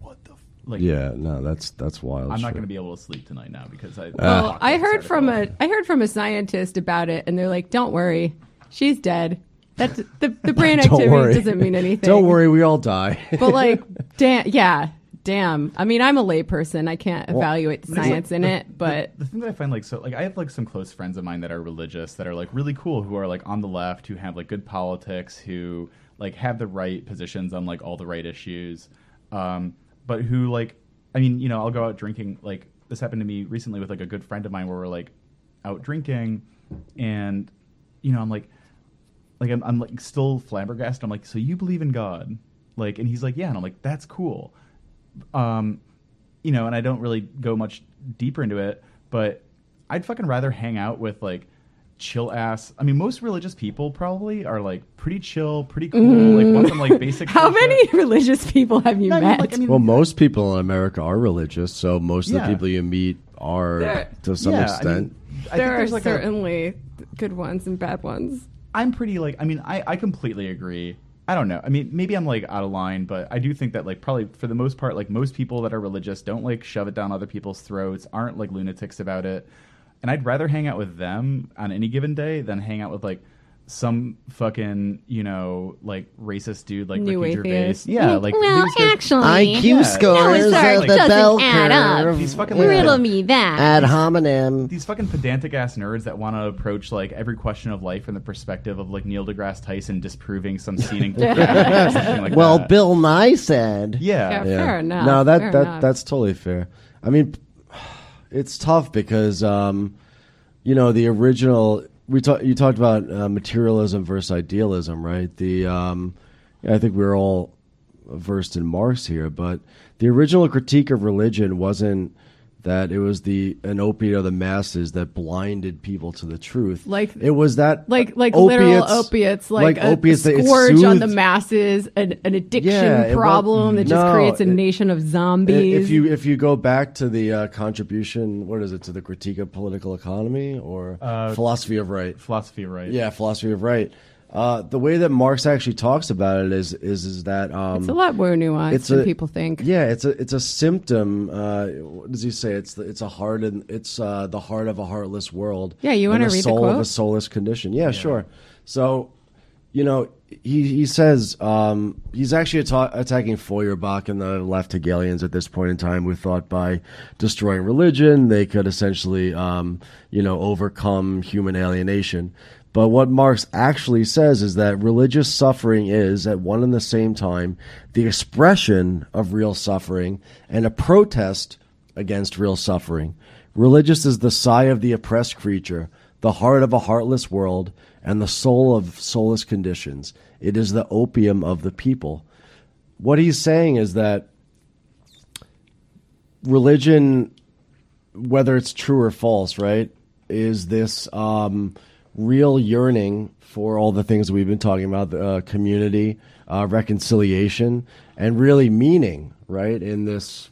[SPEAKER 5] what the f-? Like
[SPEAKER 4] yeah, no, that's that's wild.
[SPEAKER 5] i'm not going to be able to sleep tonight now because i
[SPEAKER 3] Well, I heard from
[SPEAKER 5] of
[SPEAKER 3] a
[SPEAKER 5] it.
[SPEAKER 3] I heard from a scientist about it, and they're like, "Don't worry, she's dead. That's the the brain activity
[SPEAKER 4] worry.
[SPEAKER 3] doesn't mean anything.
[SPEAKER 4] Don't worry, we all die.
[SPEAKER 3] But like, damn, yeah, damn. I mean, I'm a layperson. I can't evaluate the
[SPEAKER 5] But it's like
[SPEAKER 3] science in
[SPEAKER 5] the-
[SPEAKER 3] it, but
[SPEAKER 5] the, the thing that I find like so like I have like some close friends of mine that are religious that are like really cool who are like on the left who have like good politics who like have the right positions on like all the right issues, um, but who like I mean you know I'll go out drinking like this happened to me recently with like a good friend of mine where we're like out drinking and you know I'm like like I'm, I'm like still flabbergasted. I'm like, so you believe in God? Like, and he's like, yeah. And I'm like, that's cool. Um, you know, and I don't really go much deeper into it, but I'd fucking rather hang out with like chill ass. I mean, most religious people probably are like pretty chill, pretty cool. Like want some like basic.
[SPEAKER 3] Mm. how
[SPEAKER 5] bullshit.
[SPEAKER 3] many religious people have you
[SPEAKER 5] No, I mean,
[SPEAKER 3] met?
[SPEAKER 5] like, I mean,
[SPEAKER 4] well, most people in America are religious, so most of the people you meet are
[SPEAKER 3] There-
[SPEAKER 4] to some
[SPEAKER 5] yeah, I
[SPEAKER 4] extent.
[SPEAKER 5] mean, I
[SPEAKER 3] there are
[SPEAKER 5] there's like a,
[SPEAKER 3] certainly good ones and bad ones.
[SPEAKER 5] I'm pretty like I mean I, I completely agree. I don't know. I mean maybe I'm like out of line, but I do think that like probably for the most part like most people that are religious don't like shove it down other people's throats, aren't like lunatics about it. And I'd rather hang out with them on any given day than hang out with like some fucking, you know, like racist dude like
[SPEAKER 3] New
[SPEAKER 5] Ricky Gervais.
[SPEAKER 3] atheist.
[SPEAKER 5] Yeah, like
[SPEAKER 9] well, actually,
[SPEAKER 2] IQ
[SPEAKER 5] Yeah.
[SPEAKER 2] scores
[SPEAKER 9] No,
[SPEAKER 2] of the
[SPEAKER 9] doesn't
[SPEAKER 2] bell
[SPEAKER 9] add up.
[SPEAKER 2] curve.
[SPEAKER 5] These fucking like,
[SPEAKER 9] riddle me that.
[SPEAKER 2] Ad hominem.
[SPEAKER 5] these fucking pedantic ass nerds that want to approach like every question of life from the perspective of like Neil deGrasse Tyson disproving some scenic like
[SPEAKER 2] Well,
[SPEAKER 5] that.
[SPEAKER 2] Bill Nye said.
[SPEAKER 5] yeah,
[SPEAKER 3] Yeah, fair enough.
[SPEAKER 4] No, that
[SPEAKER 3] fair
[SPEAKER 4] that
[SPEAKER 3] enough.
[SPEAKER 4] that's totally fair. I mean, it's tough because um, you know the original. We talked. You talked about uh, materialism versus idealism, right? The um, I think we're all versed in Marx here, but the original critique of religion wasn't that it was the an opiate of the masses that blinded people to the truth.
[SPEAKER 3] Like-
[SPEAKER 4] it was that
[SPEAKER 3] like like literal opiates, like, a,
[SPEAKER 4] opiates that it
[SPEAKER 3] scourge on the masses, an, an addiction
[SPEAKER 4] Yeah, it wa-
[SPEAKER 3] problem that just
[SPEAKER 4] No,
[SPEAKER 3] creates a
[SPEAKER 4] it-
[SPEAKER 3] nation of zombies.
[SPEAKER 4] If you if you go back to the uh, contribution, what is it to the critique of political economy or
[SPEAKER 5] Uh,
[SPEAKER 4] philosophy of right?
[SPEAKER 5] philosophy, of right?
[SPEAKER 4] Yeah, philosophy of right. Uh, the way that Marx actually talks about it is is is that um,
[SPEAKER 3] it's a lot more nuanced
[SPEAKER 4] it's
[SPEAKER 3] than people think.
[SPEAKER 4] Yeah, it's a it's a symptom. Uh, what does he say? It's the, it's a heart and it's uh, the heart of a heartless world.
[SPEAKER 3] Yeah, you
[SPEAKER 4] and
[SPEAKER 3] wanna
[SPEAKER 4] the
[SPEAKER 3] read the
[SPEAKER 4] soul of a soulless condition. Yeah, sure. So, you know, he he says um, he's actually atta- attacking Feuerbach and the left Hegelians at this point in time, who thought by destroying religion they could essentially, um, you know, overcome human alienation. But what Marx actually says is that religious suffering is, at one and the same time, the expression of real suffering and a protest against real suffering. Religious is the sigh of the oppressed creature, the heart of a heartless world, and the soul of soulless conditions. It is the opium of the people. What he's saying is that religion, whether it's true or false, right, is this um, real yearning for all the things we've been talking about uh, community, uh, reconciliation, and really meaning, right, in this.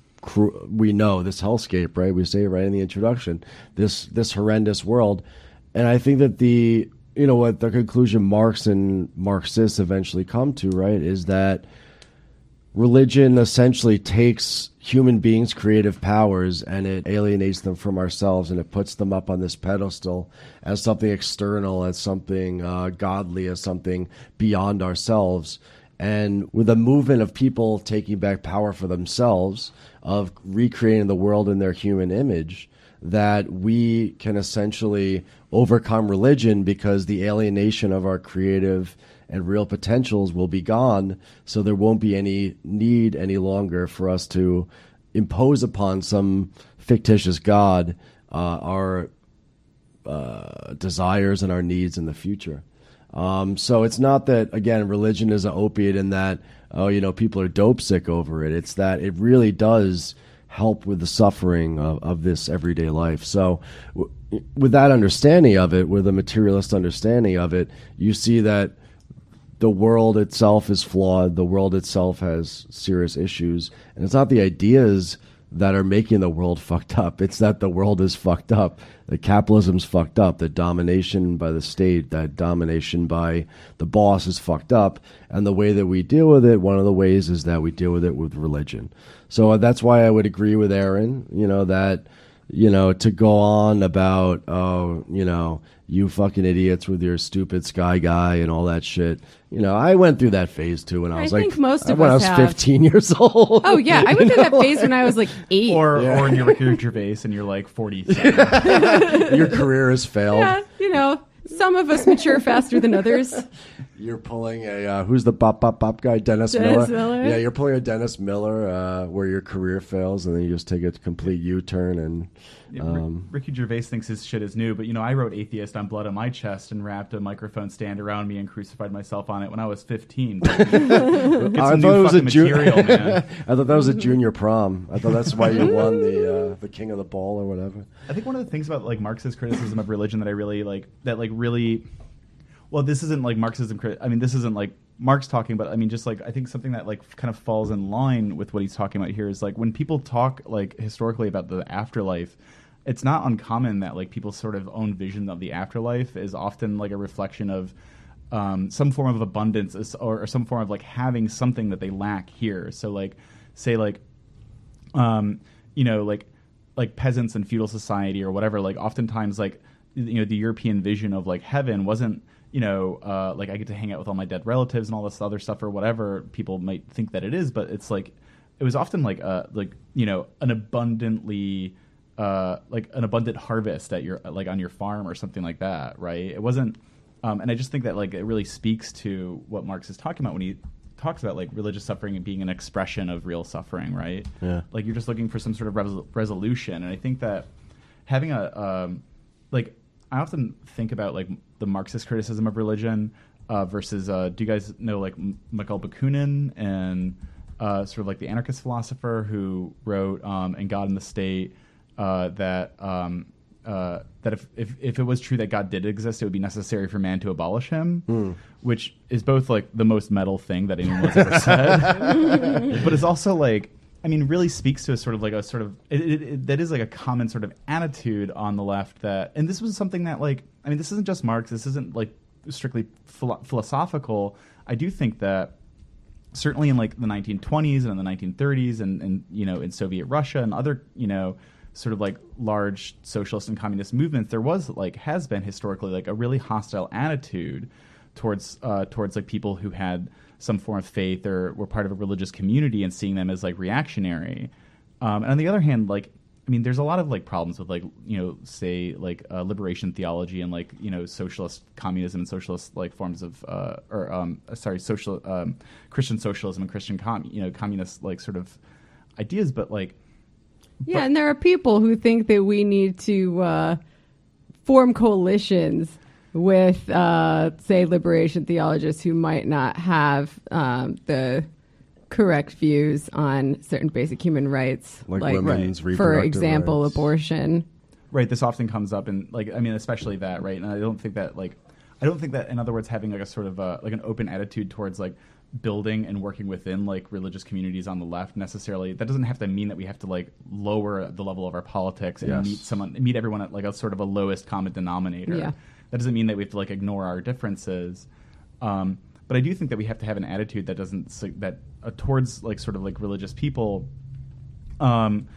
[SPEAKER 4] We know this hellscape, right? We say it right in the introduction. This this horrendous world, and I think that the you know what the conclusion Marx and Marxists eventually come to, right, is that religion essentially takes human beings' creative powers and it alienates them from ourselves and it puts them up on this pedestal as something external, as something uh, godly, as something beyond ourselves. And with a movement of people taking back power for themselves, of recreating the world in their human image, that we can essentially overcome religion because the alienation of our creative and real potentials will be gone. So there won't be any need any longer for us to impose upon some fictitious God uh, our uh, desires and our needs in the future. Um, so it's not that again, religion is an opiate in that oh, you know, people are dope sick over it. It's that it really does help with the suffering of, of this everyday life. So, w- with that understanding of it, with a materialist understanding of it, you see that the world itself is flawed. The world itself has serious issues, and it's not the ideas that are making the world fucked up. It's that the world is fucked up. The capitalism's fucked up. The domination by the state, that domination by the boss is fucked up. And the way that we deal with it, one of the ways is that we deal with it with religion. So that's why I would agree with Aaron, you know, that, you know, to go on about, oh, you know, you fucking idiots with your stupid sky guy and all that shit. You know, I went through that phase too when I
[SPEAKER 3] I
[SPEAKER 4] was
[SPEAKER 3] think
[SPEAKER 4] like,
[SPEAKER 3] most of
[SPEAKER 4] when
[SPEAKER 3] us
[SPEAKER 4] I was
[SPEAKER 3] have.
[SPEAKER 4] 15 years old.
[SPEAKER 3] Oh yeah, I went through that phase when I was like eight.
[SPEAKER 5] Or
[SPEAKER 4] Yeah.
[SPEAKER 5] or when you're Ricky Gervais and you're like 47.
[SPEAKER 4] your career has failed.
[SPEAKER 3] yeah, you know, some of us mature faster than others.
[SPEAKER 4] You're pulling a uh, who's the bop bop bop guy? Dennis,
[SPEAKER 3] Dennis
[SPEAKER 4] Miller.
[SPEAKER 3] Miller.
[SPEAKER 4] Yeah, you're pulling a Dennis Miller uh, where your career fails, and then you just take a complete U-turn and
[SPEAKER 5] Yeah, Rick-
[SPEAKER 4] um,
[SPEAKER 5] Ricky Gervais thinks his shit is new, but you know, I wrote "atheist" on blood on my chest and wrapped a microphone stand around me and crucified myself on it when I was 15.
[SPEAKER 4] I thought it was a ju-
[SPEAKER 5] material, man.
[SPEAKER 4] I thought that was a junior prom. I thought that's why you won the uh, the king of the ball or whatever.
[SPEAKER 5] I think one of the things about like Marxist criticism of religion that I really like that like really well this isn't like Marxism I mean this isn't like Marx talking but I mean just like I think something that like kind of falls in line with what he's talking about here is like when people talk like historically about the afterlife it's not uncommon that like people's sort of own vision of the afterlife is often like a reflection of um, some form of abundance or, or some form of like having something that they lack here so like say like um, you know, like like peasants in feudal society or whatever. Like oftentimes, like you know, the European vision of like heaven wasn't you know uh, like I get to hang out with all my dead relatives and all this other stuff or whatever people might think that it is, but it's like it was often like uh like you know an abundantly uh, like an abundant harvest at your like on your farm or something like that, right? It wasn't, um, and I just think that like it really speaks to what Marx is talking about when he talks about like religious suffering and being an expression of real suffering, right?
[SPEAKER 4] Yeah.
[SPEAKER 5] Like you're just looking for some sort of resol- resolution, and I think that having a um, like I often think about like the Marxist criticism of religion uh, versus uh, do you guys know like M- Mikhail Bakunin and uh, sort of like the anarchist philosopher who wrote um, "And God and the State" uh, that um, uh, that if, if if it was true that God did exist, it would be necessary for man to abolish him, which is both like the most metal thing that anyone's ever said, but it's also like I mean, really speaks to a sort of like a sort of it, it, it, that is like a common sort of attitude on the left that, and this was something that like I mean, this isn't just Marx. This isn't like strictly philo- philosophical. I do think that certainly in like the 1920s and in the 1930s and, and you know in Soviet Russia and other you know sort of like large socialist and communist movements there was like has been historically like a really hostile attitude towards uh, towards like people who had some form of faith or were part of a religious community and seeing them as like reactionary um, and on the other hand like I mean, there's a lot of like problems with like you know, say like uh, liberation theology and like you know, socialist communism and socialist like forms of uh, or um, uh, sorry, social um, Christian socialism and Christian com- you know communist like sort of ideas. But like,
[SPEAKER 3] Yeah, and there are people who think that we need to uh, form coalitions with, uh, say, liberation theologists who might not have um, the correct views on certain basic human rights,
[SPEAKER 4] Like women's
[SPEAKER 3] for example,
[SPEAKER 4] rights.
[SPEAKER 3] abortion.
[SPEAKER 5] right, this often comes up and like I mean, especially that right, and I don't think that like I don't think that in other words having like a sort of uh like an open attitude towards like building and working within like religious communities on the left necessarily that doesn't have to mean that we have to like lower the level of our politics and
[SPEAKER 4] Yes.
[SPEAKER 5] meet someone meet everyone at like a sort of a lowest common denominator
[SPEAKER 3] Yeah.
[SPEAKER 5] That doesn't mean that we have to like ignore our differences um, but i do think that we have to have an attitude that doesn't that uh, towards like sort of like religious people um,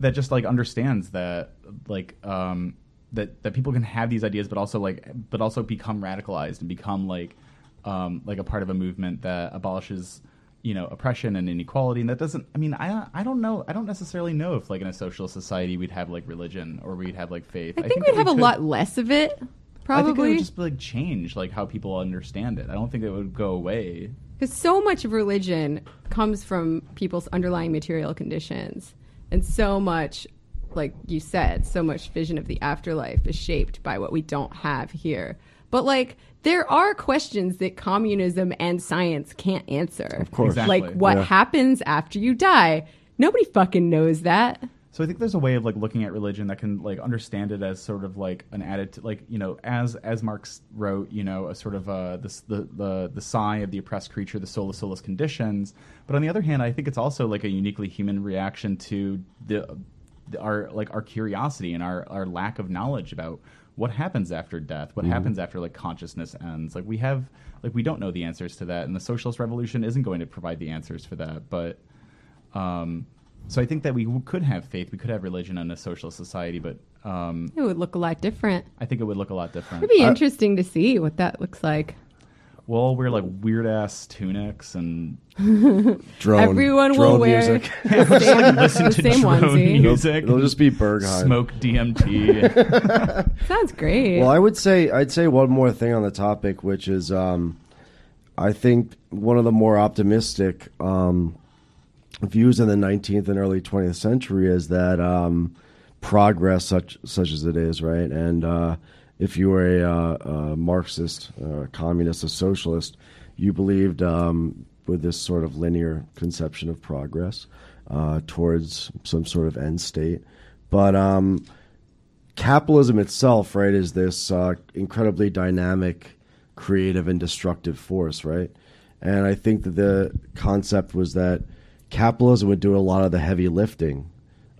[SPEAKER 5] that just like understands that like um, that that people can have these ideas, but also like but also become radicalized and become like um, like a part of a movement that abolishes you know oppression and inequality. And that doesn't. I mean, I I don't know. I don't necessarily know if like in a socialist society we'd have like religion or we'd have like faith.
[SPEAKER 3] I think,
[SPEAKER 5] that
[SPEAKER 3] we'd have
[SPEAKER 5] we
[SPEAKER 3] a lot less of it,
[SPEAKER 5] I think it would just like change like how people understand it. I don't think it would go away.
[SPEAKER 3] Because so much of religion comes from people's underlying material conditions. And so much, like you said, so much vision of the afterlife is shaped by what we don't have here. But like, there are questions that communism and science can't answer. Of
[SPEAKER 4] course.
[SPEAKER 5] Exactly.
[SPEAKER 3] Like, what
[SPEAKER 4] Yeah.
[SPEAKER 3] happens after you die? Nobody fucking knows that.
[SPEAKER 5] So I think there's a way of like looking at religion that can like understand it as sort of like an added, like you know, as as Marx wrote, you know, a sort of uh, this the the the sigh of the oppressed creature, the soulless soulless conditions. But on the other hand, I think it's also like a uniquely human reaction to the, the our like our curiosity and our our lack of knowledge about what happens after death, what happens after like consciousness ends. Like we have like we don't know the answers to that, and the socialist revolution isn't going to provide the answers for that, but. Um, so I think that we could have faith, we could have religion in a social society, but um,
[SPEAKER 3] It would look a lot different.
[SPEAKER 5] I think it would look a lot different.
[SPEAKER 3] It'd be interesting to see what that looks like.
[SPEAKER 5] We'll all wear like weird ass tunics and
[SPEAKER 4] Drone.
[SPEAKER 3] Everyone
[SPEAKER 4] drone
[SPEAKER 3] will wear
[SPEAKER 4] music.
[SPEAKER 3] the same,
[SPEAKER 5] listen
[SPEAKER 3] the
[SPEAKER 5] to
[SPEAKER 3] same
[SPEAKER 5] drone
[SPEAKER 3] onesie.
[SPEAKER 5] music.
[SPEAKER 4] It'll just be Berghain.
[SPEAKER 5] smoke DMT.
[SPEAKER 3] Sounds great.
[SPEAKER 4] Well, I would say I'd say one more thing on the topic, which is um, I think one of the more optimistic um, views in the 19th and early 20th century is that um, progress, such such as it is, right, and uh, if you were a, uh, a Marxist, uh, communist, a socialist, you believed um, with this sort of linear conception of progress uh, towards some sort of end state, but um, capitalism itself, right, is this uh, incredibly dynamic, creative, and destructive force, right? And I think that the concept was that capitalism would do a lot of the heavy lifting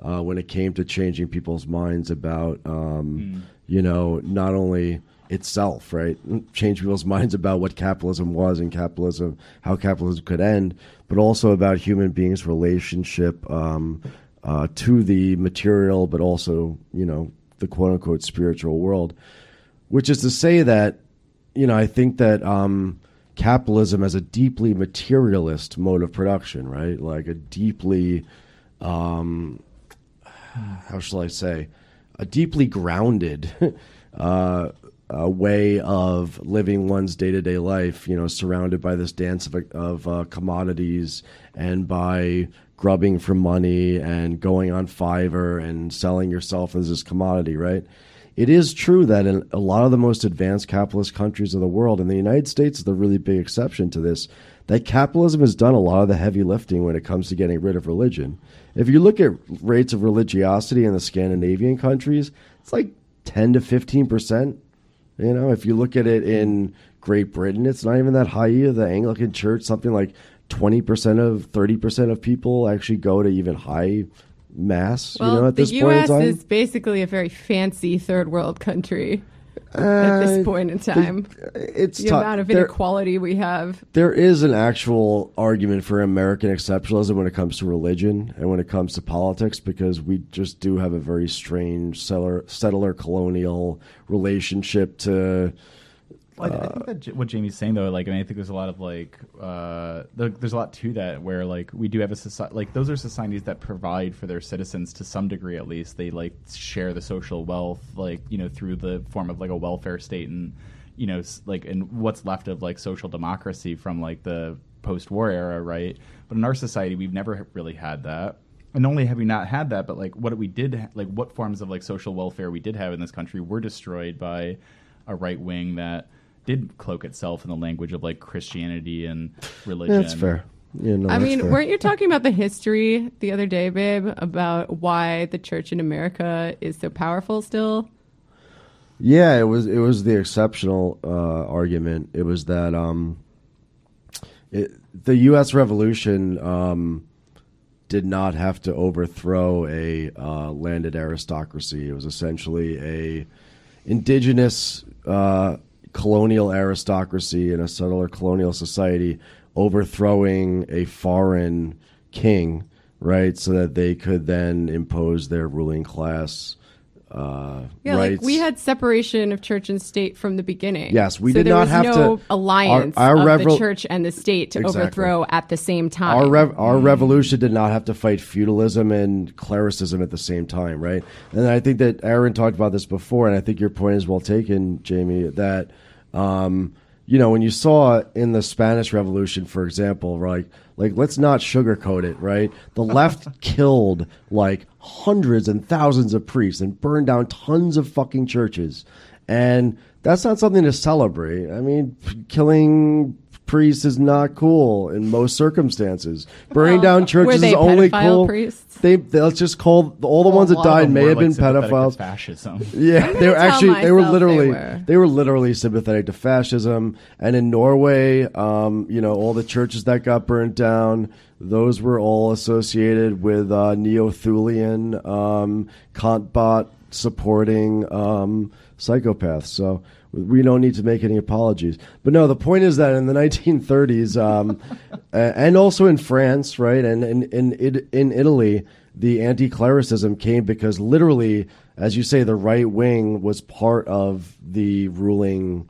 [SPEAKER 4] uh, when it came to changing people's minds about, um, you know, not only itself, right? Change people's minds about what capitalism was and capitalism, how capitalism could end, but also about human beings' relationship um, uh, to the material, but also, you know, the quote unquote spiritual world. Which is to say that, you know, I think that um, capitalism as a deeply materialist mode of production, right? Like a deeply, um, how shall I say, a deeply grounded uh, uh, way of living one's day to day life, you know, surrounded by this dance of, of uh, commodities and by grubbing for money and going on Fiverr and selling yourself as this commodity, right? It is true that in a lot of the most advanced capitalist countries of the world, and the United States is the really big exception to this, that capitalism has done a lot of the heavy lifting when it comes to getting rid of religion. If you look at rates of religiosity in the Scandinavian countries, it's like 10 to 15 percent. You know, if you look at it in Great Britain, it's not even that high either. The Anglican Church, something like 20% of 30% of people actually go to even high mass,
[SPEAKER 3] well,
[SPEAKER 4] you know, at
[SPEAKER 3] the
[SPEAKER 4] this point
[SPEAKER 3] U.S.
[SPEAKER 4] in time.
[SPEAKER 3] is basically a very fancy third world country at
[SPEAKER 4] Uh,
[SPEAKER 3] this point in time.
[SPEAKER 4] it's
[SPEAKER 3] the
[SPEAKER 4] tough.
[SPEAKER 3] amount of
[SPEAKER 4] There-
[SPEAKER 3] inequality we have.
[SPEAKER 4] there is an actual argument for American exceptionalism when it comes to religion and when it comes to politics because we just do have a very strange settler, settler colonial relationship to
[SPEAKER 5] Well, I, I think that J- what Jamie's saying though, like, I mean, I think there's a lot of like, uh, there, there's a lot to that where like we do have a society, like those are societies that provide for their citizens to some degree at least. They like share the social wealth, like you know, through the form of like a welfare state and you know, like and what's left of like social democracy from like the post-war era, right? But in our society, we've never really had that. And not only have we not had that, but like what we did, ha- like what forms of like social welfare we did have in this country were destroyed by a right wing that did cloak itself in the language of like Christianity and religion.
[SPEAKER 4] That's fair. You know,
[SPEAKER 3] I
[SPEAKER 4] that's
[SPEAKER 3] mean,
[SPEAKER 4] fair.
[SPEAKER 3] weren't you talking about the history the other day, babe, about why the church in America is so powerful still?
[SPEAKER 4] Yeah, it was it was the exceptional uh, argument. It was that um, it, the U.S. Revolution um, did not have to overthrow a uh, landed aristocracy. It was essentially a indigenous uh, colonial aristocracy in a settler colonial society overthrowing a foreign king, right? So that they could then impose their ruling class. Uh,
[SPEAKER 3] Yeah,
[SPEAKER 4] rights.
[SPEAKER 3] like we had separation of church and state from the beginning.
[SPEAKER 4] Yes, we
[SPEAKER 3] so
[SPEAKER 4] did not have
[SPEAKER 3] no
[SPEAKER 4] to-
[SPEAKER 3] alliance
[SPEAKER 4] our- our
[SPEAKER 3] of the church and the state to
[SPEAKER 4] Exactly.
[SPEAKER 3] overthrow at the same time.
[SPEAKER 4] Our rev- our revolution did not have to fight feudalism and clericism at the same time, right? And I think that Aaron talked about this before, and I think your point is well taken, Jamie. That um, you know when you saw in the Spanish Revolution, for example, right? Like let's not sugarcoat it, right? The left killed like hundreds and thousands of priests and burned down tons of fucking churches, and That's not something to celebrate. I mean, p- killing priests is not cool in most circumstances. Burning
[SPEAKER 3] Well,
[SPEAKER 4] down churches is only cool.
[SPEAKER 3] priests?
[SPEAKER 4] They, they let's just call all the
[SPEAKER 5] Well,
[SPEAKER 4] ones that died may have
[SPEAKER 5] like,
[SPEAKER 4] been
[SPEAKER 5] sympathetic to
[SPEAKER 4] pedophiles.
[SPEAKER 5] fascism.
[SPEAKER 4] Yeah, they were
[SPEAKER 3] tell
[SPEAKER 4] actually they were
[SPEAKER 3] myself they
[SPEAKER 4] literally
[SPEAKER 3] were.
[SPEAKER 4] they were literally sympathetic to fascism. And in Norway, um, you know, all the churches that got burnt down, those were all associated with uh, neo-Thulian um, Kantbot supporting um, psychopaths. So we don't need to make any apologies. But no, the point is that in the 1930s, um, and also in France, right, and in in in, Italy, the anti-clericism came because literally, as you say, the right wing was part of the ruling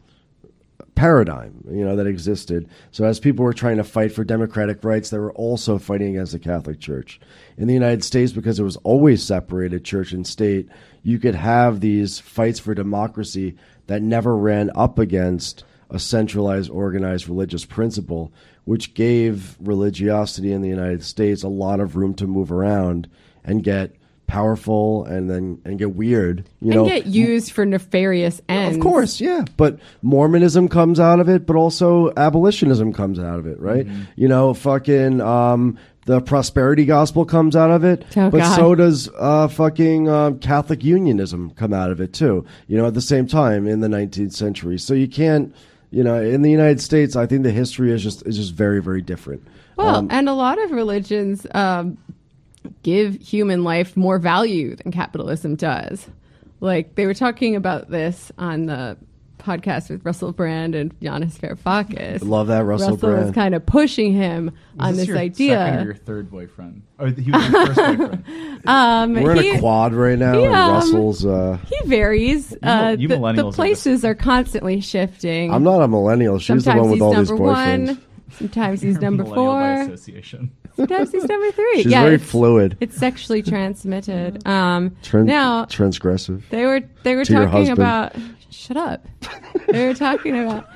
[SPEAKER 4] paradigm, you know, that existed. So as people were trying to fight for democratic rights, they were also fighting against the Catholic Church. In the United States, because it was always separated church and state, you could have these fights for democracy that never ran up against a centralized, organized religious principle, which gave religiosity in the United States a lot of room to move around and get powerful and then and get weird. You
[SPEAKER 3] and
[SPEAKER 4] know,
[SPEAKER 3] get used for nefarious ends.
[SPEAKER 4] of course, yeah. But Mormonism comes out of it, but also abolitionism comes out of it, right?
[SPEAKER 3] Mm-hmm.
[SPEAKER 4] You know, fucking um, the prosperity gospel comes out of it,
[SPEAKER 3] Oh,
[SPEAKER 4] but
[SPEAKER 3] God.
[SPEAKER 4] so does uh, fucking um, Catholic unionism come out of it too. You know, at the same time in the 19th century. So you can't, you know, in the United States, I think the history is just is just very very different.
[SPEAKER 3] Well,
[SPEAKER 4] Um,
[SPEAKER 3] and a lot of religions um, give human life more value than capitalism does. Like they were talking about this on the podcast with Russell Brand and Yanis Varoufakis.
[SPEAKER 4] Love that Russell
[SPEAKER 3] Russell was kind of pushing him on
[SPEAKER 5] Was
[SPEAKER 3] this,
[SPEAKER 5] your
[SPEAKER 3] idea.
[SPEAKER 5] Second or your third boyfriend? Oh, he was your first boyfriend.
[SPEAKER 3] Um,
[SPEAKER 4] We're in
[SPEAKER 3] he-
[SPEAKER 4] a quad right now,
[SPEAKER 3] he,
[SPEAKER 4] and
[SPEAKER 3] um,
[SPEAKER 4] Russell's. Uh,
[SPEAKER 3] He varies. Uh,
[SPEAKER 5] you
[SPEAKER 3] the,
[SPEAKER 5] millennials
[SPEAKER 3] the places are, constantly shifting.
[SPEAKER 4] I'm not a millennial. She's
[SPEAKER 3] Sometimes
[SPEAKER 4] the one with
[SPEAKER 3] he's
[SPEAKER 4] all these boyfriends.
[SPEAKER 3] one. Sometimes he's number
[SPEAKER 5] Millennial by
[SPEAKER 3] four.
[SPEAKER 5] association.
[SPEAKER 3] Sometimes he's number three.
[SPEAKER 4] She's
[SPEAKER 3] yeah,
[SPEAKER 4] very
[SPEAKER 3] it's-
[SPEAKER 4] fluid.
[SPEAKER 3] It's sexually transmitted. Um,
[SPEAKER 4] Tran-
[SPEAKER 3] now
[SPEAKER 4] transgressive.
[SPEAKER 3] they were they were
[SPEAKER 4] To
[SPEAKER 3] talking about. Shut up. they were talking about.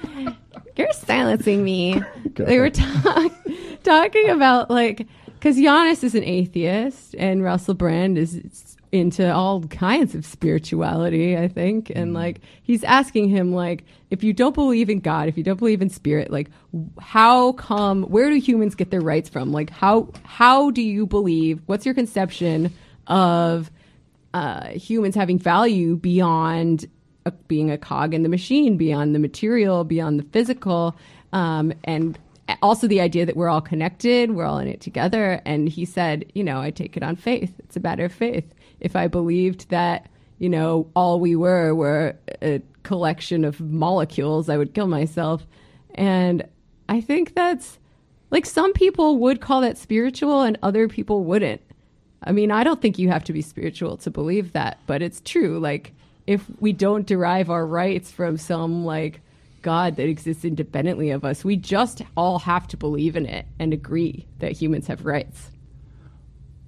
[SPEAKER 3] You're silencing me. They were ta- talking about like because Yanis is an atheist and Russell Brand is into all kinds of spirituality. I think, and like he's asking him like, if you don't believe in God, if you don't believe in spirit, like how come? Where do humans get their rights from? Like how how do you believe? What's your conception of uh, humans having value beyond uh, being a cog in the machine, beyond the material, beyond the physical, um, and also the idea that we're all connected, we're all in it together. And he said, you know, I take it on faith. It's a matter of faith. If I believed that, you know, all we were were a collection of molecules, I would kill myself. And I think that's like some people would call that spiritual and other people wouldn't. I mean, I don't think you have to be spiritual to believe that, but it's true. Like, if we don't derive our rights from some like God that exists independently of us, we just all have to believe in it and agree that humans have rights.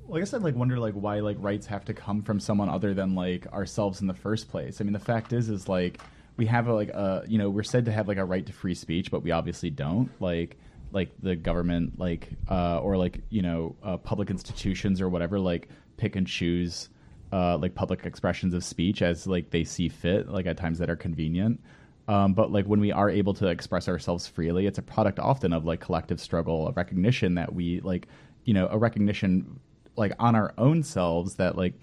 [SPEAKER 5] Well, I guess I'd like wonder like why like rights have to come from someone other than like ourselves in the first place. I mean, the fact is, is like we have a, like a you know we're said to have like a right to free speech, but we obviously don't. Like like the government like uh, or like you know uh, public institutions or whatever like pick and choose uh, like public expressions of speech as like they see fit, like at times that are convenient. Um, but like when we are able to express ourselves freely, it's a product often of like collective struggle, a recognition that we like, you know, a recognition like on our own selves that like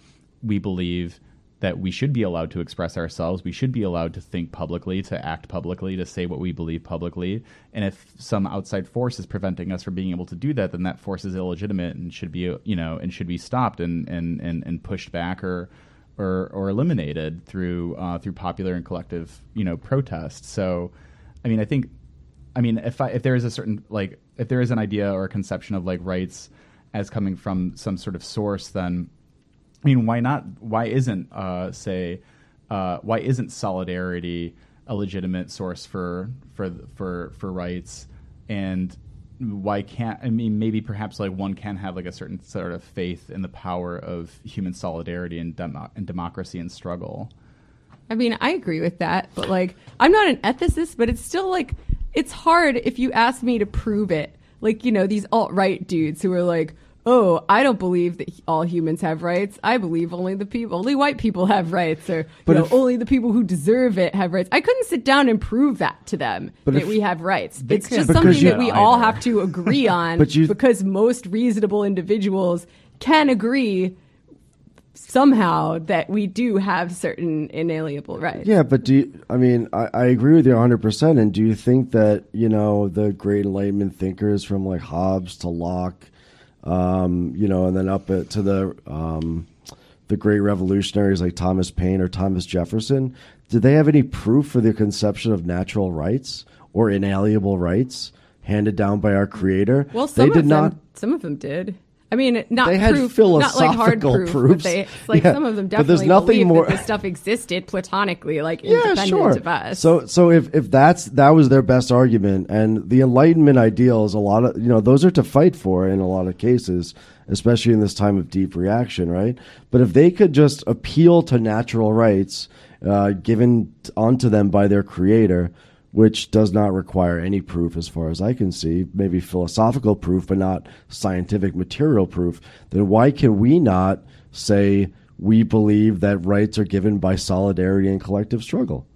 [SPEAKER 5] we believe that we should be allowed to express ourselves. We should be allowed to think publicly, to act publicly, to say what we believe publicly. And if some outside force is preventing us from being able to do that, then that force is illegitimate and should be, you know, and should be stopped and and and, and pushed back or or or eliminated through uh, through popular and collective, you know, protest. So, I mean, I think, I mean, if I if there is a certain like if there is an idea or a conception of like rights as coming from some sort of source, then I mean, why not? Why isn't uh, say uh, why isn't solidarity a legitimate source for for for for rights? And why can't I mean maybe perhaps like one can have like a certain sort of faith in the power of human solidarity and, demo- and democracy and struggle.
[SPEAKER 3] I mean, I agree with that, but like, I'm not an ethicist, but it's still like, it's hard if you ask me to prove it. Like, you know, these alt right dudes who are like, oh, I don't believe that all humans have rights. I believe only the people, only white people have rights, or
[SPEAKER 4] But
[SPEAKER 3] know,
[SPEAKER 4] if-
[SPEAKER 3] only the people who deserve it have rights. I couldn't sit down and prove that to them that
[SPEAKER 4] if-
[SPEAKER 3] we have rights. It's just something that we all have to agree on
[SPEAKER 4] you-
[SPEAKER 3] because most reasonable individuals can agree somehow that we do have certain inalienable rights.
[SPEAKER 4] Yeah, but do you, I mean I, I agree with you 100. percent And do you think that you know the great Enlightenment thinkers from like Hobbes to Locke, um, you know, and then up at, to the um, the great revolutionaries like Thomas Paine or Thomas Jefferson, did they have any proof for the conception of natural rights or inalienable rights handed down by our Creator?
[SPEAKER 3] Well, some
[SPEAKER 4] they did
[SPEAKER 3] of
[SPEAKER 4] not.
[SPEAKER 3] them, some of them did. I mean, not
[SPEAKER 4] They had
[SPEAKER 3] proof, not like hard proof,
[SPEAKER 4] proofs.
[SPEAKER 3] but they like
[SPEAKER 4] Yeah,
[SPEAKER 3] some of them
[SPEAKER 4] but there's
[SPEAKER 3] definitely
[SPEAKER 4] nothing more-
[SPEAKER 3] that this stuff existed platonically, like
[SPEAKER 4] yeah,
[SPEAKER 3] independent
[SPEAKER 4] sure.
[SPEAKER 3] of us.
[SPEAKER 4] So, so if if that's that was their best argument, and the Enlightenment ideals, a lot of you know, those are to fight for in a lot of cases, especially in this time of deep reaction, right? But if they could just appeal to natural rights uh, given onto them by their Creator, which does not require any proof, as far as I can see, maybe philosophical proof, but not scientific material proof, then why can we not say? We believe that rights are given by solidarity and collective struggle.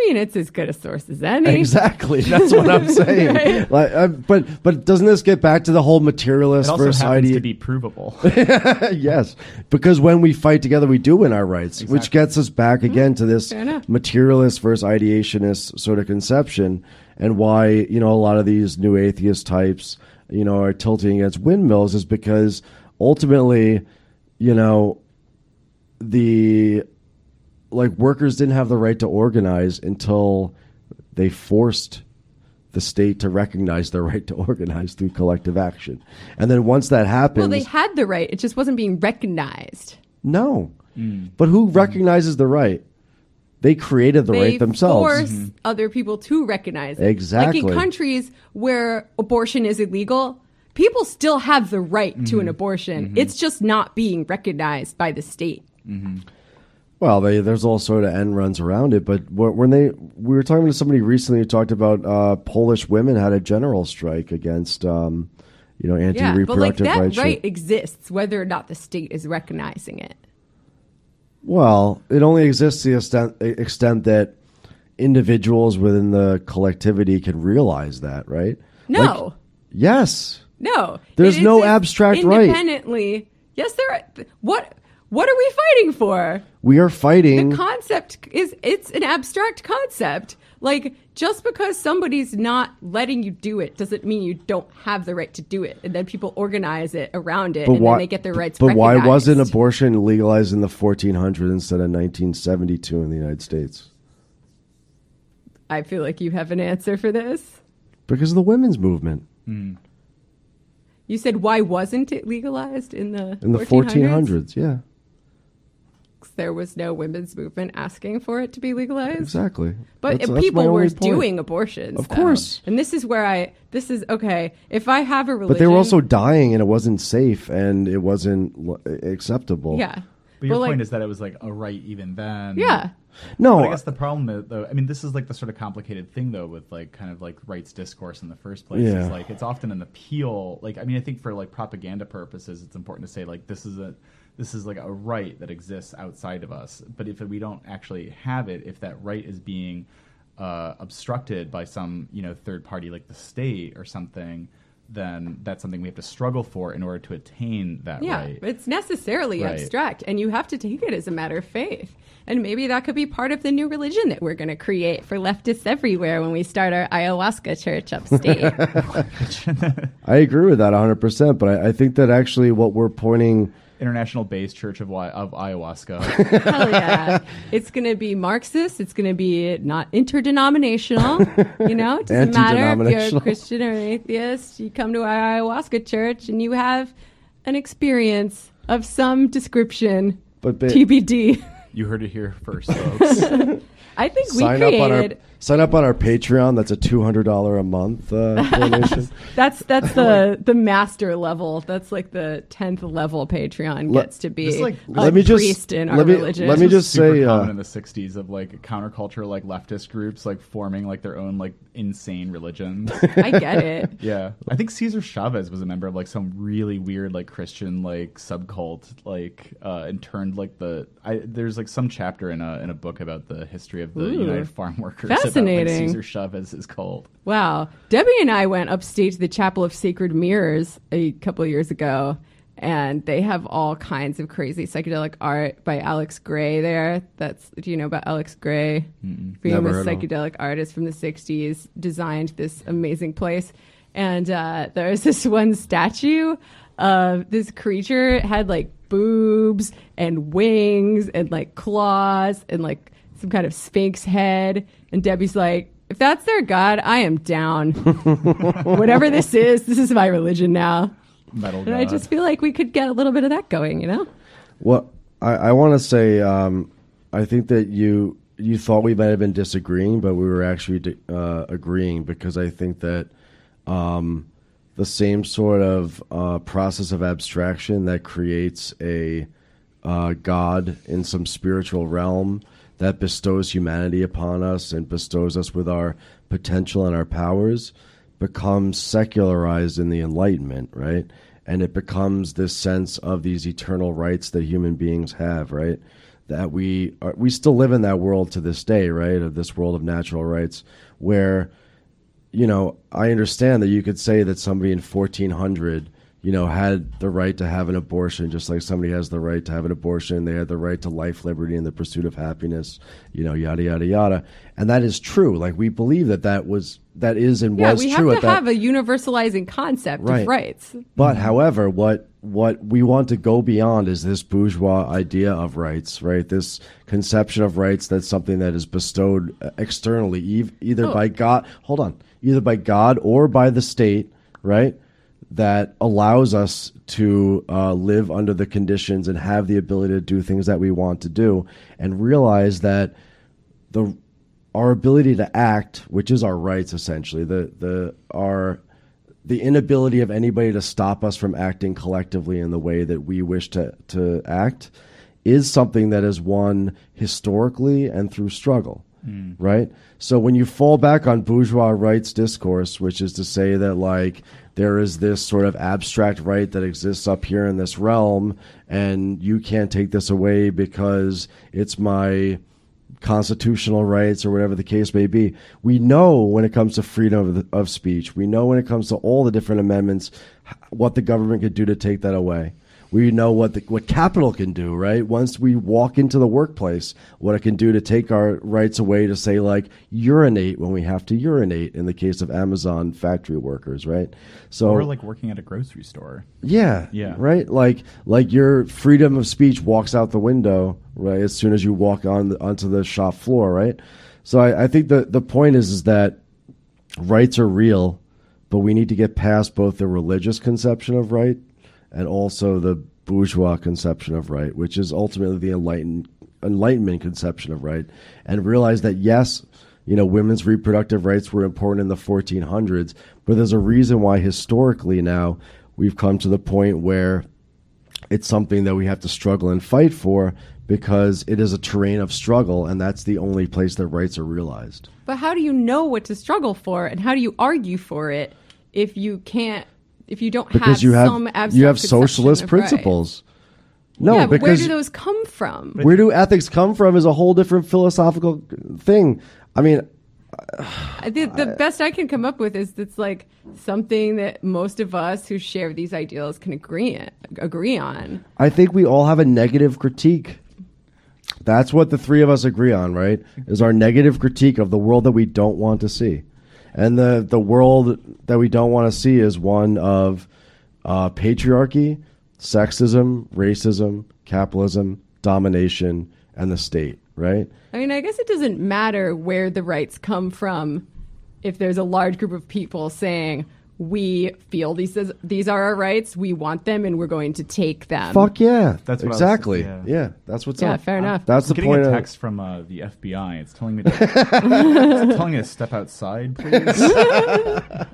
[SPEAKER 3] I mean, it's as good a source as any.
[SPEAKER 4] Exactly. That's what I'm saying.
[SPEAKER 3] Right.
[SPEAKER 4] Like, uh, but but doesn't this get back to the whole
[SPEAKER 5] It
[SPEAKER 4] materialist
[SPEAKER 5] also
[SPEAKER 4] versus
[SPEAKER 5] happens
[SPEAKER 4] idea?
[SPEAKER 5] to be provable.
[SPEAKER 4] yes, because when we fight together, we do win our rights, which gets us back again to this materialist versus ideationist sort of conception, and why you know a lot of these new atheist types, you know, are tilting against windmills is because ultimately, you know, the like workers didn't have the right to organize until they forced the state to recognize their right to organize through collective action. And then once that happens,
[SPEAKER 3] Well, they had the right; it just wasn't being recognized.
[SPEAKER 4] no. Mm. But who recognizes the right? They created the
[SPEAKER 3] they
[SPEAKER 4] right themselves.
[SPEAKER 3] force mm-hmm. other people to recognize it.
[SPEAKER 4] Exactly.
[SPEAKER 3] Like in countries where abortion is illegal, people still have the right to
[SPEAKER 4] Mm-hmm.
[SPEAKER 3] an abortion. Mm-hmm. It's just not being recognized by the state. Mm-hmm.
[SPEAKER 4] Well, they, there's all sort of end runs around it, but when they we were talking to somebody recently who talked about uh, Polish women had a general strike against um, you know anti-reproductive yeah,
[SPEAKER 3] but like that
[SPEAKER 4] rights.
[SPEAKER 3] right exists whether or not the state is recognizing it.
[SPEAKER 4] Well, it only exists to the extent, extent that individuals within the collectivity can realize that, right?
[SPEAKER 3] No.
[SPEAKER 4] Like, yes.
[SPEAKER 3] No,
[SPEAKER 4] There's no abstract right.
[SPEAKER 3] Independently, yes, there. Are, what What are we fighting for?
[SPEAKER 4] We are fighting.
[SPEAKER 3] The concept is it's an abstract concept. Like just because somebody's not letting you do it doesn't mean you don't have the right to do it. And then people organize it around it, and then they get their rights.
[SPEAKER 4] But why wasn't abortion legalized in the 1400s instead of 1972 in the United States?
[SPEAKER 3] I feel like you have an answer for this.
[SPEAKER 4] Because of the women's movement hmm.
[SPEAKER 3] You said why wasn't it legalized in the
[SPEAKER 4] in the
[SPEAKER 3] 1400s?
[SPEAKER 4] 1400s. Yeah,
[SPEAKER 3] There was no women's movement asking for it to be legalized.
[SPEAKER 4] exactly.
[SPEAKER 3] But
[SPEAKER 4] That's- that's
[SPEAKER 3] people were
[SPEAKER 4] point.
[SPEAKER 3] doing abortions,
[SPEAKER 4] Of
[SPEAKER 3] though.
[SPEAKER 4] course.
[SPEAKER 3] And this is where I. This is okay. If I have a religion,
[SPEAKER 4] But they were also dying, and it wasn't safe, and it wasn't l- acceptable.
[SPEAKER 3] yeah.
[SPEAKER 5] But your
[SPEAKER 3] like,
[SPEAKER 5] point is that it was like a right even then.
[SPEAKER 3] yeah.
[SPEAKER 4] No,
[SPEAKER 5] But I guess the problem, is, though, I mean, this is like the sort of complicated thing, though, with like kind of like rights discourse in the first place.
[SPEAKER 4] Yeah.
[SPEAKER 5] Is like it's often an appeal. Like, I mean, I think for like propaganda purposes, it's important to say like this is a this is like a right that exists outside of us. But if we don't actually have it, if that right is being uh, obstructed by some you know third party like the state or something, then that's something we have to struggle for in order to attain that
[SPEAKER 3] Yeah,
[SPEAKER 5] right.
[SPEAKER 3] it's necessarily
[SPEAKER 5] Right.
[SPEAKER 3] abstract, and you have to take it as a matter of faith. And maybe that could be part of the new religion that we're going to create for leftists everywhere when we start our ayahuasca church upstate.
[SPEAKER 4] I agree with that 100%. But I, I think that actually what we're pointing.
[SPEAKER 5] International Base Church of, Wy- of Ayahuasca.
[SPEAKER 3] Hell yeah. It's going to be Marxist. It's going to be not interdenominational. You know, it doesn't matter if you're a Christian or an atheist. You come to our ayahuasca church and you have an experience of some description.
[SPEAKER 4] But ba-
[SPEAKER 3] TBD.
[SPEAKER 5] you heard it here first, folks.
[SPEAKER 3] I think we
[SPEAKER 4] sign up on our
[SPEAKER 3] created
[SPEAKER 4] sign up on our Patreon. That's a two hundred dollar a month uh, donation.
[SPEAKER 3] That's that's the the master level. That's like the tenth level Patreon
[SPEAKER 4] Let-
[SPEAKER 3] gets to be
[SPEAKER 5] like-
[SPEAKER 3] a
[SPEAKER 4] let me just-
[SPEAKER 3] in
[SPEAKER 4] let
[SPEAKER 3] our
[SPEAKER 4] me-
[SPEAKER 3] religion.
[SPEAKER 4] let me
[SPEAKER 5] This was
[SPEAKER 4] just
[SPEAKER 5] super
[SPEAKER 4] say, uh,
[SPEAKER 5] in the '60s of like counterculture, like leftist groups, like forming like their own like insane religions.
[SPEAKER 3] I get it.
[SPEAKER 5] yeah, I think Cesar Chavez was a member of like some really weird like Christian like subcult, like uh, and turned like the. I there's like some chapter in a in a book about the history of the
[SPEAKER 3] Ooh.
[SPEAKER 5] United Farm Workers. About,
[SPEAKER 3] Fascinating.
[SPEAKER 5] like, Cesar Chavez's cult.
[SPEAKER 3] Wow. Debbie and I went upstate to the Chapel of Sacred Mirrors a couple years ago, and they have all kinds of crazy psychedelic art by Alex Grey there. That's do you know about Alex Grey?
[SPEAKER 4] Never
[SPEAKER 3] Famous psychedelic artist from the 60s, designed this amazing place. And uh, there was this one statue of this creature it had like boobs and wings and like claws and like some kind of sphinx head. And Debbie's like, if that's their god, I am down. Whatever this is, this is my religion now.
[SPEAKER 5] Metal
[SPEAKER 3] And I just feel like we could get a little bit of that going, you know?
[SPEAKER 4] Well, I, I want to say, um, I think that you you thought we might have been disagreeing, but we were actually di- uh, agreeing because I think that um, the same sort of uh, process of abstraction that creates a uh, God in some spiritual realm that bestows humanity upon us and bestows us with our potential and our powers becomes secularized in the Enlightenment, right? And it becomes this sense of these eternal rights that human beings have, right? That we are, we still live in that world to this day, right? Of this world of natural rights, where you know, I understand that you could say that somebody in 1400, you know, had the right to have an abortion, just like somebody has the right to have an abortion. They had the right to life, liberty, and the pursuit of happiness, you know, yada, yada, yada. And that is true. Like, we believe that that was, that is and
[SPEAKER 3] Yeah,
[SPEAKER 4] was
[SPEAKER 3] we
[SPEAKER 4] true
[SPEAKER 3] have
[SPEAKER 4] at
[SPEAKER 3] to
[SPEAKER 4] that
[SPEAKER 3] have a universalizing concept
[SPEAKER 4] Right.
[SPEAKER 3] of rights.
[SPEAKER 4] but however, what what we want to go beyond is this bourgeois idea of rights, right? This conception of rights that's something that is bestowed uh, externally, either
[SPEAKER 3] Oh.
[SPEAKER 4] by God. Hold on, either by God or by the state, right? That allows us to uh, live under the conditions and have the ability to do things that we want to do, and realize that the our ability to act, which is our rights essentially, the the our the inability of anybody to stop us from acting collectively in the way that we wish to to act is something that is won historically and through struggle. Mm. Right? So when you fall back on bourgeois rights discourse, which is to say that like there is this sort of abstract right that exists up here in this realm and you can't take this away because it's my constitutional rights or whatever the case may be. We know when it comes to freedom of, the, of speech, we know when it comes to all the different amendments, what the government could do to take that away. We know what the, what capital can do, right? Once we walk into the workplace, what it can do to take our rights away to say like urinate when we have to urinate in the case of Amazon factory workers, right? So
[SPEAKER 5] or like working at a grocery store.
[SPEAKER 4] yeah.
[SPEAKER 5] Yeah.
[SPEAKER 4] Right? Like like your freedom of speech walks out the window, right, as soon as you walk on the, onto the shop floor, right? So I, I think the the point is is that rights are real, but we need to get past both the religious conception of right and also the bourgeois conception of right, which is ultimately the enlightened enlightenment conception of right, and realize that yes, you know, women's reproductive rights were important in the 1400s, but there's a reason why historically now we've come to the point where it's something that we have to struggle and fight for because it is a terrain of struggle, and that's the only place that rights are realized.
[SPEAKER 3] But how do you know what to struggle for, and how do you argue for it if you can't, if you don't
[SPEAKER 4] Because
[SPEAKER 3] have
[SPEAKER 4] you have
[SPEAKER 3] some
[SPEAKER 4] you have socialist
[SPEAKER 3] of right?
[SPEAKER 4] principles. No,
[SPEAKER 3] yeah, but where do those come from?
[SPEAKER 4] where do ethics come from is a whole different philosophical thing. I mean,
[SPEAKER 3] I think the best I can come up with is it's like something that most of us who share these ideals can agree agree on.
[SPEAKER 4] I think we all have a negative critique. That's what the three of us agree on, right? Is our negative critique of the world that we don't want to see. And the, the world that we don't want to see is one of uh, patriarchy, sexism, racism, capitalism, domination, and the state, right?
[SPEAKER 3] I mean, I guess it doesn't matter where the rights come from if there's a large group of people saying, we feel these is, these are our rights. We want them, and we're going to take them.
[SPEAKER 4] Fuck yeah.
[SPEAKER 5] That's what I was-
[SPEAKER 4] exactly.
[SPEAKER 5] yeah.
[SPEAKER 4] yeah. that's what's
[SPEAKER 3] Yeah,
[SPEAKER 4] up.
[SPEAKER 3] Yeah, fair enough.
[SPEAKER 4] That's
[SPEAKER 5] I'm
[SPEAKER 4] the
[SPEAKER 5] getting
[SPEAKER 4] point.
[SPEAKER 5] a
[SPEAKER 4] of-
[SPEAKER 5] text from uh, the FBI. It's telling me to, it's telling me to step outside, please.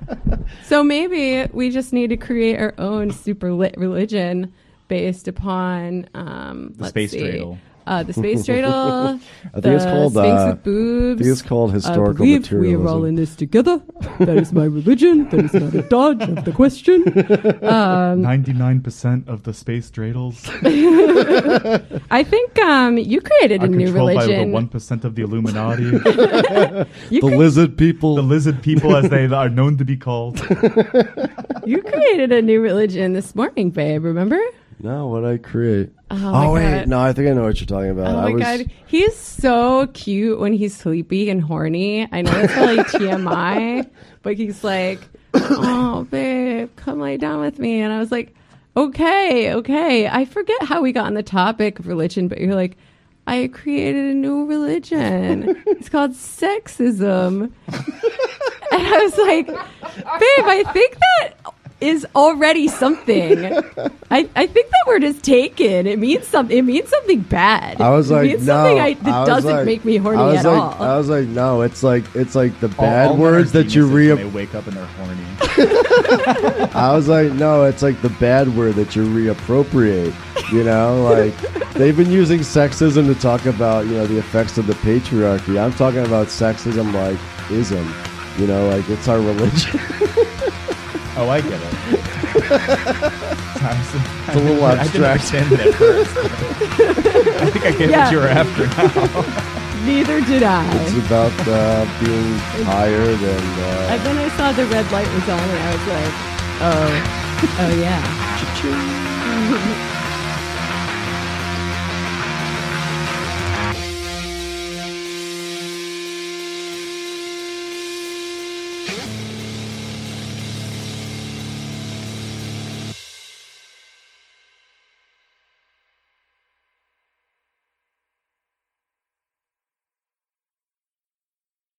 [SPEAKER 3] So maybe we just need to create our own super lit religion based upon um,
[SPEAKER 5] The
[SPEAKER 3] let's
[SPEAKER 5] space
[SPEAKER 3] see,
[SPEAKER 5] dreidel.
[SPEAKER 3] Uh, the space dreidel.
[SPEAKER 4] I think it's called,
[SPEAKER 3] Sphinx
[SPEAKER 4] uh,
[SPEAKER 3] with boobs.
[SPEAKER 4] I think it's called historical
[SPEAKER 3] I believe we are all in this together. That is my religion. That is not a dodge of the question.
[SPEAKER 5] Ninety-nine percent of the space dreidels
[SPEAKER 3] I think um, you created
[SPEAKER 5] are
[SPEAKER 3] a new religion.
[SPEAKER 5] controlled by the one percent of the Illuminati,
[SPEAKER 3] You
[SPEAKER 4] the
[SPEAKER 3] cre-
[SPEAKER 4] lizard people.
[SPEAKER 5] the lizard people, as they are known to be called.
[SPEAKER 3] you created a new religion this morning, babe. Remember?
[SPEAKER 4] No, what I create.
[SPEAKER 3] Oh, my oh,
[SPEAKER 4] wait,
[SPEAKER 3] God.
[SPEAKER 4] no, I think I know what you're talking about.
[SPEAKER 3] Oh
[SPEAKER 4] I
[SPEAKER 3] my
[SPEAKER 4] was,
[SPEAKER 3] god, he's so cute when he's sleepy and horny. I know it's probably TMI, but he's like, "Oh, babe, come lay down with me." And I was like, "Okay, okay." I forget how we got on the topic of religion, but you're like, "I created a new religion. it's called sexism." and I was like, "Babe, I think that." Is already something. I, I think that word is taken. It means something. It means something bad.
[SPEAKER 4] I was
[SPEAKER 3] It
[SPEAKER 4] like,
[SPEAKER 3] means
[SPEAKER 4] no,
[SPEAKER 3] something I, that
[SPEAKER 4] I
[SPEAKER 3] doesn't
[SPEAKER 4] like-
[SPEAKER 3] make me horny
[SPEAKER 4] I was
[SPEAKER 3] at
[SPEAKER 4] like,
[SPEAKER 3] all.
[SPEAKER 4] I was like, no, it's like it's like the bad
[SPEAKER 5] all men
[SPEAKER 4] words
[SPEAKER 5] are
[SPEAKER 4] that you
[SPEAKER 5] geniuses
[SPEAKER 4] re.
[SPEAKER 5] They wake up and they're horny.
[SPEAKER 4] I was like, no, it's like the bad word that you reappropriate. You know, like they've been using sexism to talk about you know the effects of the patriarchy. I'm talking about sexism like ism. You know, like it's our religion.
[SPEAKER 5] Oh, I get it. it's
[SPEAKER 4] a little
[SPEAKER 5] I didn't
[SPEAKER 4] abstract.
[SPEAKER 5] understand it at first. I think I get
[SPEAKER 3] Yeah.
[SPEAKER 5] what you were after now.
[SPEAKER 3] Neither did I.
[SPEAKER 4] it's about uh, being tired and. Uh,
[SPEAKER 3] And then I saw the red light was on, and I was like, "Oh, oh yeah."